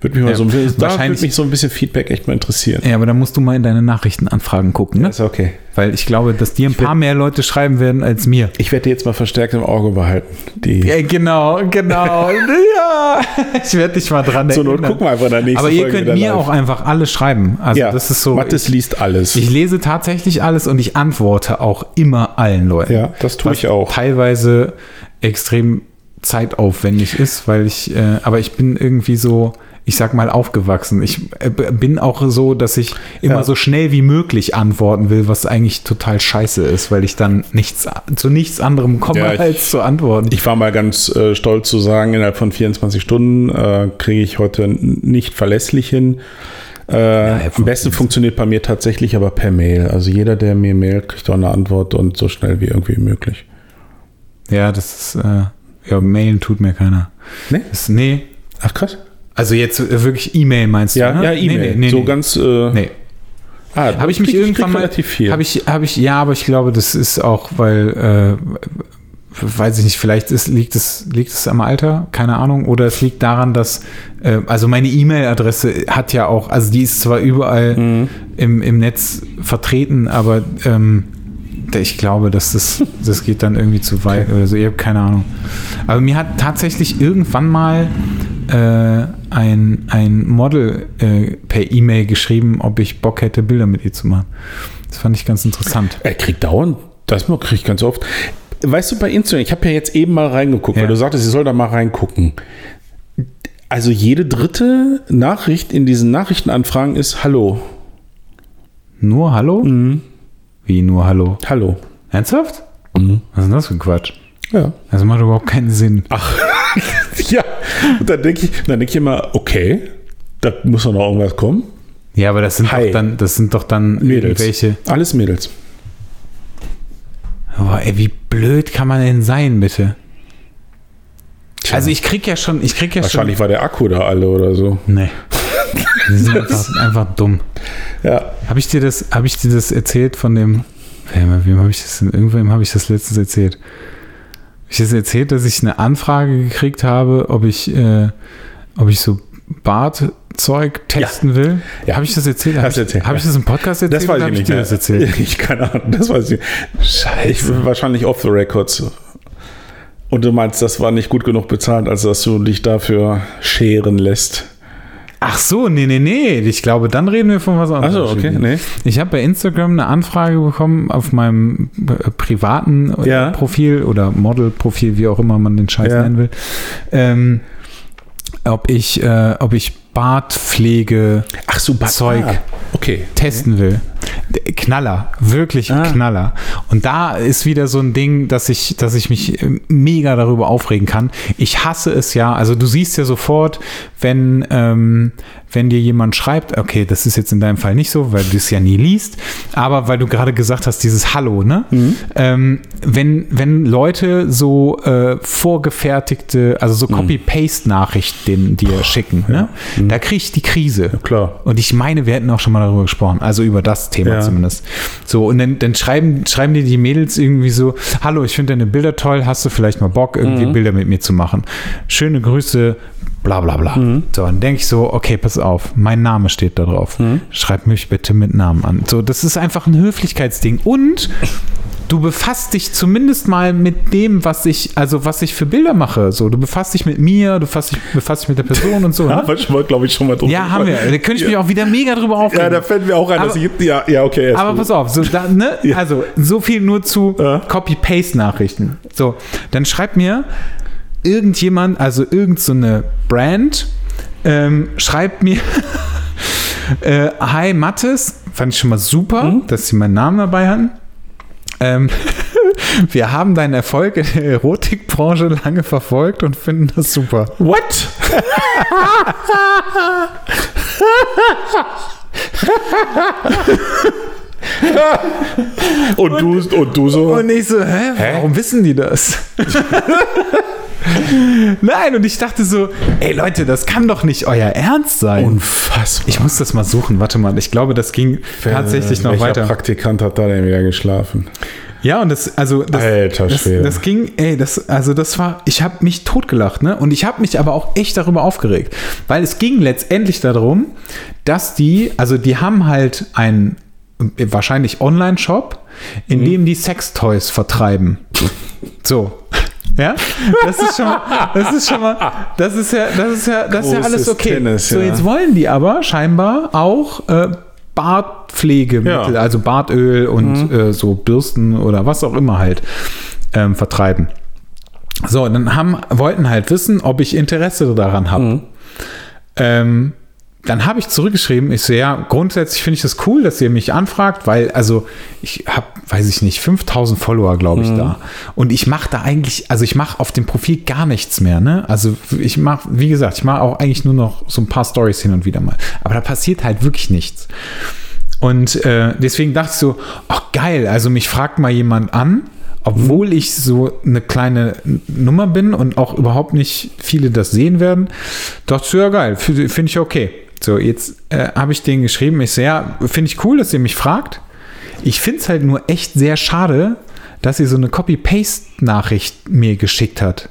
Würde mich mal Ja, so, ein bisschen- da würde mich so ein bisschen Feedback echt mal interessieren. ja, aber dann musst du mal in deine Nachrichtenanfragen gucken, ne? Ist okay. Weil ich glaube, dass dir ein werd- paar mehr Leute schreiben werden als mir. Ich werde die jetzt mal verstärkt im Auge behalten. Die, Ja, genau, genau. [LAUGHS] ja, ich werde dich mal dran zur Not gucken wir einfach in der nächsten Aber ihr Folge könnt mir live. auch einfach alles schreiben. Also ja, das ist so. Mathis liest alles. Ich lese tatsächlich alles und ich antworte auch immer allen Leuten. ja, das tue ich auch. teilweise extrem zeitaufwendig ist, weil ich, äh, aber ich bin irgendwie so, ich sag mal, aufgewachsen. Ich äh, bin auch so, dass ich immer Ja. so schnell wie möglich antworten will, was eigentlich total scheiße ist, weil ich dann nichts zu nichts anderem komme, Ja, ich- als zu antworten. Ich war mal ganz äh, stolz zu sagen, innerhalb von 24 Stunden äh, kriege ich heute nicht verlässlich hin. Äh, ja, am besten funktioniert bei mir tatsächlich aber per Mail. Also jeder, der mir mailt, kriegt auch eine Antwort und so schnell wie irgendwie möglich. ja, das ist, äh, ja, mailen tut mir keiner. Ne? Das, nee, Ach krass. Also jetzt äh, wirklich E-Mail meinst du? Ja, ne? ja, E-Mail. Nee, nee, nee, so ganz. Äh, nee. ah, Habe ich mich irgendwann mal. relativ viel. Habe ich, habe ich, ja, aber ich glaube, das ist auch, weil, äh, weiß ich nicht, vielleicht ist, liegt, es, liegt es am Alter, keine Ahnung, oder es liegt daran, dass, äh, also meine E-Mail-Adresse hat ja auch, also die ist zwar überall Mhm. im, im Netz vertreten, aber ähm, ich glaube, dass das, das geht dann irgendwie zu weit oder so, ich habe keine Ahnung. Aber mir hat tatsächlich irgendwann mal äh, ein, ein Model äh, per E-Mail geschrieben, ob ich Bock hätte, Bilder mit ihr zu machen. Das fand ich ganz interessant. Er kriegt dauernd, das kriege ich ganz oft. Weißt du, bei Instagram, ich habe ja jetzt eben mal reingeguckt, Ja. weil du sagtest, ich soll da mal reingucken. Also jede dritte Nachricht in diesen Nachrichtenanfragen ist Hallo. Nur Hallo? Mhm. Wie nur Hallo? Hallo. Ernsthaft? Mhm. Was ist denn das für ein Quatsch? Ja. Das macht überhaupt keinen Sinn. Ach, [LAUGHS] ja. Und dann denke ich, dann denke ich immer, okay, da muss doch noch irgendwas kommen. Ja, aber das sind Hi. doch dann, das sind doch dann Mädels. irgendwelche. Alles Mädels. Boah, ey, wie blöd kann man denn sein, bitte? Also ich krieg ja schon, ich krieg ja Wahrscheinlich war der Akku da alle oder so. schon. Nee. Die sind [LAUGHS] einfach, einfach dumm. Ja. Habe ich dir das, habe ich dir das erzählt von dem, wem, wem habe ich das denn, irgendwem habe ich das letztens erzählt. Habe ich das erzählt, dass ich eine Anfrage gekriegt habe, ob ich, äh, ob ich so Bartzeug testen will? Ja. Habe ich das erzählt? Habe ich, erzählt, hab ja. ich das im Podcast erzählt? Das weiß oder ich hab nicht. ich dir das erzählt? [LAUGHS] Ich keine Ahnung, das weiß ich. Scheiße. Ich bin wahrscheinlich off the records. Und du meinst, das war nicht gut genug bezahlt, als dass du dich dafür scheren lässt. Ach so, nee, nee, nee. Ich glaube, dann reden wir von was anderes. Achso, okay, nee. Ich habe bei Instagram eine Anfrage bekommen auf meinem äh, privaten äh, Ja. Profil oder Model-Profil, wie auch immer man den Scheiß Ja. nennen will, ähm, ob ich, äh, ob ich Bartpflege Ach so, Bad- Zeug. Ah, okay. testen will. Knaller, wirklich Ah. Knaller. Und da ist wieder so ein Ding, dass ich, dass ich mich äh, mega darüber aufregen kann. Ich hasse es ja, also du siehst ja sofort, wenn, ähm, wenn dir jemand schreibt, okay, das ist jetzt in deinem Fall nicht so, weil du es ja nie liest, aber weil du gerade gesagt hast, dieses Hallo, ne? Ähm, wenn, wenn Leute so äh, vorgefertigte, also so Copy-Paste-Nachrichten dir schicken, ne? Da kriege ich die Krise. Klar. Und ich meine, wir hätten auch schon mal darüber gesprochen, also über das Thema Ja. zumindest. So, und dann, dann schreiben, schreiben dir die Mädels irgendwie so, hallo, ich finde deine Bilder toll, hast du vielleicht mal Bock, irgendwie Mhm. Bilder mit mir zu machen? Schöne Grüße, bla bla bla. So, dann denke ich so, okay, pass auf, mein Name steht da drauf. Schreib mich bitte mit Namen an. So, das ist einfach ein Höflichkeitsding. Und du befasst dich zumindest mal mit dem, was ich, also was ich für Bilder mache. So, du befasst dich mit mir, du befasst dich, befasst dich mit der Person und so. [LAUGHS] Ja, ne? schon mal, glaube ich, schon mal drüber. Ja, haben wir. Da könnte ich mich auch wieder mega drüber aufregen. Ja, da fällt mir auch ein, dass Aber- ich. Ja, ja okay. Aber pass auf, so, da, ne? [LAUGHS] also so viel nur zu Ja. Copy-Paste-Nachrichten. So, dann schreibt mir irgendjemand, also irgend so eine Brand, ähm, schreibt mir, [LAUGHS] äh, hi Mattes, fand ich schon mal super, dass sie meinen Namen dabei hatten. Ähm, [LAUGHS] wir haben deinen Erfolg in der Erotikbranche lange verfolgt und finden das super. What? [LAUGHS] [LAUGHS] [LAUGHS] und, du, und du so. Und ich so, hä, warum wissen die das? [LAUGHS] Nein, und ich dachte so, ey Leute, das kann doch nicht euer Ernst sein. Unfassbar. ich muss das mal suchen, warte mal, ich glaube, das ging tatsächlich noch weiter. Praktikant hat da denn wieder geschlafen? Ja, und das, also das, Alter das, das ging, ey, das, also das war, ich habe mich totgelacht, ne? Und ich habe mich aber auch echt darüber aufgeregt, weil es ging letztendlich darum, dass die, also die haben halt einen äh, wahrscheinlich Online-Shop, in dem die Sextoys vertreiben. So. Ja, das ist schon mal, das ist schon mal, das ist ja, das ist ja, das ist ja alles okay. Tennis, so, ja. jetzt wollen die aber scheinbar auch äh, Bartpflegemittel, Ja. also Bartöl und äh, so Bürsten oder was auch immer halt ähm, vertreiben. So, dann haben, wollten halt wissen, ob ich Interesse daran habe. Ähm, dann habe ich zurückgeschrieben, ich so, ja, grundsätzlich finde ich das cool, dass ihr mich anfragt, weil, also, ich habe, weiß ich nicht, 5000 Follower, glaube ich, da. Und ich mache da eigentlich, also ich mache auf dem Profil gar nichts mehr, ne? Also ich mache, wie gesagt, ich mache auch eigentlich nur noch so ein paar Stories hin und wieder mal. Aber da passiert halt wirklich nichts. Und äh, deswegen dachte ich so, ach geil, also mich fragt mal jemand an, obwohl ich so eine kleine Nummer bin und auch überhaupt nicht viele das sehen werden. Dachte ich so, ja geil, finde find ich okay. So, jetzt äh, habe ich denen geschrieben, ich so, ja, finde ich cool, dass ihr mich fragt. Ich finde es halt nur echt sehr schade, dass ihr so eine Copy-Paste-Nachricht mir geschickt hat.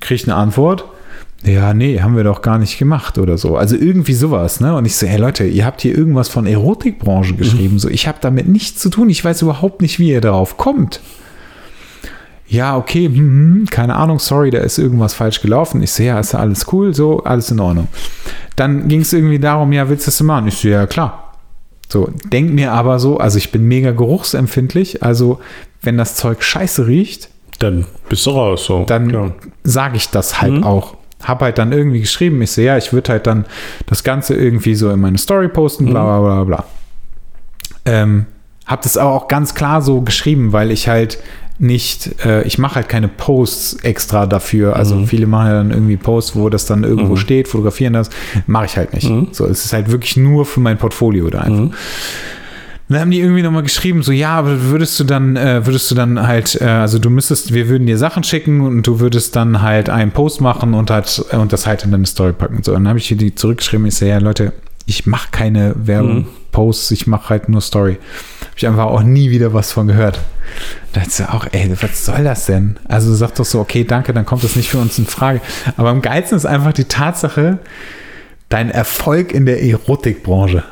Kriege ich eine Antwort? Ja, nee, haben wir doch gar nicht gemacht oder so. Also irgendwie sowas, ne? Und ich so, hey Leute, ihr habt hier irgendwas von Erotikbranche geschrieben. So, ich habe damit nichts zu tun. Ich weiß überhaupt nicht, wie ihr darauf kommt. Ja, okay, hm, keine Ahnung, sorry, da ist irgendwas falsch gelaufen. Ich so, ja, ist ja alles cool, so, alles in Ordnung. Dann ging es irgendwie darum, ja, willst du das machen? Ich so, ja, klar. So, denk mir aber so, also ich bin mega geruchsempfindlich, also wenn das Zeug scheiße riecht, Dann bist du raus. So. dann sage ich das halt auch. Hab halt dann irgendwie geschrieben, ich so, ja, ich würde halt dann das Ganze irgendwie so in meine Story posten, bla bla bla bla. Ähm, hab das aber auch ganz klar so geschrieben, weil ich halt nicht, äh, ich mache halt keine Posts extra dafür. Also viele machen ja dann irgendwie Posts, wo das dann irgendwo steht, fotografieren das. Mache ich halt nicht. So, es ist halt wirklich nur für mein Portfolio da einfach. Dann haben die irgendwie nochmal geschrieben, so, ja, aber würdest du dann, äh, würdest du dann halt, äh, also du müsstest, wir würden dir Sachen schicken und du würdest dann halt einen Post machen und halt, und das halt in deine Story packen und so. Und dann habe ich hier die zurückgeschrieben, ich so, ja, Leute, ich mache keine Werbung, Posts, ich mache halt nur Story. Habe ich einfach auch nie wieder was von gehört. Da dachte ich auch, ey, was soll das denn? Also sag doch so, okay, danke, dann kommt das nicht für uns in Frage. Aber am geilsten ist einfach die Tatsache, dein Erfolg in der Erotikbranche.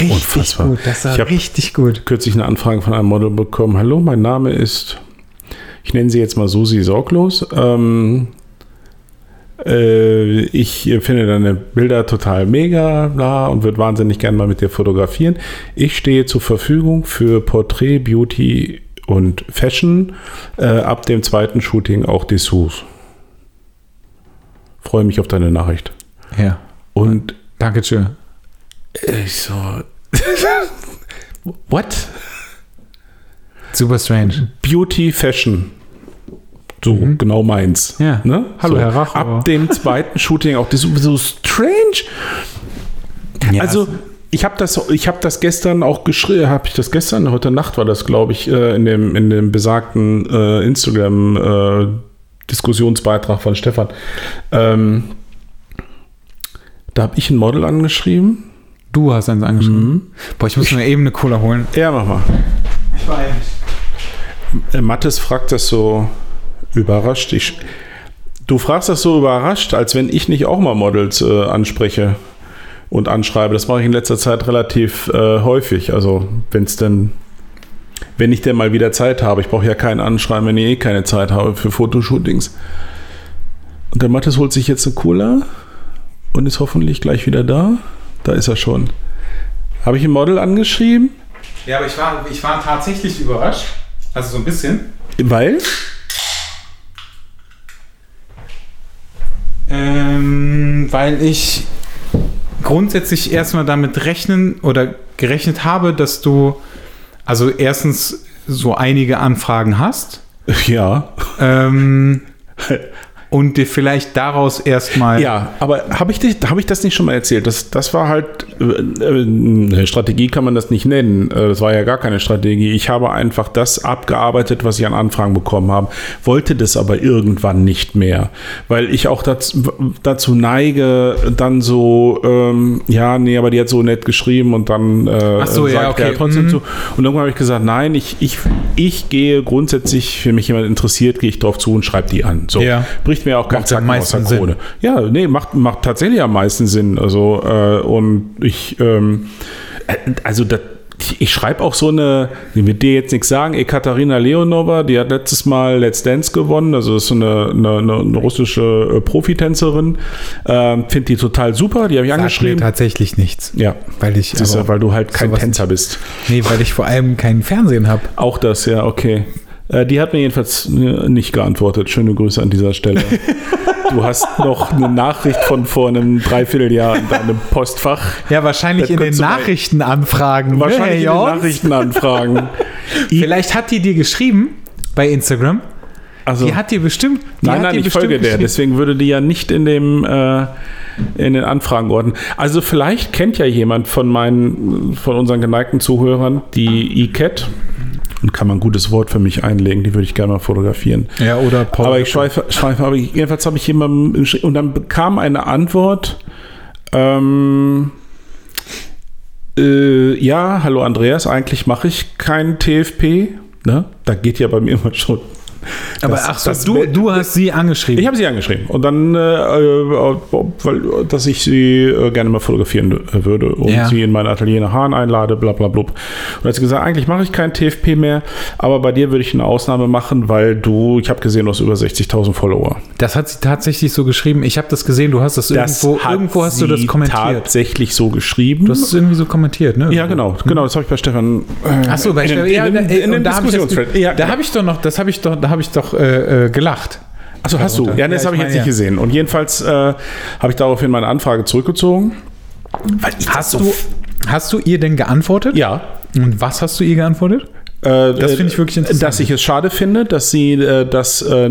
Richtig Unfassbar. gut, das war Ich richtig gut. kürzlich eine Anfrage von einem Model bekommen. Hallo, mein Name ist, ich nenne sie jetzt mal Susi Sorglos. Ähm, äh, ich finde deine Bilder total mega bla, und würde wahnsinnig gerne mal mit dir fotografieren. Ich stehe zur Verfügung für Porträt, Beauty und Fashion. Äh, ab dem zweiten Shooting auch Dessous. Freue mich auf deine Nachricht. Ja. Und Danke schön. ich so, [LAUGHS] what? Super strange. Beauty Fashion. So, genau meins. Mhm. Ja. Ne? Hallo, so, Herr Rach, Ab dem zweiten Shooting auch. Das ist so strange. Ja, Also, ich habe das, ich habe das gestern auch geschrieben, habe ich das gestern, heute Nacht war das, glaube ich, äh, in dem, in dem besagten äh, Instagram-Diskussionsbeitrag von Stefan. Ähm, da habe ich ein Model angeschrieben. du hast eins angeschrieben. Boah, ich muss mir eben eine Cola holen. Ja, mach mal. Ich war Äh, Mattes fragt das so überrascht. Ich, Du fragst das so überrascht, als wenn ich nicht auch mal Models äh, anspreche und anschreibe. Das mache ich in letzter Zeit relativ äh, häufig. Also wenn es denn, wenn ich denn mal wieder Zeit habe. Ich brauche ja keinen Anschreiben, wenn ich eh keine Zeit habe für Fotoshootings. Und der Mattes holt sich jetzt eine Cola und ist hoffentlich gleich wieder da. Da ist er schon. Habe ich ein Model angeschrieben? Ja, aber ich war, ich war tatsächlich überrascht. Also so ein bisschen. Weil? Ähm, weil ich grundsätzlich erstmal damit rechnen oder gerechnet habe, dass du also erstens so einige Anfragen hast Ja. ähm, [LAUGHS] und dir vielleicht daraus erstmal Ja, aber habe ich, dich- hab ich das nicht schon mal erzählt? Das, das war halt, äh, äh, eine Strategie kann man das nicht nennen. Äh, Das war ja gar keine Strategie. Ich habe einfach das abgearbeitet, was ich an Anfragen bekommen habe, wollte das aber irgendwann nicht mehr, weil ich auch dazu, dazu neige, dann so, ähm, ja, nee, aber die hat so nett geschrieben und dann äh, so, ja, sagt er okay. trotzdem Mhm. zu. Und irgendwann habe ich gesagt, nein, ich, ich, ich gehe grundsätzlich, wenn mich jemand interessiert, gehe ich drauf zu und schreibe die an. So, Ja. bricht mir auch kein Macht am Zacken aus der meisten Krone. Ja, nee, macht, macht tatsächlich am meisten Sinn. Also, äh, und ich, ähm, äh, also das, ich schreibe auch so eine, die mit dir jetzt nichts sagen, Ekaterina Leonova, die hat letztes Mal Let's Dance gewonnen, also ist so eine, eine, eine, russische äh, Profitänzerin. Ähm, Finde die total super, die habe ich mir angeschrieben. tatsächlich nichts. Ja, Weil ich, Siehst du, weil du halt kein Tänzer bist. Nee, weil ich vor allem kein Fernsehen habe. Auch das, ja, okay. Äh, die hat mir jedenfalls äh, nicht geantwortet. Schöne Grüße an dieser Stelle. [LAUGHS] du hast noch eine Nachricht von vor einem Dreivierteljahr in deinem Postfach. Ja, wahrscheinlich Das in den Nachrichtenanfragen. ne, Wahrscheinlich in Herr den? Nachrichtenanfragen. [LAUGHS] Vielleicht hat die dir geschrieben bei Instagram. Also, Die hat dir bestimmt. Die nein, nein, ich folge der. Deswegen würde die ja nicht in dem äh, in den Anfragen ordnen. Also vielleicht kennt ja jemand von meinen, von unseren geneigten Zuhörern die E-Cat. Und kann man ein gutes Wort für mich einlegen. Die würde ich gerne mal fotografieren. Ja, oder Paul. Aber ich schweife, schweife aber ich- jedenfalls habe ich jemandem geschrieben und dann bekam eine Antwort. Ähm, äh, ja, hallo Andreas, eigentlich mache ich kein TFP. Ne? Da geht ja bei mir immer schon. [LAUGHS] aber das- ach so, das- du, du hast sie angeschrieben. Ich habe sie angeschrieben und dann, äh, äh, weil, dass ich sie äh, gerne mal fotografieren äh, würde und Ja. sie in mein Atelier nach Hahn einlade, bla bla blub. Und hat sie gesagt, eigentlich mache ich kein TFP mehr, aber bei dir würde ich eine Ausnahme machen, weil du, ich habe gesehen, du hast über 60.000 Follower. das hat sie tatsächlich so geschrieben. Ich habe das gesehen. Du hast das, irgendwo. hat Irgendwo hast du das kommentiert. tatsächlich so geschrieben. Du hast es irgendwie so kommentiert, ne? ja, genau, genau, das habe ich bei Stefan. Äh, Ach so, bei in Stefan- ja, in den- ey, in den und da habe ich, das- Diskussionsthread. Ja, da hab ich doch noch, das habe ich doch, habe ich doch äh, äh, gelacht. Achso, hast du? Ja, das Ja, habe ich ich jetzt nicht gesehen. Und jedenfalls äh, habe ich daraufhin meine Anfrage zurückgezogen. Hast du, hast du ihr denn geantwortet? Ja. Und was hast du ihr geantwortet? Äh, Das finde ich wirklich interessant. Dass ich es schade finde, dass sie äh, das äh,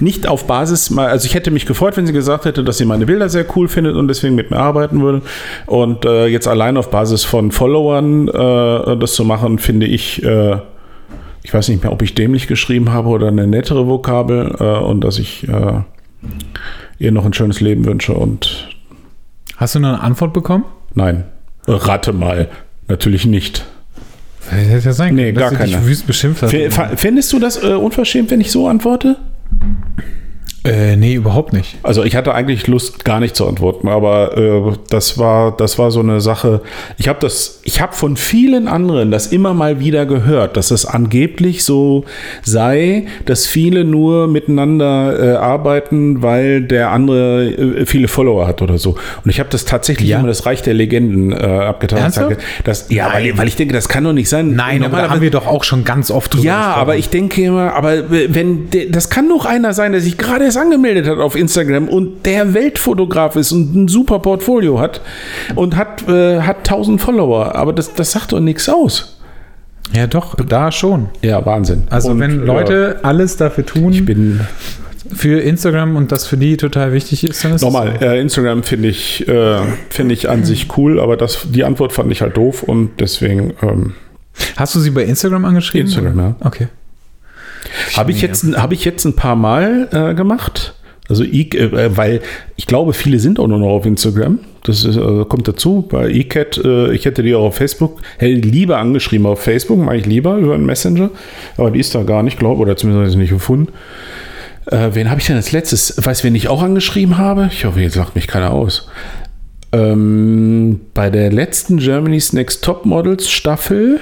nicht auf Basis mal, also ich hätte mich gefreut, wenn sie gesagt hätte, dass sie meine Bilder sehr cool findet und deswegen mit mir arbeiten würde. Und äh, jetzt allein auf Basis von Followern äh, das zu machen, finde ich, äh, ich weiß nicht mehr, ob ich dämlich geschrieben habe oder eine nettere Vokabel äh, und dass ich äh, ihr noch ein schönes Leben wünsche und Hast du eine Antwort bekommen? nein, rate mal, natürlich nicht. Hätte ja sein Nee, dass gar dich keine. wüst beschimpft hat. F- Findest du das äh, unverschämt, wenn ich so antworte? Äh, nee, überhaupt nicht. Also ich hatte eigentlich Lust, gar nicht zu antworten, aber äh, das war das war so eine Sache. Ich habe das, ich habe von vielen anderen das immer mal wieder gehört, dass es angeblich so sei, dass viele nur miteinander äh, arbeiten, weil der andere äh, viele Follower hat oder so. Und ich habe das tatsächlich Ja. immer das Reich der Legenden äh, abgetan. Ernsthaft? Das, ja, weil, weil ich denke, das kann doch nicht sein. Nein, aber da haben wir doch auch schon ganz oft drüber Ja, gesprochen. aber ich denke immer, aber wenn das kann doch einer sein, der sich gerade erst angemeldet hat auf Instagram und der Weltfotograf ist und ein super Portfolio hat und hat äh, hat 1000 Follower, aber das das sagt doch nichts aus. Ja, doch, da schon. Ja, Wahnsinn. Also Und, wenn Leute alles dafür tun ja, ich bin für Instagram und das für die total wichtig ist, dann ist es nochmal äh, Instagram finde ich äh, finde ich an sich cool, aber das die Antwort fand ich halt doof und deswegen ähm. Hast du sie bei Instagram angeschrieben? Instagram, ja. Okay. Habe ich, jetzt, hab ich jetzt ein paar Mal äh, gemacht. Also, ich, äh, weil ich glaube, viele sind auch nur noch auf Instagram. Das ist, äh, kommt dazu. Bei eCat, äh, ich hätte die auch auf Facebook, hätte lieber angeschrieben auf Facebook, mache ich lieber über einen Messenger. Aber die ist da gar nicht, glaube oder zumindest ich nicht gefunden. Äh, wen habe ich denn als letztes? Weißt du, wen ich auch angeschrieben habe? Ich hoffe, jetzt lacht mich keiner aus. Ähm, bei der letzten Germany's Next Top Models Staffel,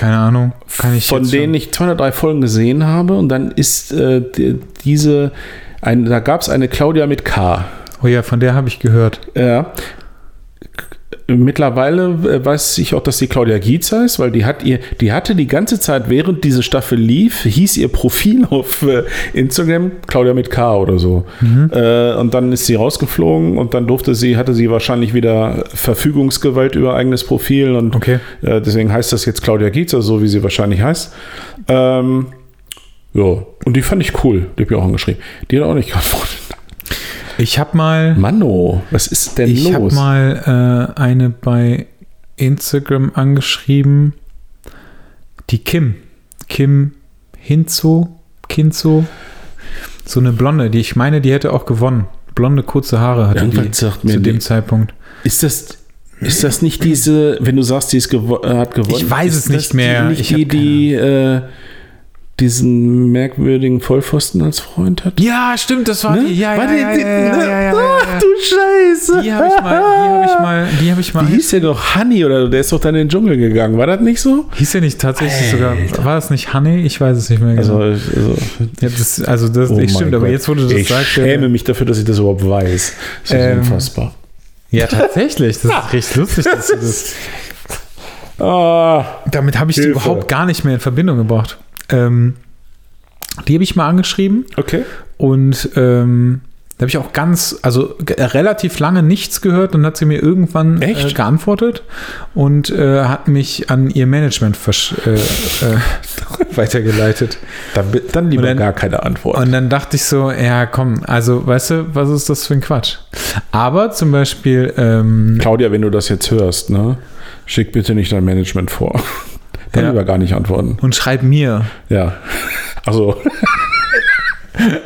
Keine Ahnung. Kann ich von denen ich zwei oder drei Folgen gesehen habe, und dann ist äh, die, diese, ein, da gab es eine Claudia mit K. Oh ja, von der habe ich gehört. Ja. Mittlerweile äh, weiß ich auch, dass die Claudia Gietz heißt, weil die hat ihr, die hatte die ganze Zeit, während diese Staffel lief, hieß ihr Profil [LAUGHS] auf äh, Instagram Claudia mit K oder so. Äh, und dann ist sie rausgeflogen und dann durfte sie, hatte sie wahrscheinlich wieder Verfügungsgewalt über eigenes Profil und Okay. deswegen heißt das jetzt Claudia Gietz, also so wie sie wahrscheinlich heißt. Ähm, ja, und die fand ich cool. Die habe ich auch angeschrieben. Die hat auch nicht geantwortet. Ich habe mal, Manno, was ist denn ich habe los? mal äh, eine bei Instagram angeschrieben. Die Kim. Kim Hinzo. Kinzo. So eine Blonde, die ich meine, die hätte auch gewonnen. Blonde, kurze Haare hatte die Irgendwas sagt mir zu dem die- Zeitpunkt. Ist das, ist das nicht diese, wenn du sagst, die ist gewo hat gewonnen? Ich weiß es nicht mehr. Die, nicht Ich die, die äh, diesen merkwürdigen Vollpfosten als Freund hat? Ja, stimmt, das war Ne? die. Ja, War ja, die- ja, die- ja, ja, ne? ja, ja, Ach, ja, du Scheiße. Die habe ich mal, die habe ich mal, die habe ich mal. Wie hieß der doch? Honey oder der ist doch dann in den Dschungel gegangen. War das nicht so? Hieß ja nicht tatsächlich sogar. War das nicht Honey? Ich weiß es nicht mehr genau. Also, also ja, das, also das oh ich stimmt, aber jetzt wurde das Ich sagt, schäme mich dafür, dass ich das überhaupt weiß. Das ist Ähm, unfassbar. Ja, tatsächlich. Das ist recht lustig. Dass du das, [LAUGHS] Ah, damit habe ich die Hilfe. überhaupt gar nicht mehr in Verbindung gebracht. Ähm, die habe ich mal angeschrieben okay. und ähm, da habe ich auch ganz, also ge- relativ lange nichts gehört und hat sie mir irgendwann äh, geantwortet und äh, hat mich an ihr Management äh, äh, [LAUGHS] weitergeleitet. Dann, dann lieber dann- gar keine Antwort. Und dann dachte ich so, ja, komm, also weißt du, was ist das für ein Quatsch? Aber zum Beispiel, ähm, Claudia, wenn du das jetzt hörst, ne, schick bitte nicht dein Management vor. Dann Ja. lieber gar nicht antworten. und schreib mir. Ja. Also,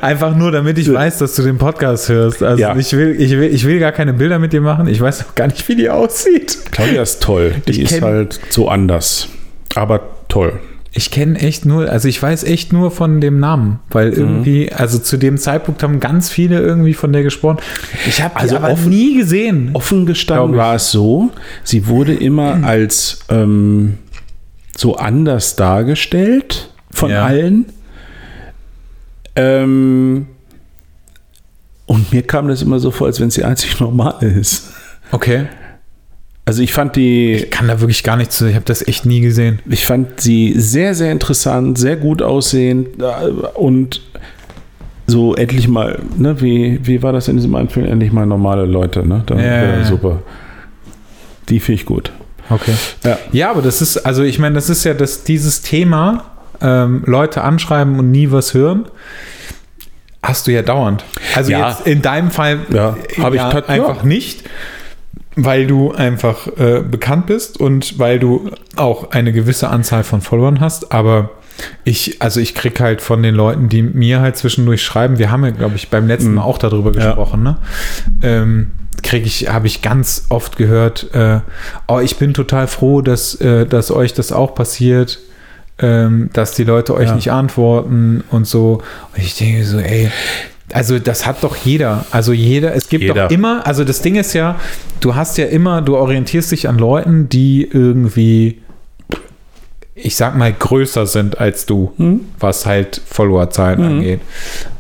Einfach nur, damit ich weiß, dass du den Podcast hörst. Also Ja. ich, will, ich, will, ich will gar keine Bilder mit dir machen. Ich weiß auch gar nicht, wie die aussieht. Claudia ist toll. Die Ich ist halt so anders. Aber toll. Ich kenne echt nur, also ich weiß echt nur von dem Namen, weil Mhm. irgendwie, also zu dem Zeitpunkt haben ganz viele irgendwie von der gesprochen. Ich habe Also aber offen- nie gesehen. Offen gestanden war es so, sie wurde immer [CLEARS THROAT] als ähm, so anders dargestellt von Ja. allen. Ähm, und mir kam das immer so vor, als wenn es die einzig normale ist. Okay. Also ich fand die, Ich kann da wirklich gar nichts zu. Ich habe das echt nie gesehen. ich fand sie sehr, sehr interessant, sehr gut aussehend äh, und so endlich mal, ne, wie, wie war das in diesem Anfang? Endlich mal normale Leute, ne? Da, Ja, ja, ja. super. Die finde ich gut. Okay. Ja. Ja, aber das ist, also ich meine, das ist ja das, dieses Thema, ähm, Leute anschreiben und nie was hören, hast du ja dauernd. Also Ja. jetzt in deinem Fall Ja, hab ich ja, tat- einfach nicht, weil du einfach äh, bekannt bist und weil du auch eine gewisse Anzahl von Followern hast, aber ich, also ich krieg halt von den Leuten, die mir halt zwischendurch schreiben, wir haben ja, glaube ich, beim letzten Mal auch darüber Mhm. Gesprochen, ne? Ähm, kriege ich, habe ich ganz oft gehört, äh, oh, ich bin total froh, dass, äh, dass euch das auch passiert, ähm, dass die Leute euch Ja. nicht antworten und so. Und ich denke so, ey, also das hat doch jeder. Also jeder, es gibt Jeder. doch immer, also das Ding ist ja, du hast ja immer, du orientierst dich an Leuten, die irgendwie, ich sag mal, größer sind als du, was halt Followerzahlen angeht.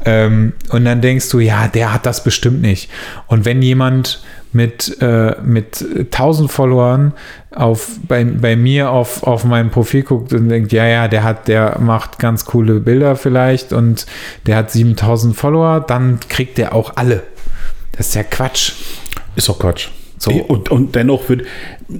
Ähm, und dann denkst du, ja, der hat das bestimmt nicht. Und wenn jemand mit, äh, mit 1000 Followern auf, bei, bei mir auf, auf mein Profil guckt und denkt, ja, ja, der hat, der macht ganz coole Bilder vielleicht und der hat 7000 Follower, dann kriegt der auch alle. Das ist ja Quatsch. Ist doch Quatsch. So. Und, und dennoch wird.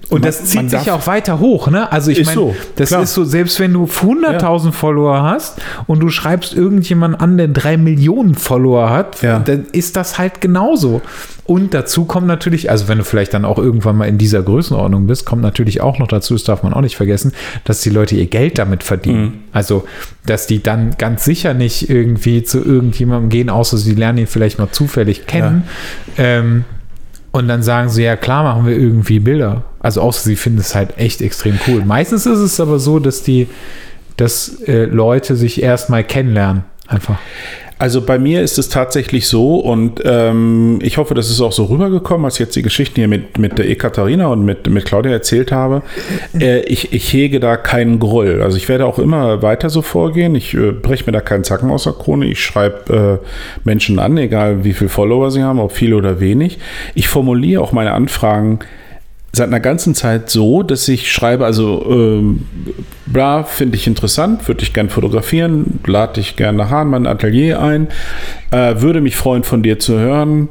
Und das zieht sich auch weiter hoch, ne? Also ich meine, so, das klar. ist so, selbst wenn du 100.000 Follower hast und du schreibst irgendjemanden an, der drei Millionen Follower hat, Ja. dann ist das halt genauso. Und dazu kommt natürlich, also wenn du vielleicht dann auch irgendwann mal in dieser Größenordnung bist, kommt natürlich auch noch dazu, das darf man auch nicht vergessen, dass die Leute ihr Geld damit verdienen. Mhm. Also, dass die dann ganz sicher nicht irgendwie zu irgendjemandem gehen, außer sie lernen ihn vielleicht mal zufällig kennen. Ähm, und dann sagen sie, ja klar, machen wir irgendwie Bilder. Also außer sie finden es halt echt extrem cool. Meistens ist es aber so, dass die, dass äh, Leute sich erstmal kennenlernen. Einfach. Also bei mir ist es tatsächlich so und ähm, ich hoffe, das ist auch so rübergekommen, als ich jetzt die Geschichten hier mit, mit der Ekaterina und mit, mit Claudia erzählt habe. Äh, ich, ich hege da keinen Groll. Also ich werde auch immer weiter so vorgehen. Ich äh, breche mir da keinen Zacken aus der Krone. Ich schreibe äh, Menschen an, egal wie viele Follower sie haben, ob viele oder wenig. Ich formuliere auch meine Anfragen seit einer ganzen Zeit so, dass ich schreibe, also ähm, bla, finde ich interessant, würde ich gern fotografieren, lade ich gern nach Hahn mein Atelier ein, äh, würde mich freuen, von dir zu hören.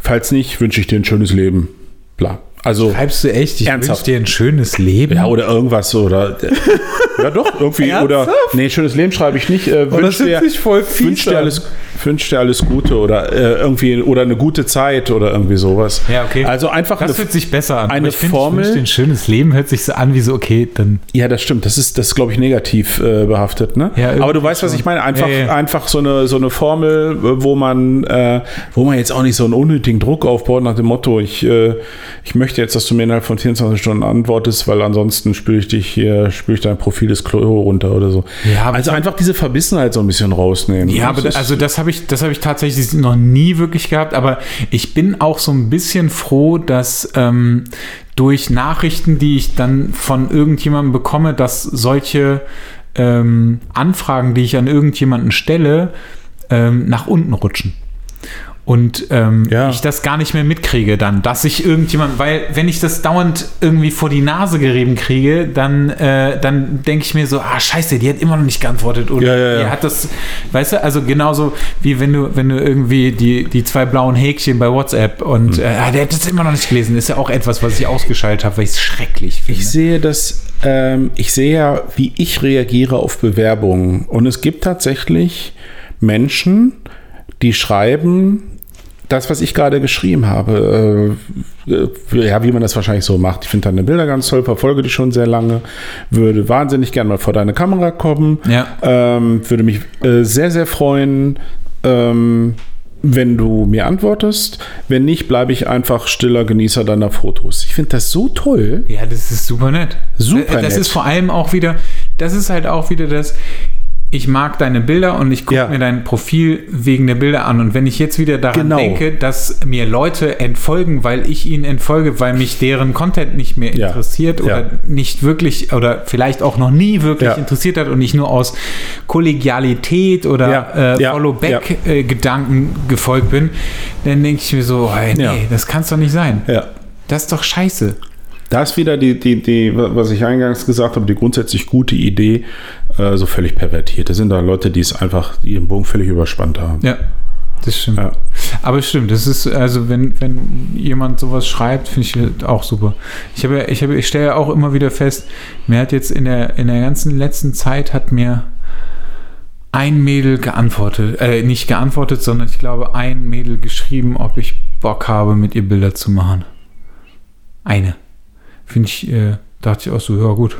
Falls nicht, wünsche ich dir ein schönes Leben. Bla. Also Schreibst du echt, ich Ernsthaft? wünsche dir ein schönes Leben? ja, oder irgendwas oder [LAUGHS] ja doch irgendwie oder nee schönes Leben schreibe ich nicht. Äh, Oh, das wünsch dir, hört sich voll fies wünsch dir alles wünsch dir alles Gute oder äh, irgendwie oder eine gute Zeit oder irgendwie sowas. Ja, okay. Also einfach das eine, hört sich besser an. eine ich find, Formel- Ich wünsche dir ein schönes Leben hört sich so an wie so, okay, dann. Ja, das stimmt. Das ist, das glaube ich, negativ äh, behaftet. Ne? Ja, Aber du weißt, was ich meine. Einfach, Ja, ja. einfach so, eine, so eine Formel, äh, wo man, äh, wo man jetzt auch nicht so einen unnötigen Druck aufbaut nach dem Motto, ich, äh, ich möchte jetzt, dass du mir innerhalb von 24 Stunden antwortest, weil ansonsten spüre ich dich hier, spüre ich dein Profil des Klo runter oder so. Ja, also einfach diese Verbissenheit so ein bisschen rausnehmen. Ja, aber Das also das habe ich, das habe ich tatsächlich noch nie wirklich gehabt. Aber ich bin auch so ein bisschen froh, dass ähm, durch Nachrichten, die ich dann von irgendjemandem bekomme, dass solche ähm, Anfragen, die ich an irgendjemanden stelle, ähm, nach unten rutschen. Und ähm, Ja. ich das gar nicht mehr mitkriege dann, dass ich irgendjemand, weil wenn ich das dauernd irgendwie vor die Nase gerieben kriege, dann, äh, dann denke ich mir so, ah scheiße, die hat immer noch nicht geantwortet oder Ja, ja, ja. die hat das, weißt du, also genauso wie wenn du, wenn du irgendwie die, die zwei blauen Häkchen bei WhatsApp und Hm. äh, der hat das immer noch nicht gelesen, ist ja auch etwas, was ich ausgeschaltet habe, weil ich es schrecklich finde. Ich sehe das, ähm, ich sehe ja, wie ich reagiere auf Bewerbungen. Und es gibt tatsächlich Menschen, die schreiben das, was ich gerade geschrieben habe. Äh, äh, ja, wie man das wahrscheinlich so macht. Ich finde deine Bilder ganz toll, verfolge dich schon sehr lange, würde wahnsinnig gern mal vor deine Kamera kommen. Ja. Ähm, würde mich äh, sehr, sehr freuen, ähm, wenn du mir antwortest. Wenn nicht, bleibe ich einfach stiller Genießer deiner Fotos. Ich finde das so toll. Ja, das ist super nett. Super Das nett. ist vor allem auch wieder, das ist halt auch wieder das, ich mag deine Bilder und ich gucke Ja. mir dein Profil wegen der Bilder an. Und wenn ich jetzt wieder daran Genau. denke, dass mir Leute entfolgen, weil ich ihnen entfolge, weil mich deren Content nicht mehr Ja. interessiert oder Ja. nicht wirklich oder vielleicht auch noch nie wirklich interessiert hat und ich nur aus Kollegialität oder äh. Follow-back-Gedanken gefolgt bin, dann denke ich mir so, hey, nee, das kann es doch nicht sein. Das ist doch scheiße. Da ist wieder die, die, die, was ich eingangs gesagt habe, die grundsätzlich gute Idee, äh, so völlig pervertiert. Das sind da Leute, die es einfach ihren Bogen völlig überspannt haben. Ja, das stimmt. Ja. Aber stimmt, das ist, also wenn, wenn jemand sowas schreibt, finde ich auch super. Ich habe, ich habe, ich stelle ja auch immer wieder fest, mir hat jetzt in der, in der ganzen letzten Zeit hat mir ein Mädel geantwortet, äh, nicht geantwortet, sondern ich glaube ein Mädel geschrieben, ob ich Bock habe, mit ihr Bilder zu machen. Eine. Finde ich, äh, dachte ich auch so, ja gut.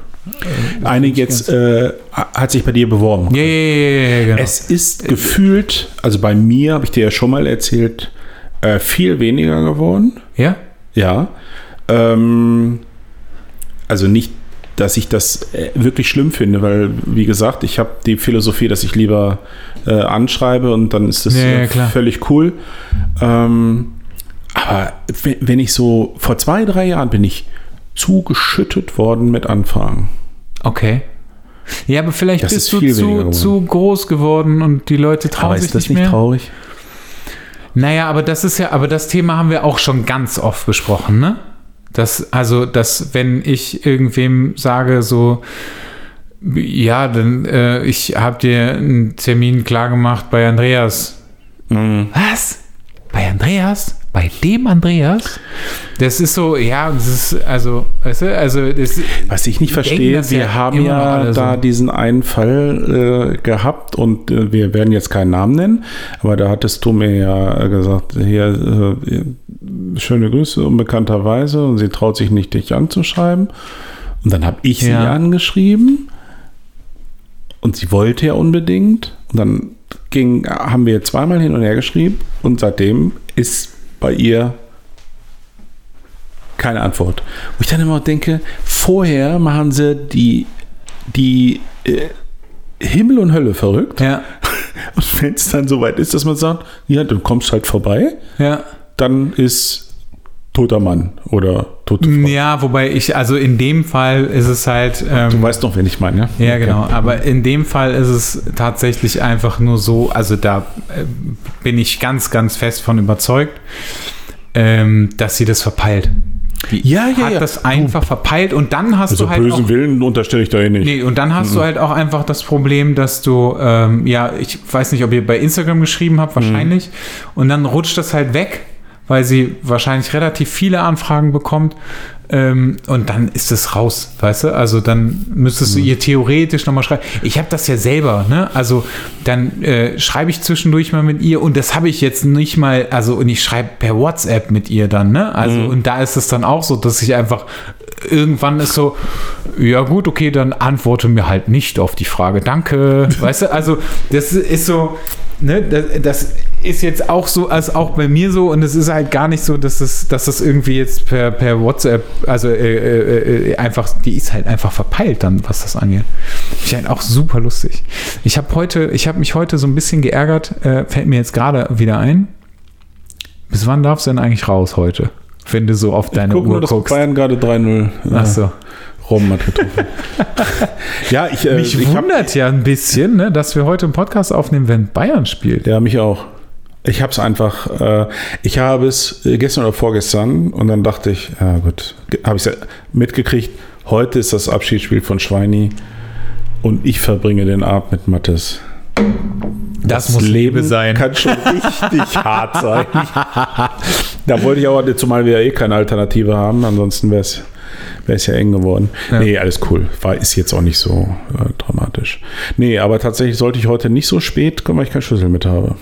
Eine jetzt äh, hat sich bei dir beworben. Ja, ja, ja, genau. Es ist gefühlt, also bei mir, habe ich dir ja schon mal erzählt, äh, viel weniger geworden. ja? Ja. Ähm, also nicht, dass ich das äh, wirklich schlimm finde, weil, wie gesagt, ich habe die Philosophie, dass ich lieber äh, anschreibe und dann ist das Ja, äh, völlig cool. Ähm, aber we- wenn ich so, vor zwei, drei Jahren bin ich zugeschüttet worden mit Anfragen. Okay. Ja, aber vielleicht Das bist ist du zu, zu groß geworden und die Leute trauen Aber sich ist das nicht nicht mehr. traurig? Naja, aber das ist ja, aber das Thema haben wir auch schon ganz oft besprochen, ne? Das, also, dass wenn ich irgendwem sage, so, ja, dann, äh, ich habe dir einen Termin klar gemacht bei Andreas. Mhm. Was? Bei Andreas? Bei dem Andreas? Das ist so, ja, das ist, also, weißt du, also, das, Was ich nicht verstehe, wir ja haben ja da so. diesen einen Fall äh, gehabt und äh, wir werden jetzt keinen Namen nennen, aber da hattest du mir ja gesagt, hier, äh, schöne Grüße unbekannterweise und sie traut sich nicht, dich anzuschreiben. Und dann habe ich sie Ja. angeschrieben und sie wollte ja unbedingt. Und dann ging, haben wir zweimal hin und her geschrieben und seitdem ist bei ihr keine Antwort. Wo ich dann immer denke, vorher machen sie die, die äh, Himmel und Hölle verrückt ja. [LAUGHS] Und wenn es dann soweit ist, dass man sagt, ja, du kommst halt vorbei, Ja. dann ist toter Mann oder tote Frau. Ja, wobei ich, also in dem Fall ist es halt. Du Ähm, weißt doch, wen ich meine, ja? ja, genau. Aber in dem Fall ist es tatsächlich einfach nur so, also da äh, bin ich ganz, ganz fest von überzeugt, ähm, dass sie das verpeilt. Die Ja, ja, hat ja. das einfach verpeilt und dann hast Also du halt bösen auch, Willen unterstelle ich da eh nicht. Nee, und dann hast du halt auch einfach das Problem, dass du, ähm, ja, ich weiß nicht, ob ihr bei Instagram geschrieben habt, wahrscheinlich. Und dann rutscht das halt weg, weil sie wahrscheinlich relativ viele Anfragen bekommt. Ähm, und dann ist es raus, weißt du? Also dann müsstest du ihr theoretisch nochmal schreiben. Ich habe das ja selber, ne? Also dann äh, schreibe ich zwischendurch mal mit ihr und das habe ich jetzt nicht mal, also und ich schreibe per WhatsApp mit ihr dann, ne? Also und da ist es dann auch so, dass ich einfach irgendwann ist so, ja gut, okay, dann antworte mir halt nicht auf die Frage, danke. Weißt du, also das ist so, ne, das, das ist jetzt auch so, als auch bei mir so und es ist halt gar nicht so, dass es, dass das irgendwie jetzt per, per WhatsApp, also äh, äh, äh, einfach, die ist halt einfach verpeilt dann, was das angeht. Ich halt auch super lustig. Ich habe heute, ich habe mich heute so ein bisschen geärgert, äh, fällt mir jetzt gerade wieder ein. Bis wann darfst du denn eigentlich raus heute? Wenn du so auf deine Guck Uhr nur, guckst. Bayern gerade 3-0 Ach so. Rom hat getroffen. [LAUGHS] ja, ich, äh, Mich ich hab, wundert ja ein bisschen, ne, dass wir heute einen Podcast aufnehmen, wenn Bayern spielt. Ja, mich auch. Ich habe es einfach, äh, ich habe es äh, gestern oder vorgestern und dann dachte ich, ja gut, habe ich mitgekriegt, heute ist das Abschiedsspiel von Schweini und ich verbringe den Abend mit Mattes. Das, muss Liebe sein. Kann schon richtig [LAUGHS] hart sein. [LAUGHS] da wollte ich auch, zumal wir ja eh keine Alternative haben, ansonsten wäre es wäre es ja eng geworden. Ja. Nee, alles cool. War, ist jetzt auch nicht so äh, dramatisch. Nee, aber tatsächlich sollte ich heute nicht so spät kommen, weil ich keinen Schlüssel mit habe.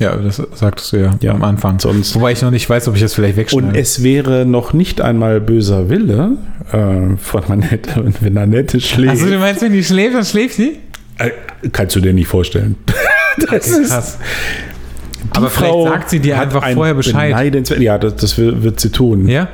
Ja, das sagtest du ja, Ja, am Anfang. sonst- Wobei ich noch nicht weiß, ob ich das vielleicht Und wegschneide. es wäre noch nicht einmal böser Wille äh, von Annette, wenn Annette schläft. also du meinst, wenn die schläft, dann schläft sie? äh, kannst du dir nicht vorstellen. [LAUGHS] Das ist, Krass. Die Aber vielleicht Frau sagt sie dir einfach ein vorher Bescheid. Ja, das, das wird, sie tun. Ja?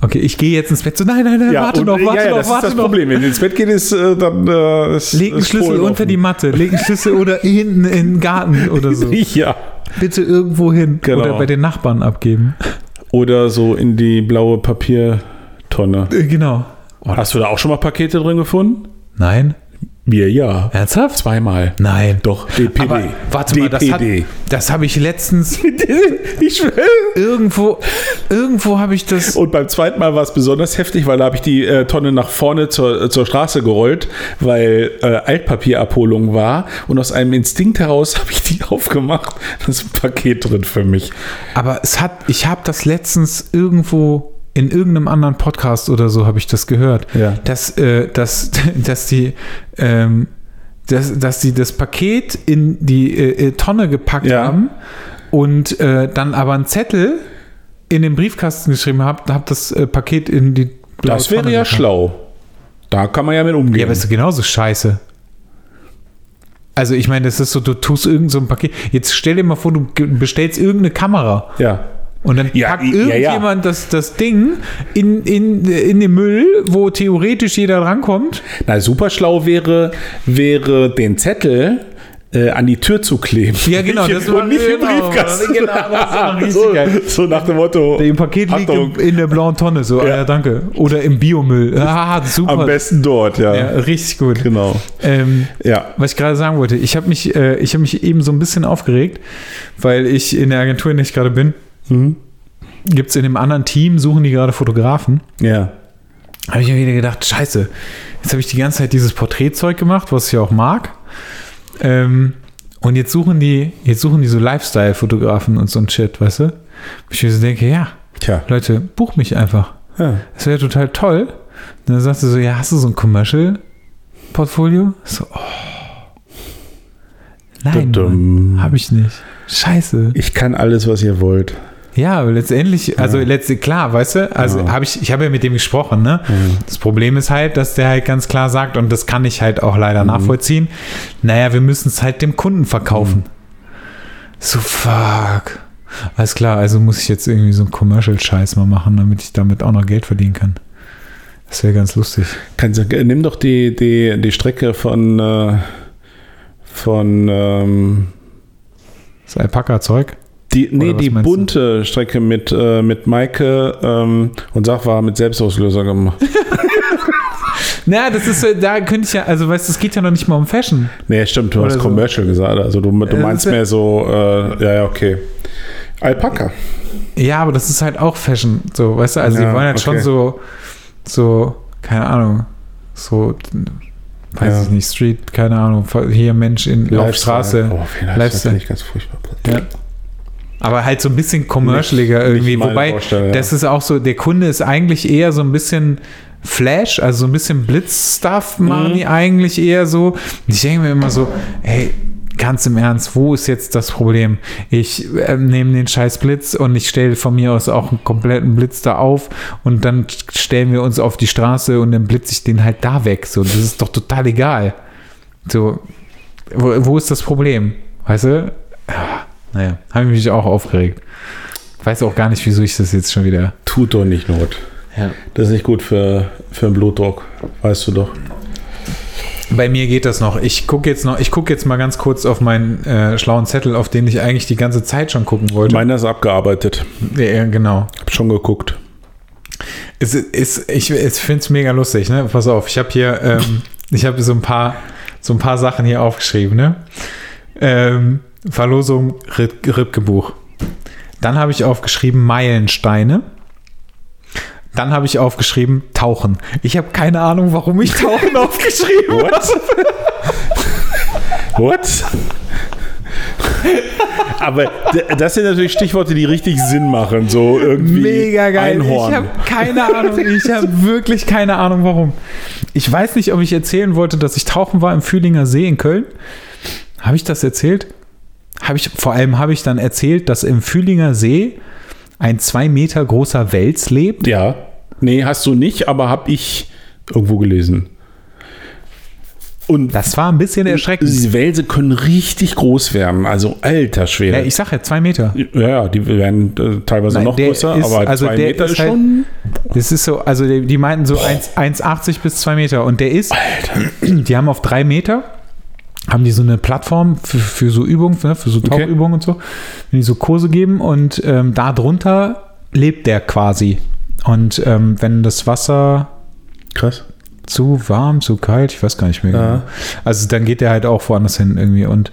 Okay, ich gehe jetzt ins Bett. So, nein, nein, nein, Ja, warte noch, warte ja, ja, noch, das warte ist das noch. Problem. Wenn sie ins Bett geht, ist äh, dann äh, ist, Leg einen Schlüssel Polen unter offen. die Matte, leg einen Schlüssel oder hinten in den Garten oder so. [LAUGHS] Ja. Bitte irgendwo hin. Genau. Oder bei den Nachbarn abgeben. Oder so in die blaue Papiertonne. Äh, Genau. Hast du da auch schon mal Pakete drin gefunden? Nein? Wir ja. Ernsthaft? Zweimal. Nein. Doch, DPD. Aber warte mal, das, hat, DPD. das habe ich letztens [LAUGHS] ich schwöre. irgendwo, irgendwo habe ich das. Und beim zweiten Mal war es besonders heftig, weil da habe ich die äh, Tonne nach vorne zur, zur Straße gerollt, weil äh, Altpapierabholung war. Und aus einem Instinkt heraus [LAUGHS] habe ich die aufgemacht. Da ist ein Paket drin für mich. Aber es hat, ich habe das letztens irgendwo in irgendeinem anderen Podcast oder so habe ich das gehört, Ja. dass, äh, dass, [LAUGHS] dass die ähm, dass, dass die das Paket in die äh, äh, Tonne gepackt Ja. haben und äh, dann aber einen Zettel in den Briefkasten geschrieben haben, hab das äh, Paket in die blaue Das wäre Tonne ja gepackt. schlau. Da kann man ja mit umgehen. Ja, aber ist genauso scheiße. Also ich meine, das ist so, du tust irgend so ein Paket. Jetzt stell dir mal vor, du bestellst irgendeine Kamera. ja. Und dann Ja, packt ja, ja. irgendjemand Das, das Ding in, in, in den Müll, wo theoretisch jeder rankommt. Na, super schlau wäre, wäre den Zettel äh, an die Tür zu kleben. Ja, genau, Nicht, das war- nicht im genau, Briefkasten. genau, das [LAUGHS] so, so nach dem Motto. Im Paket liegt Achtung, im, in der blauen Tonne. So, [LAUGHS] Ja. ja. danke. Oder im Biomüll. Ah, super. am besten dort, ja. Ja, richtig gut. Genau. Ähm, Ja. was ich gerade sagen wollte, ich habe mich, äh, ich hab mich eben so ein bisschen aufgeregt, weil ich in der Agentur, in der ich gerade bin, Mhm. gibt es in dem anderen Team, suchen die gerade Fotografen. Ja. habe ich mir wieder gedacht, scheiße, jetzt habe ich die ganze Zeit dieses Porträtzeug gemacht, was ich ja auch mag. Ähm, und jetzt suchen die, jetzt suchen die so Lifestyle-Fotografen und so ein Shit, weißt du? Ich mir so denke, ja, Tja. Leute, buch mich einfach. Ja. Das wäre total toll. Und dann sagst du so, ja, hast du so ein Commercial-Portfolio? So, oh. Nein, habe ich nicht. Scheiße. Ich kann alles, was ihr wollt. Ja, letztendlich, also letztlich, klar, weißt du, also Ja. habe ich, ich habe ja mit dem gesprochen, ne? Das Problem ist halt, dass der halt ganz klar sagt, und das kann ich halt auch leider nachvollziehen, naja, wir müssen es halt dem Kunden verkaufen. So, fuck. Alles klar, also muss ich jetzt irgendwie so einen Commercial-Scheiß mal machen, damit ich damit auch noch Geld verdienen kann. Das wäre ganz lustig. Kannst, du- nimm doch die, die, die Strecke von, äh, von ähm, Das Alpaka-Zeug. Die, nee, die meinst du? bunte Strecke mit, äh, mit Maike ähm, und Sachwar mit Selbstauslöser gemacht. [LAUGHS] Na, das ist, da könnte ich ja, also weißt du, es geht ja noch nicht mal um Fashion. Nee, stimmt, du Oder hast so. Commercial gesagt. Also du, du Äh, meinst das- mehr so, äh, ja, ja, okay. Alpaka. Ja, aber das ist halt auch Fashion, so, weißt du, also Ja, die wollen halt schon okay. so, so, keine Ahnung, so, weiß Ja. ich nicht, Street, keine Ahnung, hier Mensch in auf Straße. Oh, viel Lifestyle Lifestyle. finde ich ganz furchtbar. Ja. Aber halt so ein bisschen commercialiger irgendwie. nicht Wobei, ja. das ist auch so, der Kunde ist eigentlich eher so ein bisschen Flash, also so ein bisschen Blitz-Stuff machen Mhm. die eigentlich eher so. Ich denke mir immer so, hey, ganz im Ernst, wo ist jetzt das Problem? Ich äh, nehme den scheiß Blitz und ich stelle von mir aus auch einen kompletten Blitz da auf und dann stellen wir uns auf die Straße und dann blitze ich den halt da weg. So, das ist doch total egal. So, wo, wo ist das Problem? Weißt du? Ah, Naja, habe ich mich auch aufgeregt. Weiß auch gar nicht, wieso ich das jetzt schon wieder. Tut doch nicht Not. Ja. Das ist nicht gut für, für den Blutdruck. Weißt du doch. Bei mir geht das noch. Ich gucke jetzt noch, ich gucke jetzt mal ganz kurz auf meinen äh, schlauen Zettel, auf den ich eigentlich die ganze Zeit schon gucken wollte. Meiner ist abgearbeitet. ja, genau. Hab schon geguckt. Es ist, ich ich finde es mega lustig, ne? Pass auf, ich habe hier, ähm, ich habe so ein paar, so ein paar Sachen hier aufgeschrieben, ne? Ähm, Verlosung Rip- Ripke-Buch. Dann habe ich aufgeschrieben Meilensteine. Dann habe ich aufgeschrieben Tauchen. Ich habe keine Ahnung, warum ich Tauchen [LAUGHS] aufgeschrieben habe. What? What? Aber das sind natürlich Stichworte, die richtig Sinn machen. So irgendwie Mega geil. Einhorn. Ich habe keine Ahnung. Ich habe [LAUGHS] wirklich keine Ahnung, warum. Ich weiß nicht, ob ich erzählen wollte, dass ich tauchen war im Fühlinger See in Köln. Habe ich das erzählt? Habe ich, vor allem habe ich dann erzählt, dass im Fühlinger See ein zwei Meter großer Wels lebt. ja. Nee, hast du nicht, aber habe ich irgendwo gelesen. Und Das war ein bisschen erschreckend. diese Wälse können richtig groß werden. Also alter Ja, Schwede. ich sage ja zwei Meter. Ja, ja, die werden äh, teilweise Nein, noch größer, ist- aber also zwei der Meter ist halt- schon. Das ist so, also die, die meinten so 1 1,80 bis 2 Meter. Und der ist, die haben auf 3 Meter, haben die so eine Plattform für, für so Übungen, ne, für so Okay. Tauchübungen und so, wenn die so Kurse geben. Und ähm, da drunter lebt der quasi. Und ähm, wenn das Wasser Krass. zu warm, zu kalt, ich weiß gar nicht mehr Ja. genau. Also dann geht der halt auch woanders hin irgendwie. Und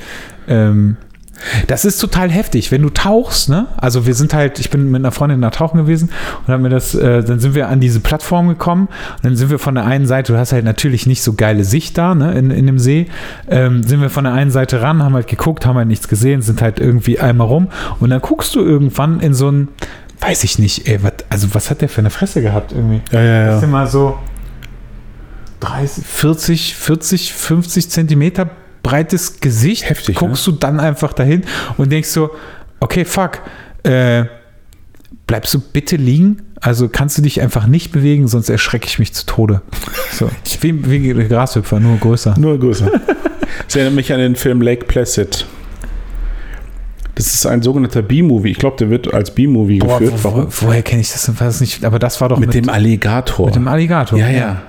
ähm, das ist total heftig, wenn du tauchst, ne? Also wir sind halt, ich bin mit einer Freundin nach Tauchen gewesen und haben mir das, äh, dann sind wir an diese Plattform gekommen und dann sind wir von der einen Seite, du hast halt natürlich nicht so geile Sicht da, ne, in, in dem See, ähm, sind wir von der einen Seite ran, haben halt geguckt, haben halt nichts gesehen, sind halt irgendwie einmal rum und dann guckst du irgendwann in so ein, weiß ich nicht, ey, wat, also was hat der für eine Fresse gehabt irgendwie? Ja, ja, Das ist ja. immer so 30, 40, 40, 50 Zentimeter breites Gesicht. Heftig, Guckst du dann einfach dahin und denkst so, okay, fuck, äh, bleibst du bitte liegen? Also kannst du dich einfach nicht bewegen, sonst erschrecke ich mich zu Tode. So, [LAUGHS] wie, wie Grashüpfer, nur größer. Nur größer. Das erinnert mich an den Film Lake Placid. Das ist ein sogenannter B-Movie. Ich glaube, der wird als B-Movie geführt. wo, wo, woher kenne ich das? Weiß nicht, aber das war doch Mit, dem Alligator. mit dem Alligator. ja, ja.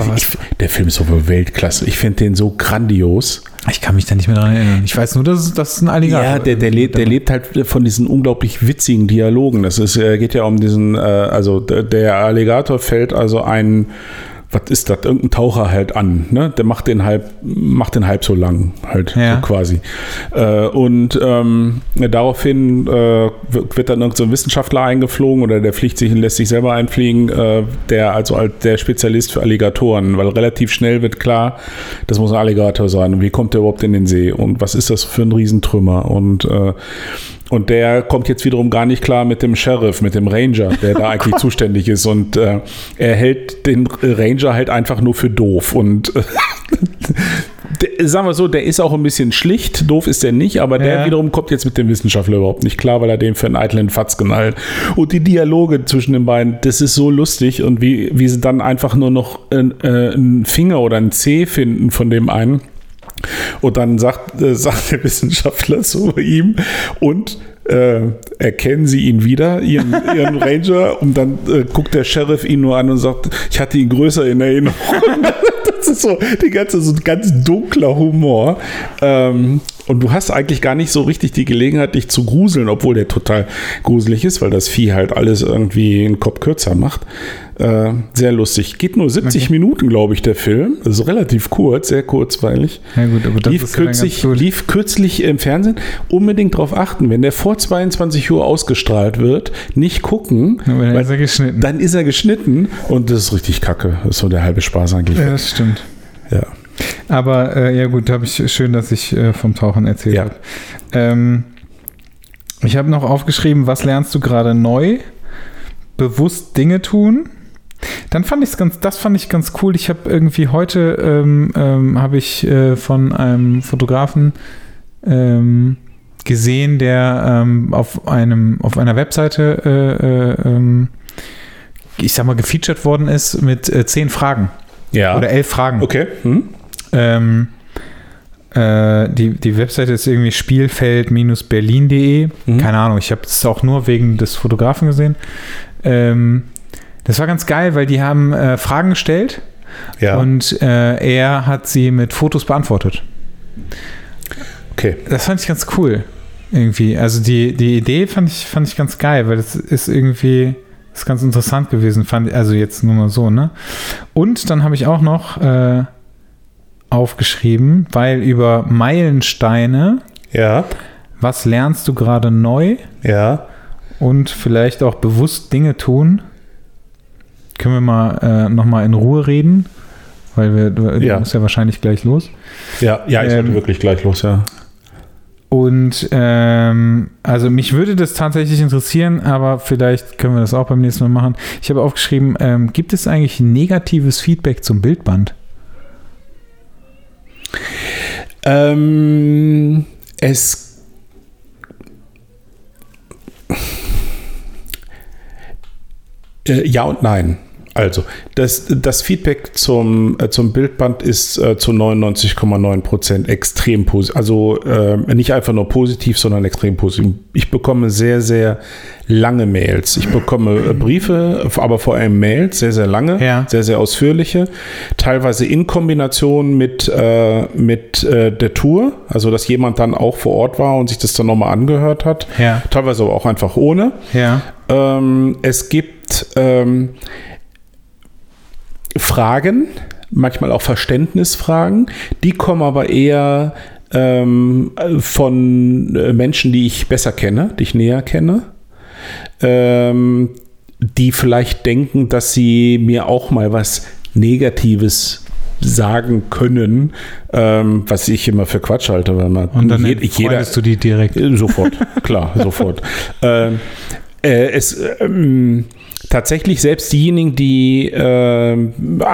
Aber ich, der Film ist so Weltklasse. Ich finde den so grandios. ich kann mich da nicht mehr dran erinnern. Ich weiß nur, dass das ein Alligator. Ja, der, der, lebt, der lebt halt von diesen unglaublich witzigen Dialogen. Das ist, äh, geht ja um diesen, äh, also der, der Alligator fällt also ein, was ist das, irgendein Taucher halt an, ne? Der macht den halb, macht den halb so lang, halt Ja. so quasi. Äh, und ähm, daraufhin äh, wird dann irgendein so ein Wissenschaftler eingeflogen oder der fliegt sich und lässt sich selber einfliegen, äh, der also als der Spezialist für Alligatoren, weil relativ schnell wird klar, das muss ein Alligator sein. Und wie kommt der überhaupt in den See? Und was ist das für ein Riesentrümmer? Und äh, und der kommt jetzt wiederum gar nicht klar mit dem Sheriff, mit dem Ranger, der da [LAUGHS] eigentlich zuständig ist. Und äh, er hält den Ranger halt einfach nur für doof. Und äh, [LAUGHS] der, sagen wir so, der ist auch ein bisschen schlicht. Doof ist er nicht, aber der Ja. wiederum kommt jetzt mit dem Wissenschaftler überhaupt nicht klar, weil er den für einen eitlen Fatz knallt. Und die Dialoge zwischen den beiden, das ist so lustig. Und wie, wie sie dann einfach nur noch äh, äh, einen Finger oder einen Zeh finden von dem einen. Und dann sagt, äh, [LAUGHS] sagt der Wissenschaftler zu ihm, und äh, erkennen sie ihn wieder, ihren, ihren Ranger, und dann äh, guckt der Sheriff ihn nur an und sagt, ich hatte ihn größer in Erinnerung. [LAUGHS] das ist so, die ganze, so ein ganz dunkler Humor. Ähm, und du hast eigentlich gar nicht so richtig die Gelegenheit, dich zu gruseln, obwohl der total gruselig ist, weil das Vieh halt alles irgendwie einen Kopf kürzer macht. Äh, sehr lustig. Geht nur 70 Okay. Minuten, glaube ich, der Film. Also relativ kurz, sehr kurzweilig. Ja gut, aber das lief, ist kürzlich, lief kürzlich im Fernsehen. Unbedingt darauf achten, wenn der vor 22 Uhr ausgestrahlt wird, nicht gucken, Ja, dann weil ist er geschnitten. dann ist er geschnitten und das ist richtig kacke. Das ist so der halbe Spaß eigentlich. ja, das stimmt. Ja. Aber äh, ja gut, habe ich schön, dass ich äh, vom Tauchen erzählt Ja. habe. Ähm, ich habe noch aufgeschrieben, was lernst du gerade neu? Bewusst Dinge tun. Dann fand ich ganz, das fand ich ganz cool. Ich habe irgendwie heute ähm, ähm, habe ich äh, von einem Fotografen ähm, gesehen, der ähm, auf einem auf einer Webseite äh, äh, ähm, ich sag mal gefeatured worden ist mit äh, zehn Fragen Ja. oder elf Fragen. okay. Hm? Ähm, äh, die, die Webseite ist irgendwie spielfeld-berlin.de. Mhm. Keine Ahnung, ich habe es auch nur wegen des Fotografen gesehen. Ähm, das war ganz geil, weil die haben äh, Fragen gestellt Ja. und äh, er hat sie mit Fotos beantwortet. okay. Das fand ich ganz cool. Irgendwie. Also die, die Idee fand ich, fand ich ganz geil, weil das ist irgendwie ist ganz interessant gewesen, fand also jetzt nur mal so, ne? Und dann habe ich auch noch äh, aufgeschrieben, weil über Meilensteine, Ja. was lernst du gerade neu Ja. und vielleicht auch bewusst Dinge tun, können wir mal äh, nochmal in Ruhe reden, weil wir, du, Ja. musst ja wahrscheinlich gleich los. Ja, ja, ich Ähm, wirklich gleich los, ja. Und ähm, also mich würde das tatsächlich interessieren, aber vielleicht können wir das auch beim nächsten Mal machen. Ich habe aufgeschrieben, ähm, gibt es eigentlich negatives Feedback zum Bildband? Ähm, es. Äh, ja und nein. Also, das, das Feedback zum, äh, zum Bildband ist äh, zu 99,9 Prozent extrem positiv. Also äh, nicht einfach nur positiv, sondern extrem positiv. Ich bekomme sehr, sehr lange Mails. Ich bekomme äh, Briefe, aber vor allem Mails, sehr, sehr lange, Ja. sehr, sehr ausführliche. Teilweise in Kombination mit, äh, mit äh, der Tour. Also, dass jemand dann auch vor Ort war und sich das dann nochmal angehört hat. Ja. Teilweise aber auch einfach ohne. Ja. Ähm, es gibt ähm, Fragen, manchmal auch Verständnisfragen, die kommen aber eher ähm, von äh, Menschen, die ich besser kenne, die ich näher kenne, ähm, die vielleicht denken, dass sie mir auch mal was Negatives sagen können, ähm, was ich immer für Quatsch halte, weil man Und dann jed- freundest du die direkt. äh, Sofort, klar, sofort. [LAUGHS] Ähm, äh, es ähm, tatsächlich selbst diejenigen, die äh,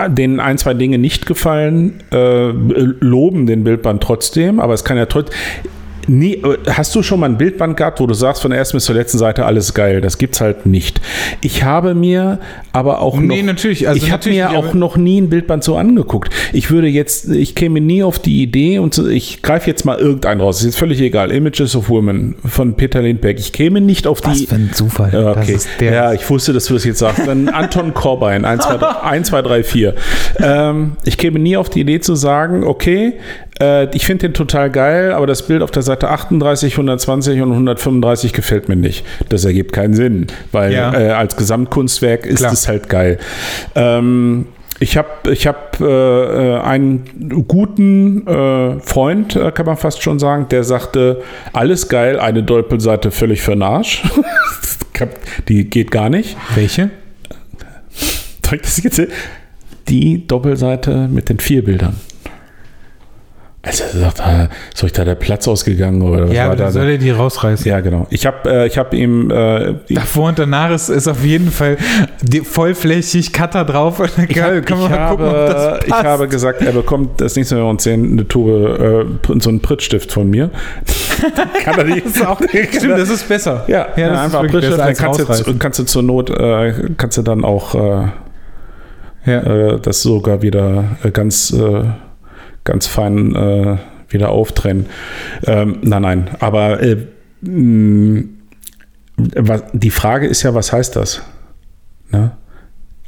denen ein, zwei Dinge nicht gefallen, äh, loben den Bildband trotzdem, aber es kann ja trotzdem. Nie, äh, hast du schon mal ein Bildband gehabt, wo du sagst, von der ersten bis zur letzten Seite alles geil? Das gibt's halt nicht. Ich habe mir aber auch Nee, noch, natürlich, also ich habe mir auch noch nie ein Bildband so angeguckt. Ich würde jetzt, ich käme nie auf die Idee und ich greife jetzt mal irgendeinen raus. Ist jetzt völlig egal. Images of Women von Peter Lindbergh. Ich käme nicht auf die. ein Zufall. Ja, Das okay. ist der. ja, ich wusste, dass du das jetzt sagst. Dann Anton Corbijn, 1, 2, 3, 1, 2, 3 4. Ähm, ich käme nie auf die Idee zu sagen, okay, äh, ich finde den total geil, aber das Bild auf der Seite 38, 120 und 135 gefällt mir nicht. Das ergibt keinen Sinn, weil Ja. äh, als Gesamtkunstwerk ist Klar. es halt geil. Ähm, ich habe ich hab, äh, einen guten äh, Freund, äh, kann man fast schon sagen, der sagte, alles geil, eine Doppelseite völlig für den Arsch. Die geht gar nicht. Welche? Die Doppelseite mit den vier Bildern. Also er sagt, ah, ist euch da der Platz ausgegangen oder was Ja, war aber da? dann soll er die rausreißen. Ja, genau. Ich habe äh, ich hab ihm äh, Davor und danach ist, ist auf jeden Fall vollflächig Cutter drauf. Und dann Ich, kann, kann man ich, mal gucken, habe, ob das ich passt. habe gesagt, er bekommt das nächste Mal, wenn wir uns sehen, eine Tube, äh, so einen Prittstift von mir. [LAUGHS] kann er nicht. das ist auch, [LAUGHS] stimmt, das ist besser. Ja, ja ja das einfach ist Prittstift, besser dann kannst du, kannst du zur Not, äh, kannst du dann auch äh, Ja. äh, das sogar wieder äh, ganz, ganz fein äh, wieder auftrennen. Ähm, nein, nein, aber äh, mh, was, die Frage ist ja, was heißt das? Ne?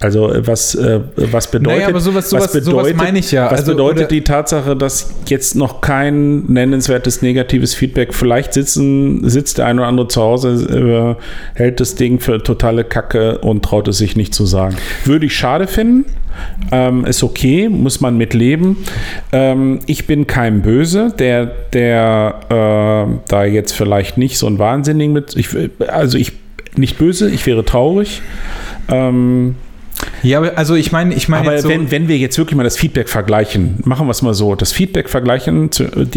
Also äh, was, äh, was bedeutet, Naja, aber sowas- sowas- was bedeutet, meine ich ja. Was Also, bedeutet die Tatsache, dass jetzt noch kein nennenswertes negatives Feedback, vielleicht sitzen, sitzt der eine oder andere zu Hause, äh, hält das Ding für totale Kacke und traut es sich nicht zu sagen. Würde ich schade finden. Ähm, ist okay, muss man mitleben. Ähm, ich bin kein Böse, der, der äh, da jetzt vielleicht nicht so ein Wahnsinnigen mit. Ich, also ich nicht böse, ich wäre traurig. Ähm, Ja, also ich meine, ich meine aber jetzt so, wenn, wenn wir jetzt wirklich mal das Feedback vergleichen, machen wir es mal so, das Feedback vergleichen,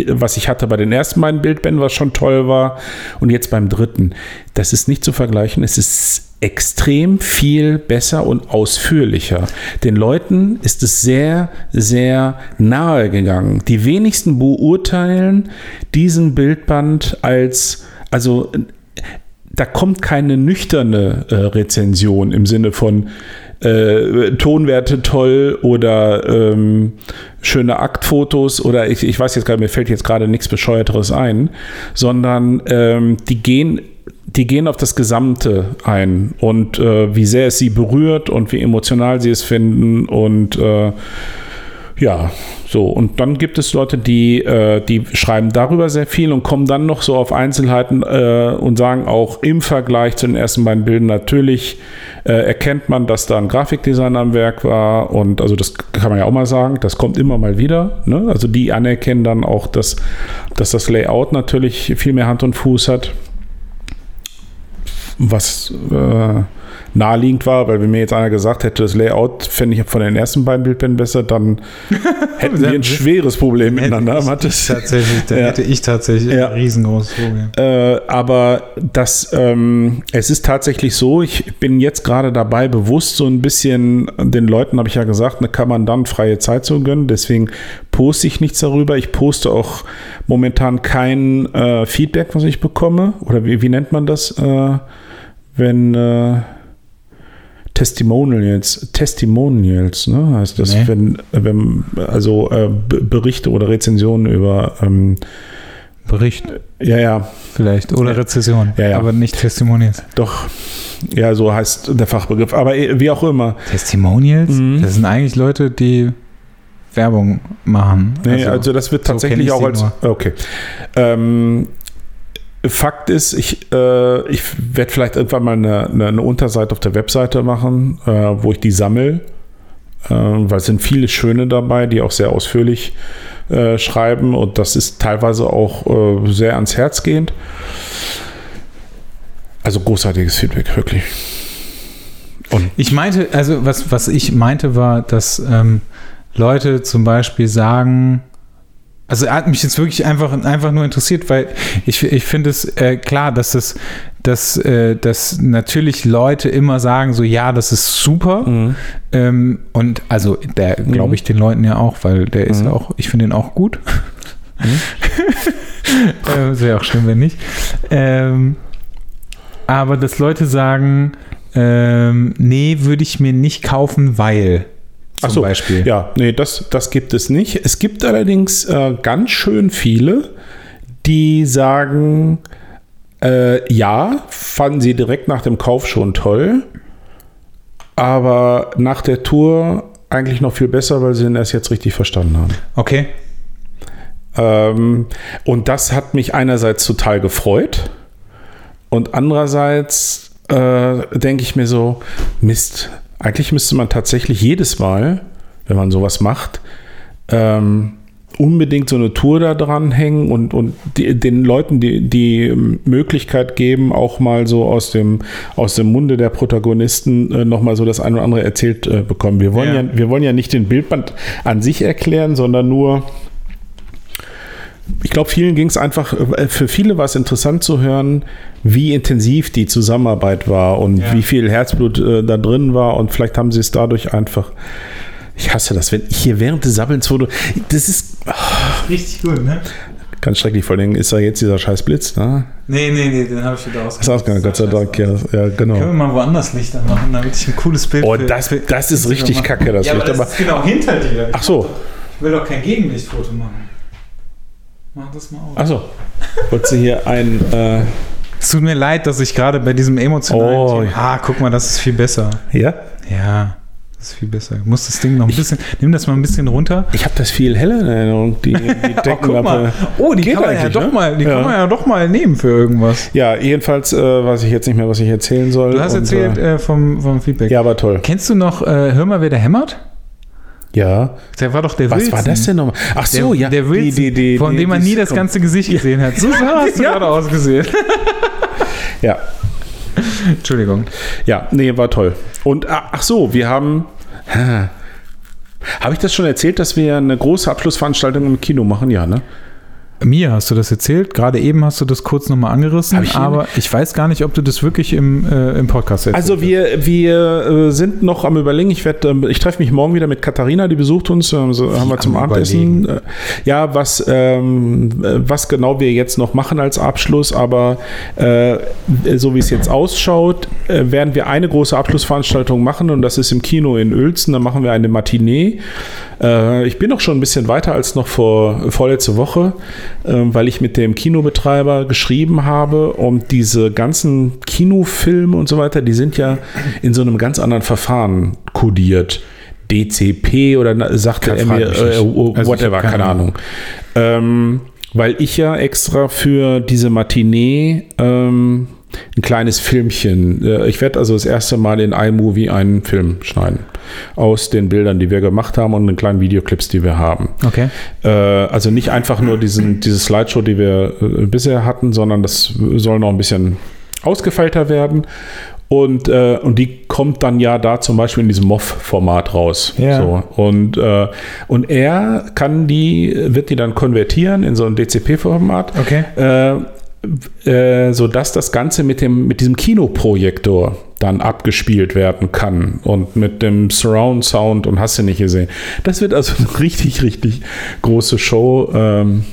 was ich hatte bei den ersten beiden Bildbänden, was schon toll war, und jetzt beim dritten, das ist nicht zu vergleichen. Es ist extrem viel besser und ausführlicher. Den Leuten ist es sehr, sehr nahe gegangen. Die wenigsten beurteilen diesen Bildband als, also da kommt keine nüchterne äh, Rezension im Sinne von äh, Tonwerte toll oder ähm, schöne Aktfotos oder ich, ich weiß jetzt gerade, mir fällt jetzt gerade nichts Bescheuerteres ein, sondern ähm, die gehen die gehen auf das Gesamte ein und äh, wie sehr es sie berührt und wie emotional sie es finden und äh, ja, so. Und dann gibt es Leute, die, äh, die schreiben darüber sehr viel und kommen dann noch so auf Einzelheiten äh, und sagen auch im Vergleich zu den ersten beiden Bildern natürlich äh, erkennt man, dass da ein Grafikdesigner am Werk war. Und also das kann man ja auch mal sagen, das kommt immer mal wieder. Ne? Also die anerkennen dann auch, dass, dass das Layout natürlich viel mehr Hand und Fuß hat. Was äh, naheliegend war, weil wenn mir jetzt einer gesagt hätte, das Layout fände ich von den ersten beiden Bildbänden besser, dann [LAUGHS] hätten wir ein schweres Problem miteinander. ich, es- tatsächlich, da Ja. hätte ich [LAUGHS] tatsächlich Ja. ein riesengroßes Problem. Äh, aber das, ähm, es ist tatsächlich so, ich bin jetzt gerade dabei, bewusst so ein bisschen, den Leuten habe ich ja gesagt, ne, kann man dann freie Zeit zu gönnen, deswegen poste ich nichts darüber. Ich poste auch momentan kein äh, Feedback, was ich bekomme. Oder wie, wie nennt man das, äh, wenn äh, Testimonials, Testimonials, ne, heißt das, Nee. wenn, wenn, also äh, Berichte oder Rezensionen über, ähm, Bericht ja, ja, vielleicht oder Rezession, Ja, ja. aber nicht Testimonials. Doch, ja, so heißt der Fachbegriff. Aber eh, wie auch immer. Testimonials? Mhm. Das sind eigentlich Leute, die Werbung machen. Nee, also, das wird so tatsächlich ich auch als. Okay. Ähm, Fakt ist, ich, äh, ich werde vielleicht irgendwann mal eine, eine, eine Unterseite auf der Webseite machen, äh, wo ich die sammle. Äh, weil es sind viele schöne dabei, die auch sehr ausführlich äh, schreiben und das ist teilweise auch äh, sehr ans Herz gehend. Also großartiges Feedback, wirklich. Und Ich meinte, also was, was ich meinte war, dass ähm, Leute zum Beispiel sagen, also hat mich jetzt wirklich einfach, einfach nur interessiert, weil ich, ich finde es äh, klar, dass es, dass, äh, dass natürlich Leute immer sagen, so ja, das ist super. Mhm. Ähm, und also der glaube ich den Leuten ja auch, weil der ist Mhm. auch, ich finde ihn auch gut. [LAUGHS] äh, das wäre auch schön, wenn nicht. Ähm, aber dass Leute sagen, ähm, nee, würde ich mir nicht kaufen, weil. Zum so, Beispiel. Ja, nee, das, das gibt es nicht. Es gibt allerdings äh, ganz schön viele, die sagen, äh, ja, fanden sie direkt nach dem Kauf schon toll, aber nach der Tour eigentlich noch viel besser, weil sie ihn erst jetzt richtig verstanden haben. Okay. Ähm, und das hat mich einerseits total gefreut und andererseits äh, denke ich mir so, Mist, eigentlich müsste man tatsächlich jedes Mal, wenn man sowas macht, ähm, unbedingt so eine Tour da dran hängen und, und die, den Leuten die, die Möglichkeit geben, auch mal so aus dem, aus dem Munde der Protagonisten äh, nochmal so das eine oder andere erzählt äh, bekommen. Wir wollen, Ja. ja. wir wollen ja nicht den Bildband an sich erklären, sondern nur ich glaube, vielen ging es einfach, äh, für viele war es interessant zu hören, wie intensiv die Zusammenarbeit war und Ja. wie viel Herzblut äh, da drin war und vielleicht haben sie es dadurch einfach. Ich hasse das, wenn ich hier während des Sabbelns foto. Das ist Richtig gut, ne? ganz schrecklich, vor allem ist da jetzt dieser scheiß Blitz, ne? Nee, nee, nee, den habe ich wieder Das ist ausgegangen, Gott sei Dank, ja, ja genau. Können wir mal woanders Lichter machen, damit ich ein cooles Bild Oh, das, das ist richtig kacke, das ja, Licht. aber Aber, das ist genau hinter dir. ach so, Ich will doch kein Gegenlichtfoto machen. Mach das mal auf. ach so. Wolltest du hier ein, äh, Es tut mir leid, dass ich gerade bei diesem emotionalen Oh, Thema. Ah, guck mal, das ist viel besser. Ja? Ja, das ist viel besser. Du musst das Ding noch ein bisschen. Nimm das mal ein bisschen runter. Ich habe das viel heller in Erinnerung, die, die [LAUGHS] Oh, guck mal. Oh, die Geht kann man ja doch ne? mal, die Ja. kann man ja doch mal nehmen für irgendwas. Ja, jedenfalls äh, weiß ich jetzt nicht mehr, was ich erzählen soll. Du hast Und, erzählt Äh, äh, vom, vom Feedback. ja, war toll. Kennst du noch, äh, hör mal, wer der hämmert? Ja. Der war doch der Was Wilson. war das denn nochmal? Ach Der, so, ja. der Wilson, die- die- die- von dem man nie das Sitcom. ganze Gesicht gesehen hat. So [LAUGHS] hast du Ja. gerade ausgesehen. Ja. Entschuldigung. Ja, nee, war toll. Und ah, ach so, wir haben. Ha. Habe ich das schon erzählt, dass wir eine große Abschlussveranstaltung im Kino machen? Ja, ne? Mir hast du das erzählt. Gerade eben hast du das kurz nochmal angerissen. Ich aber ich weiß gar nicht, ob du das wirklich im, äh, im Podcast erzählt Also wir, wir äh, sind noch am überlegen. Ich werde, ähm, ich treffe mich morgen wieder mit Katharina, die besucht uns. Ähm, so haben wir zum Abendessen. Äh, ja, was, ähm, äh, was genau wir jetzt noch machen als Abschluss, aber so wie es jetzt ausschaut, werden wir eine große Abschlussveranstaltung machen und das ist im Kino in Uelzen. Da machen wir eine Matinee. Ich bin noch schon ein bisschen weiter als noch vor vorletzte Woche, weil ich mit dem Kinobetreiber geschrieben habe und diese ganzen Kinofilme und so weiter, die sind ja in so einem ganz anderen Verfahren kodiert. DCP oder sagte er mir, äh, oh, Also whatever, hab keine keine Ahnung. Ähm, weil ich ja extra für diese Matinee ähm, ein kleines Filmchen, äh, ich werde also das erste Mal in iMovie einen Film schneiden. Aus den Bildern, die wir gemacht haben und den kleinen Videoclips, die wir haben. Okay. Äh, also nicht einfach nur diesen, diese Slideshow, die wir äh, bisher hatten, sondern das soll noch ein bisschen ausgefeilter werden. Und, äh, und die kommt dann ja da zum Beispiel in diesem MOV-Format raus. Ja. So. Und, äh, und er kann die, wird die dann konvertieren in so ein DCP-Format. Okay. Äh, äh, sodass das Ganze mit, dem, mit diesem Kinoprojektor dann abgespielt werden kann und mit dem Surround Sound und hast du nicht gesehen. Das wird also [LAUGHS] eine richtig, richtig große Show. Ähm,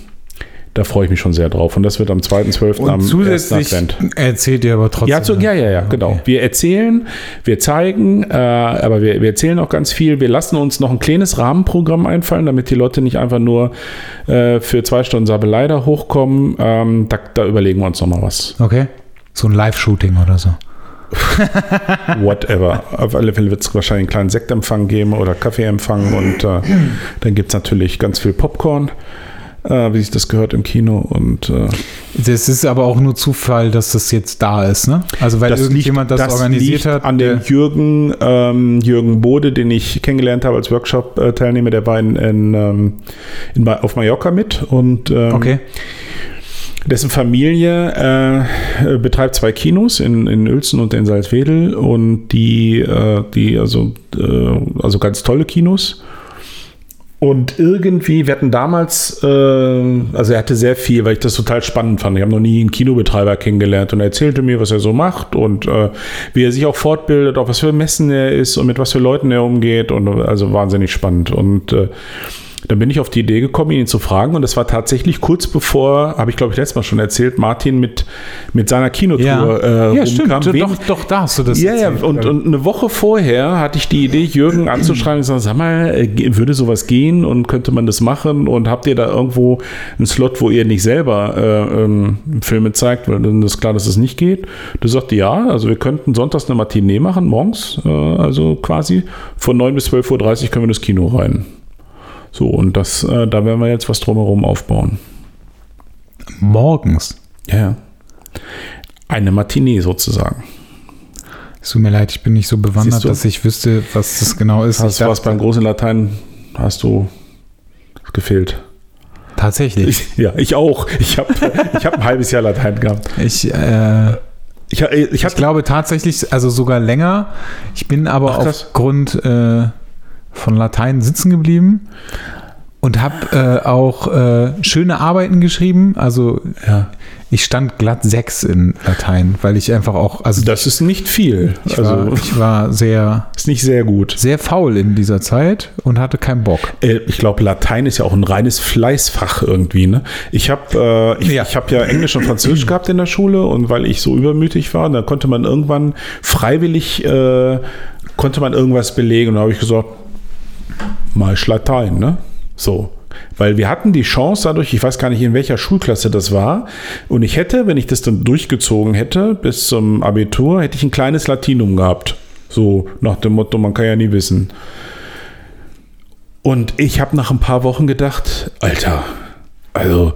da freue ich mich schon sehr drauf. Und das wird am 2.12. am Und 1. zusätzlich Advent. erzählt ihr aber trotzdem. Ja, zu, ja, ja, ja, genau. Wir erzählen, wir zeigen, äh, aber wir, wir erzählen auch ganz viel. Wir lassen uns noch ein kleines Rahmenprogramm einfallen, damit die Leute nicht einfach nur äh, für zwei Stunden Sabelei da hochkommen. Ähm, da, da überlegen wir uns noch mal was. Okay. So ein Live-Shooting oder so. [LAUGHS] Whatever. Auf alle Fälle wird es wahrscheinlich einen kleinen Sektempfang geben oder Kaffeeempfang und äh, dann gibt es natürlich ganz viel Popcorn. Äh, wie sich das gehört im Kino und äh, Das ist aber auch nur Zufall, dass das jetzt da ist, ne? Also weil irgendjemand das, organisiert liegt hat. An dem Jürgen, ähm, Jürgen Bode, den ich kennengelernt habe als Workshop-Teilnehmer, der war in, in, ähm, in, auf Mallorca mit und ähm, okay. dessen Familie äh, betreibt zwei Kinos in, in Uelzen und in Salzwedel und die, äh, die also, äh, also ganz tolle Kinos. Und irgendwie, wir hatten damals, äh, also er hatte sehr viel, weil ich das total spannend fand. Ich habe noch nie einen Kinobetreiber kennengelernt und er erzählte mir, was er so macht und äh, wie er sich auch fortbildet, auf was für Messen er ist und mit was für Leuten er umgeht und also wahnsinnig spannend. Und äh, dann bin ich auf die Idee gekommen, ihn zu fragen und das war tatsächlich kurz bevor, habe ich glaube ich letztes Mal schon erzählt, Martin mit, mit seiner Kinotour Ja, äh, ja stimmt. rumkam. Wen- Doch, doch, da hast du das ja, ja, erzählt. und, und eine Woche vorher hatte ich die Idee, Jürgen anzuschreiben und zu sagen, sag mal, äh, würde sowas gehen und könnte man das machen und habt ihr da irgendwo einen Slot, wo ihr nicht selber äh, ähm, Filme zeigt, weil dann ist klar, dass es nicht geht. Du sagst, ja, also wir könnten sonntags eine Matinee machen, morgens, äh, also quasi von 9 bis 12.30 Uhr können wir das Kino rein. So, und das, äh, da werden wir jetzt was drumherum aufbauen. Morgens. Ja, ja. Eine Matinee sozusagen. Es tut mir leid, ich bin nicht so bewandert, dass ich wüsste, was das genau ist. Hast ich du was beim großen Latein, hast du gefehlt. tatsächlich. Ich, ja, ich auch. Ich habe [LAUGHS] ich hab ein halbes Jahr Latein gehabt. Ich, äh, Ich, ich, ich hatte, glaube tatsächlich, also sogar länger. Ich bin aber Ach, aufgrund äh, von Latein sitzen geblieben und habe äh, auch äh, schöne Arbeiten geschrieben. Also ja, ich stand glatt sechs in Latein, weil ich einfach auch, also das ist nicht viel. ich, Also war, ich war sehr, ist nicht sehr gut. sehr faul in dieser Zeit und hatte keinen Bock. Äh, Ich glaube, Latein ist ja auch ein reines Fleißfach irgendwie. Ne? Ich habe äh, ich, Ja. ich hab ja Englisch und Französisch gehabt in der Schule und weil ich so übermütig war, da konnte man irgendwann freiwillig äh, konnte man irgendwas belegen und da habe ich gesagt, mal ich Latein, ne? So. Weil wir hatten die Chance dadurch, ich weiß gar nicht, in welcher Schulklasse das war. Und ich hätte, wenn ich das dann durchgezogen hätte, bis zum Abitur, hätte ich ein kleines Latinum gehabt. So nach dem Motto, man kann ja nie wissen. Und ich habe nach ein paar Wochen gedacht, Alter, also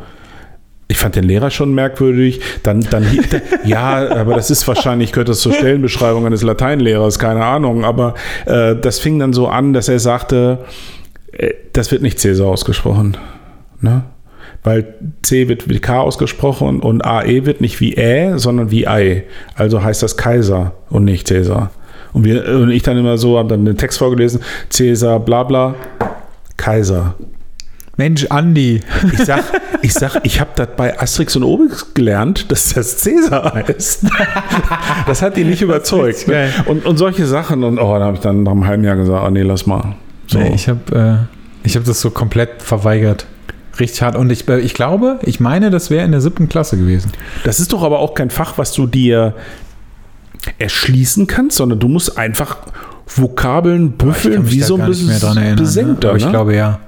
ich fand den Lehrer schon merkwürdig. Dann, dann, [LAUGHS] ja, aber das ist wahrscheinlich, gehört das zur Stellenbeschreibung eines Lateinlehrers, keine Ahnung. Aber äh, das fing dann so an, dass er sagte, äh, das wird nicht Cäsar ausgesprochen. Ne? Weil C wird wie K ausgesprochen und AE wird nicht wie Ä, sondern wie Ei. Also heißt das Kaiser und nicht Cäsar. Und, wir, und ich dann immer so, habe dann den Text vorgelesen, Cäsar, bla bla, Kaiser. Mensch, Andi. Ich sag, ich, sag, ich habe das bei Asterix und Obelix gelernt, dass das Cäsar heißt. Das hat ihn nicht überzeugt. Ne? Und, und solche Sachen. Und oh, da habe ich dann nach einem halben Jahr gesagt, oh nee, lass mal. So. Nee, ich habe äh, hab das so komplett verweigert. Richtig hart. Und ich, äh, ich glaube, ich meine, das wäre in der siebten Klasse gewesen. Das ist doch aber auch kein Fach, was du dir erschließen kannst, sondern du musst einfach Vokabeln büffeln, wie so ein bisschen Besengter. Ne? Ich ne? glaube ja.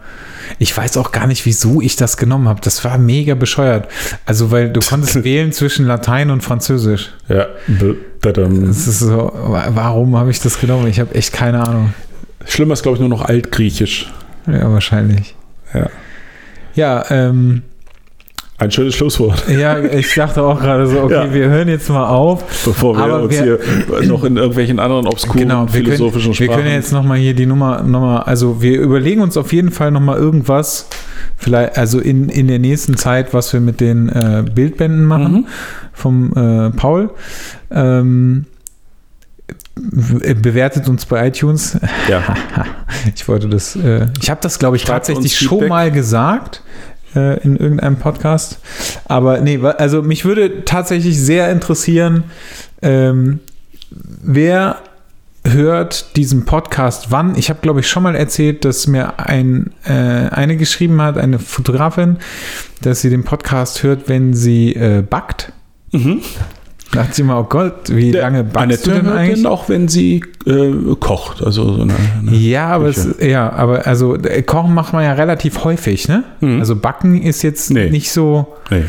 Ich weiß auch gar nicht, wieso ich das genommen habe. Das war mega bescheuert. Also, weil du konntest [LAUGHS] wählen zwischen Latein und Französisch. Ja. Das ist so, warum habe ich das genommen? Ich habe echt keine Ahnung. Schlimmer ist, glaube ich, nur noch Altgriechisch. Ja, wahrscheinlich. Ja. Ja, ähm, ein schönes Schlusswort. Ja, ich dachte auch gerade so, okay, ja. wir hören jetzt mal auf. Bevor wir uns wir, hier noch in irgendwelchen anderen obskuren genau, philosophischen können, Sprachen... Wir können jetzt nochmal hier die Nummer, nochmal, also wir überlegen uns auf jeden Fall nochmal irgendwas, vielleicht, also in, in der nächsten Zeit, was wir mit den äh, Bildbänden machen, mhm. vom äh, Paul. Ähm, bewertet uns bei iTunes. Ja. [LAUGHS] ich wollte das, äh, ich habe das, glaube ich, Schreibt tatsächlich schon mal gesagt äh, in irgendeinem Podcast. Aber nee, also mich würde tatsächlich sehr interessieren, ähm, wer hört diesen Podcast wann. Ich habe, glaube ich, schon mal erzählt, dass mir ein, äh, eine geschrieben hat, eine Fotografin, dass sie den Podcast hört, wenn sie äh, backt. Mhm. Da dachte ich immer, oh Gott, wie Der, lange backst du denn eigentlich? auch wenn sie äh, kocht. Also so eine, eine ja, aber es, ja, aber also äh, Kochen macht man ja relativ häufig, ne? Mhm. Also Backen ist jetzt nee. nicht so. Nee.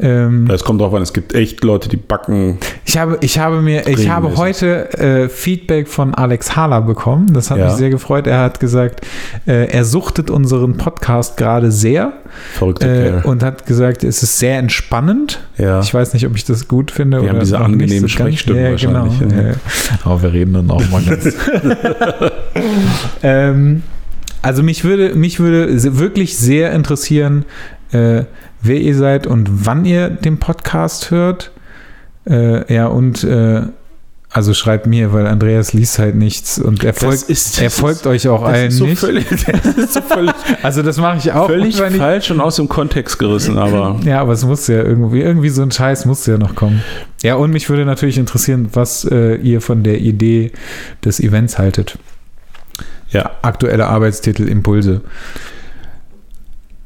Ähm, es kommt drauf an, es gibt echt Leute, die backen. Ich habe, ich habe mir, ich habe heute äh, Feedback von Alex Hala bekommen. Das hat ja. mich sehr gefreut. Er hat gesagt, äh, er suchtet unseren Podcast gerade sehr. Verrückte äh, Und hat gesagt, es ist sehr entspannend. Ja. Ich weiß nicht, ob ich das gut finde. Wir haben diese angenehmen so Sprechstimmen ja, wahrscheinlich. Genau. Ja. Aber wir reden dann auch mal ganz. [LAUGHS] ähm, also mich würde, mich würde wirklich sehr interessieren, äh, wer ihr seid und wann ihr den Podcast hört. Äh, ja, und äh, also schreibt mir, weil Andreas liest halt nichts und er folgt, ist, er folgt ist, euch auch allen so nicht. Völlig, das so völlig, [LAUGHS] also das mache ich auch. Völlig falsch und aus dem Kontext gerissen, aber. [LAUGHS] Ja, aber es muss ja irgendwie, irgendwie so ein Scheiß muss ja noch kommen. Ja, und mich würde natürlich interessieren, was äh, ihr von der Idee des Events haltet. Ja. Aktuelle Arbeitstitel Impulse.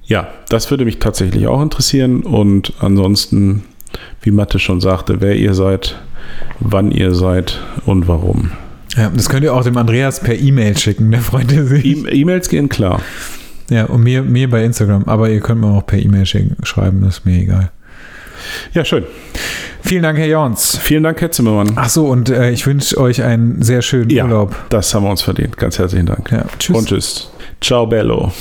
Ja, das würde mich tatsächlich auch interessieren. Und ansonsten, wie Mathe schon sagte, wer ihr seid, wann ihr seid und warum. Ja, das könnt ihr auch dem Andreas per E-Mail schicken, der freut sich. E-Mails gehen klar. Ja, und mir, mir bei Instagram. Aber ihr könnt mir auch per E-Mail schreiben, das ist mir egal. Ja, schön. Vielen Dank, Herr Jons. Vielen Dank, Herr Zimmermann. Ach so, und äh, ich wünsche euch einen sehr schönen ja, Urlaub. Das haben wir uns verdient. Ganz herzlichen Dank. Ja, tschüss. Und tschüss. Ciao, Bello.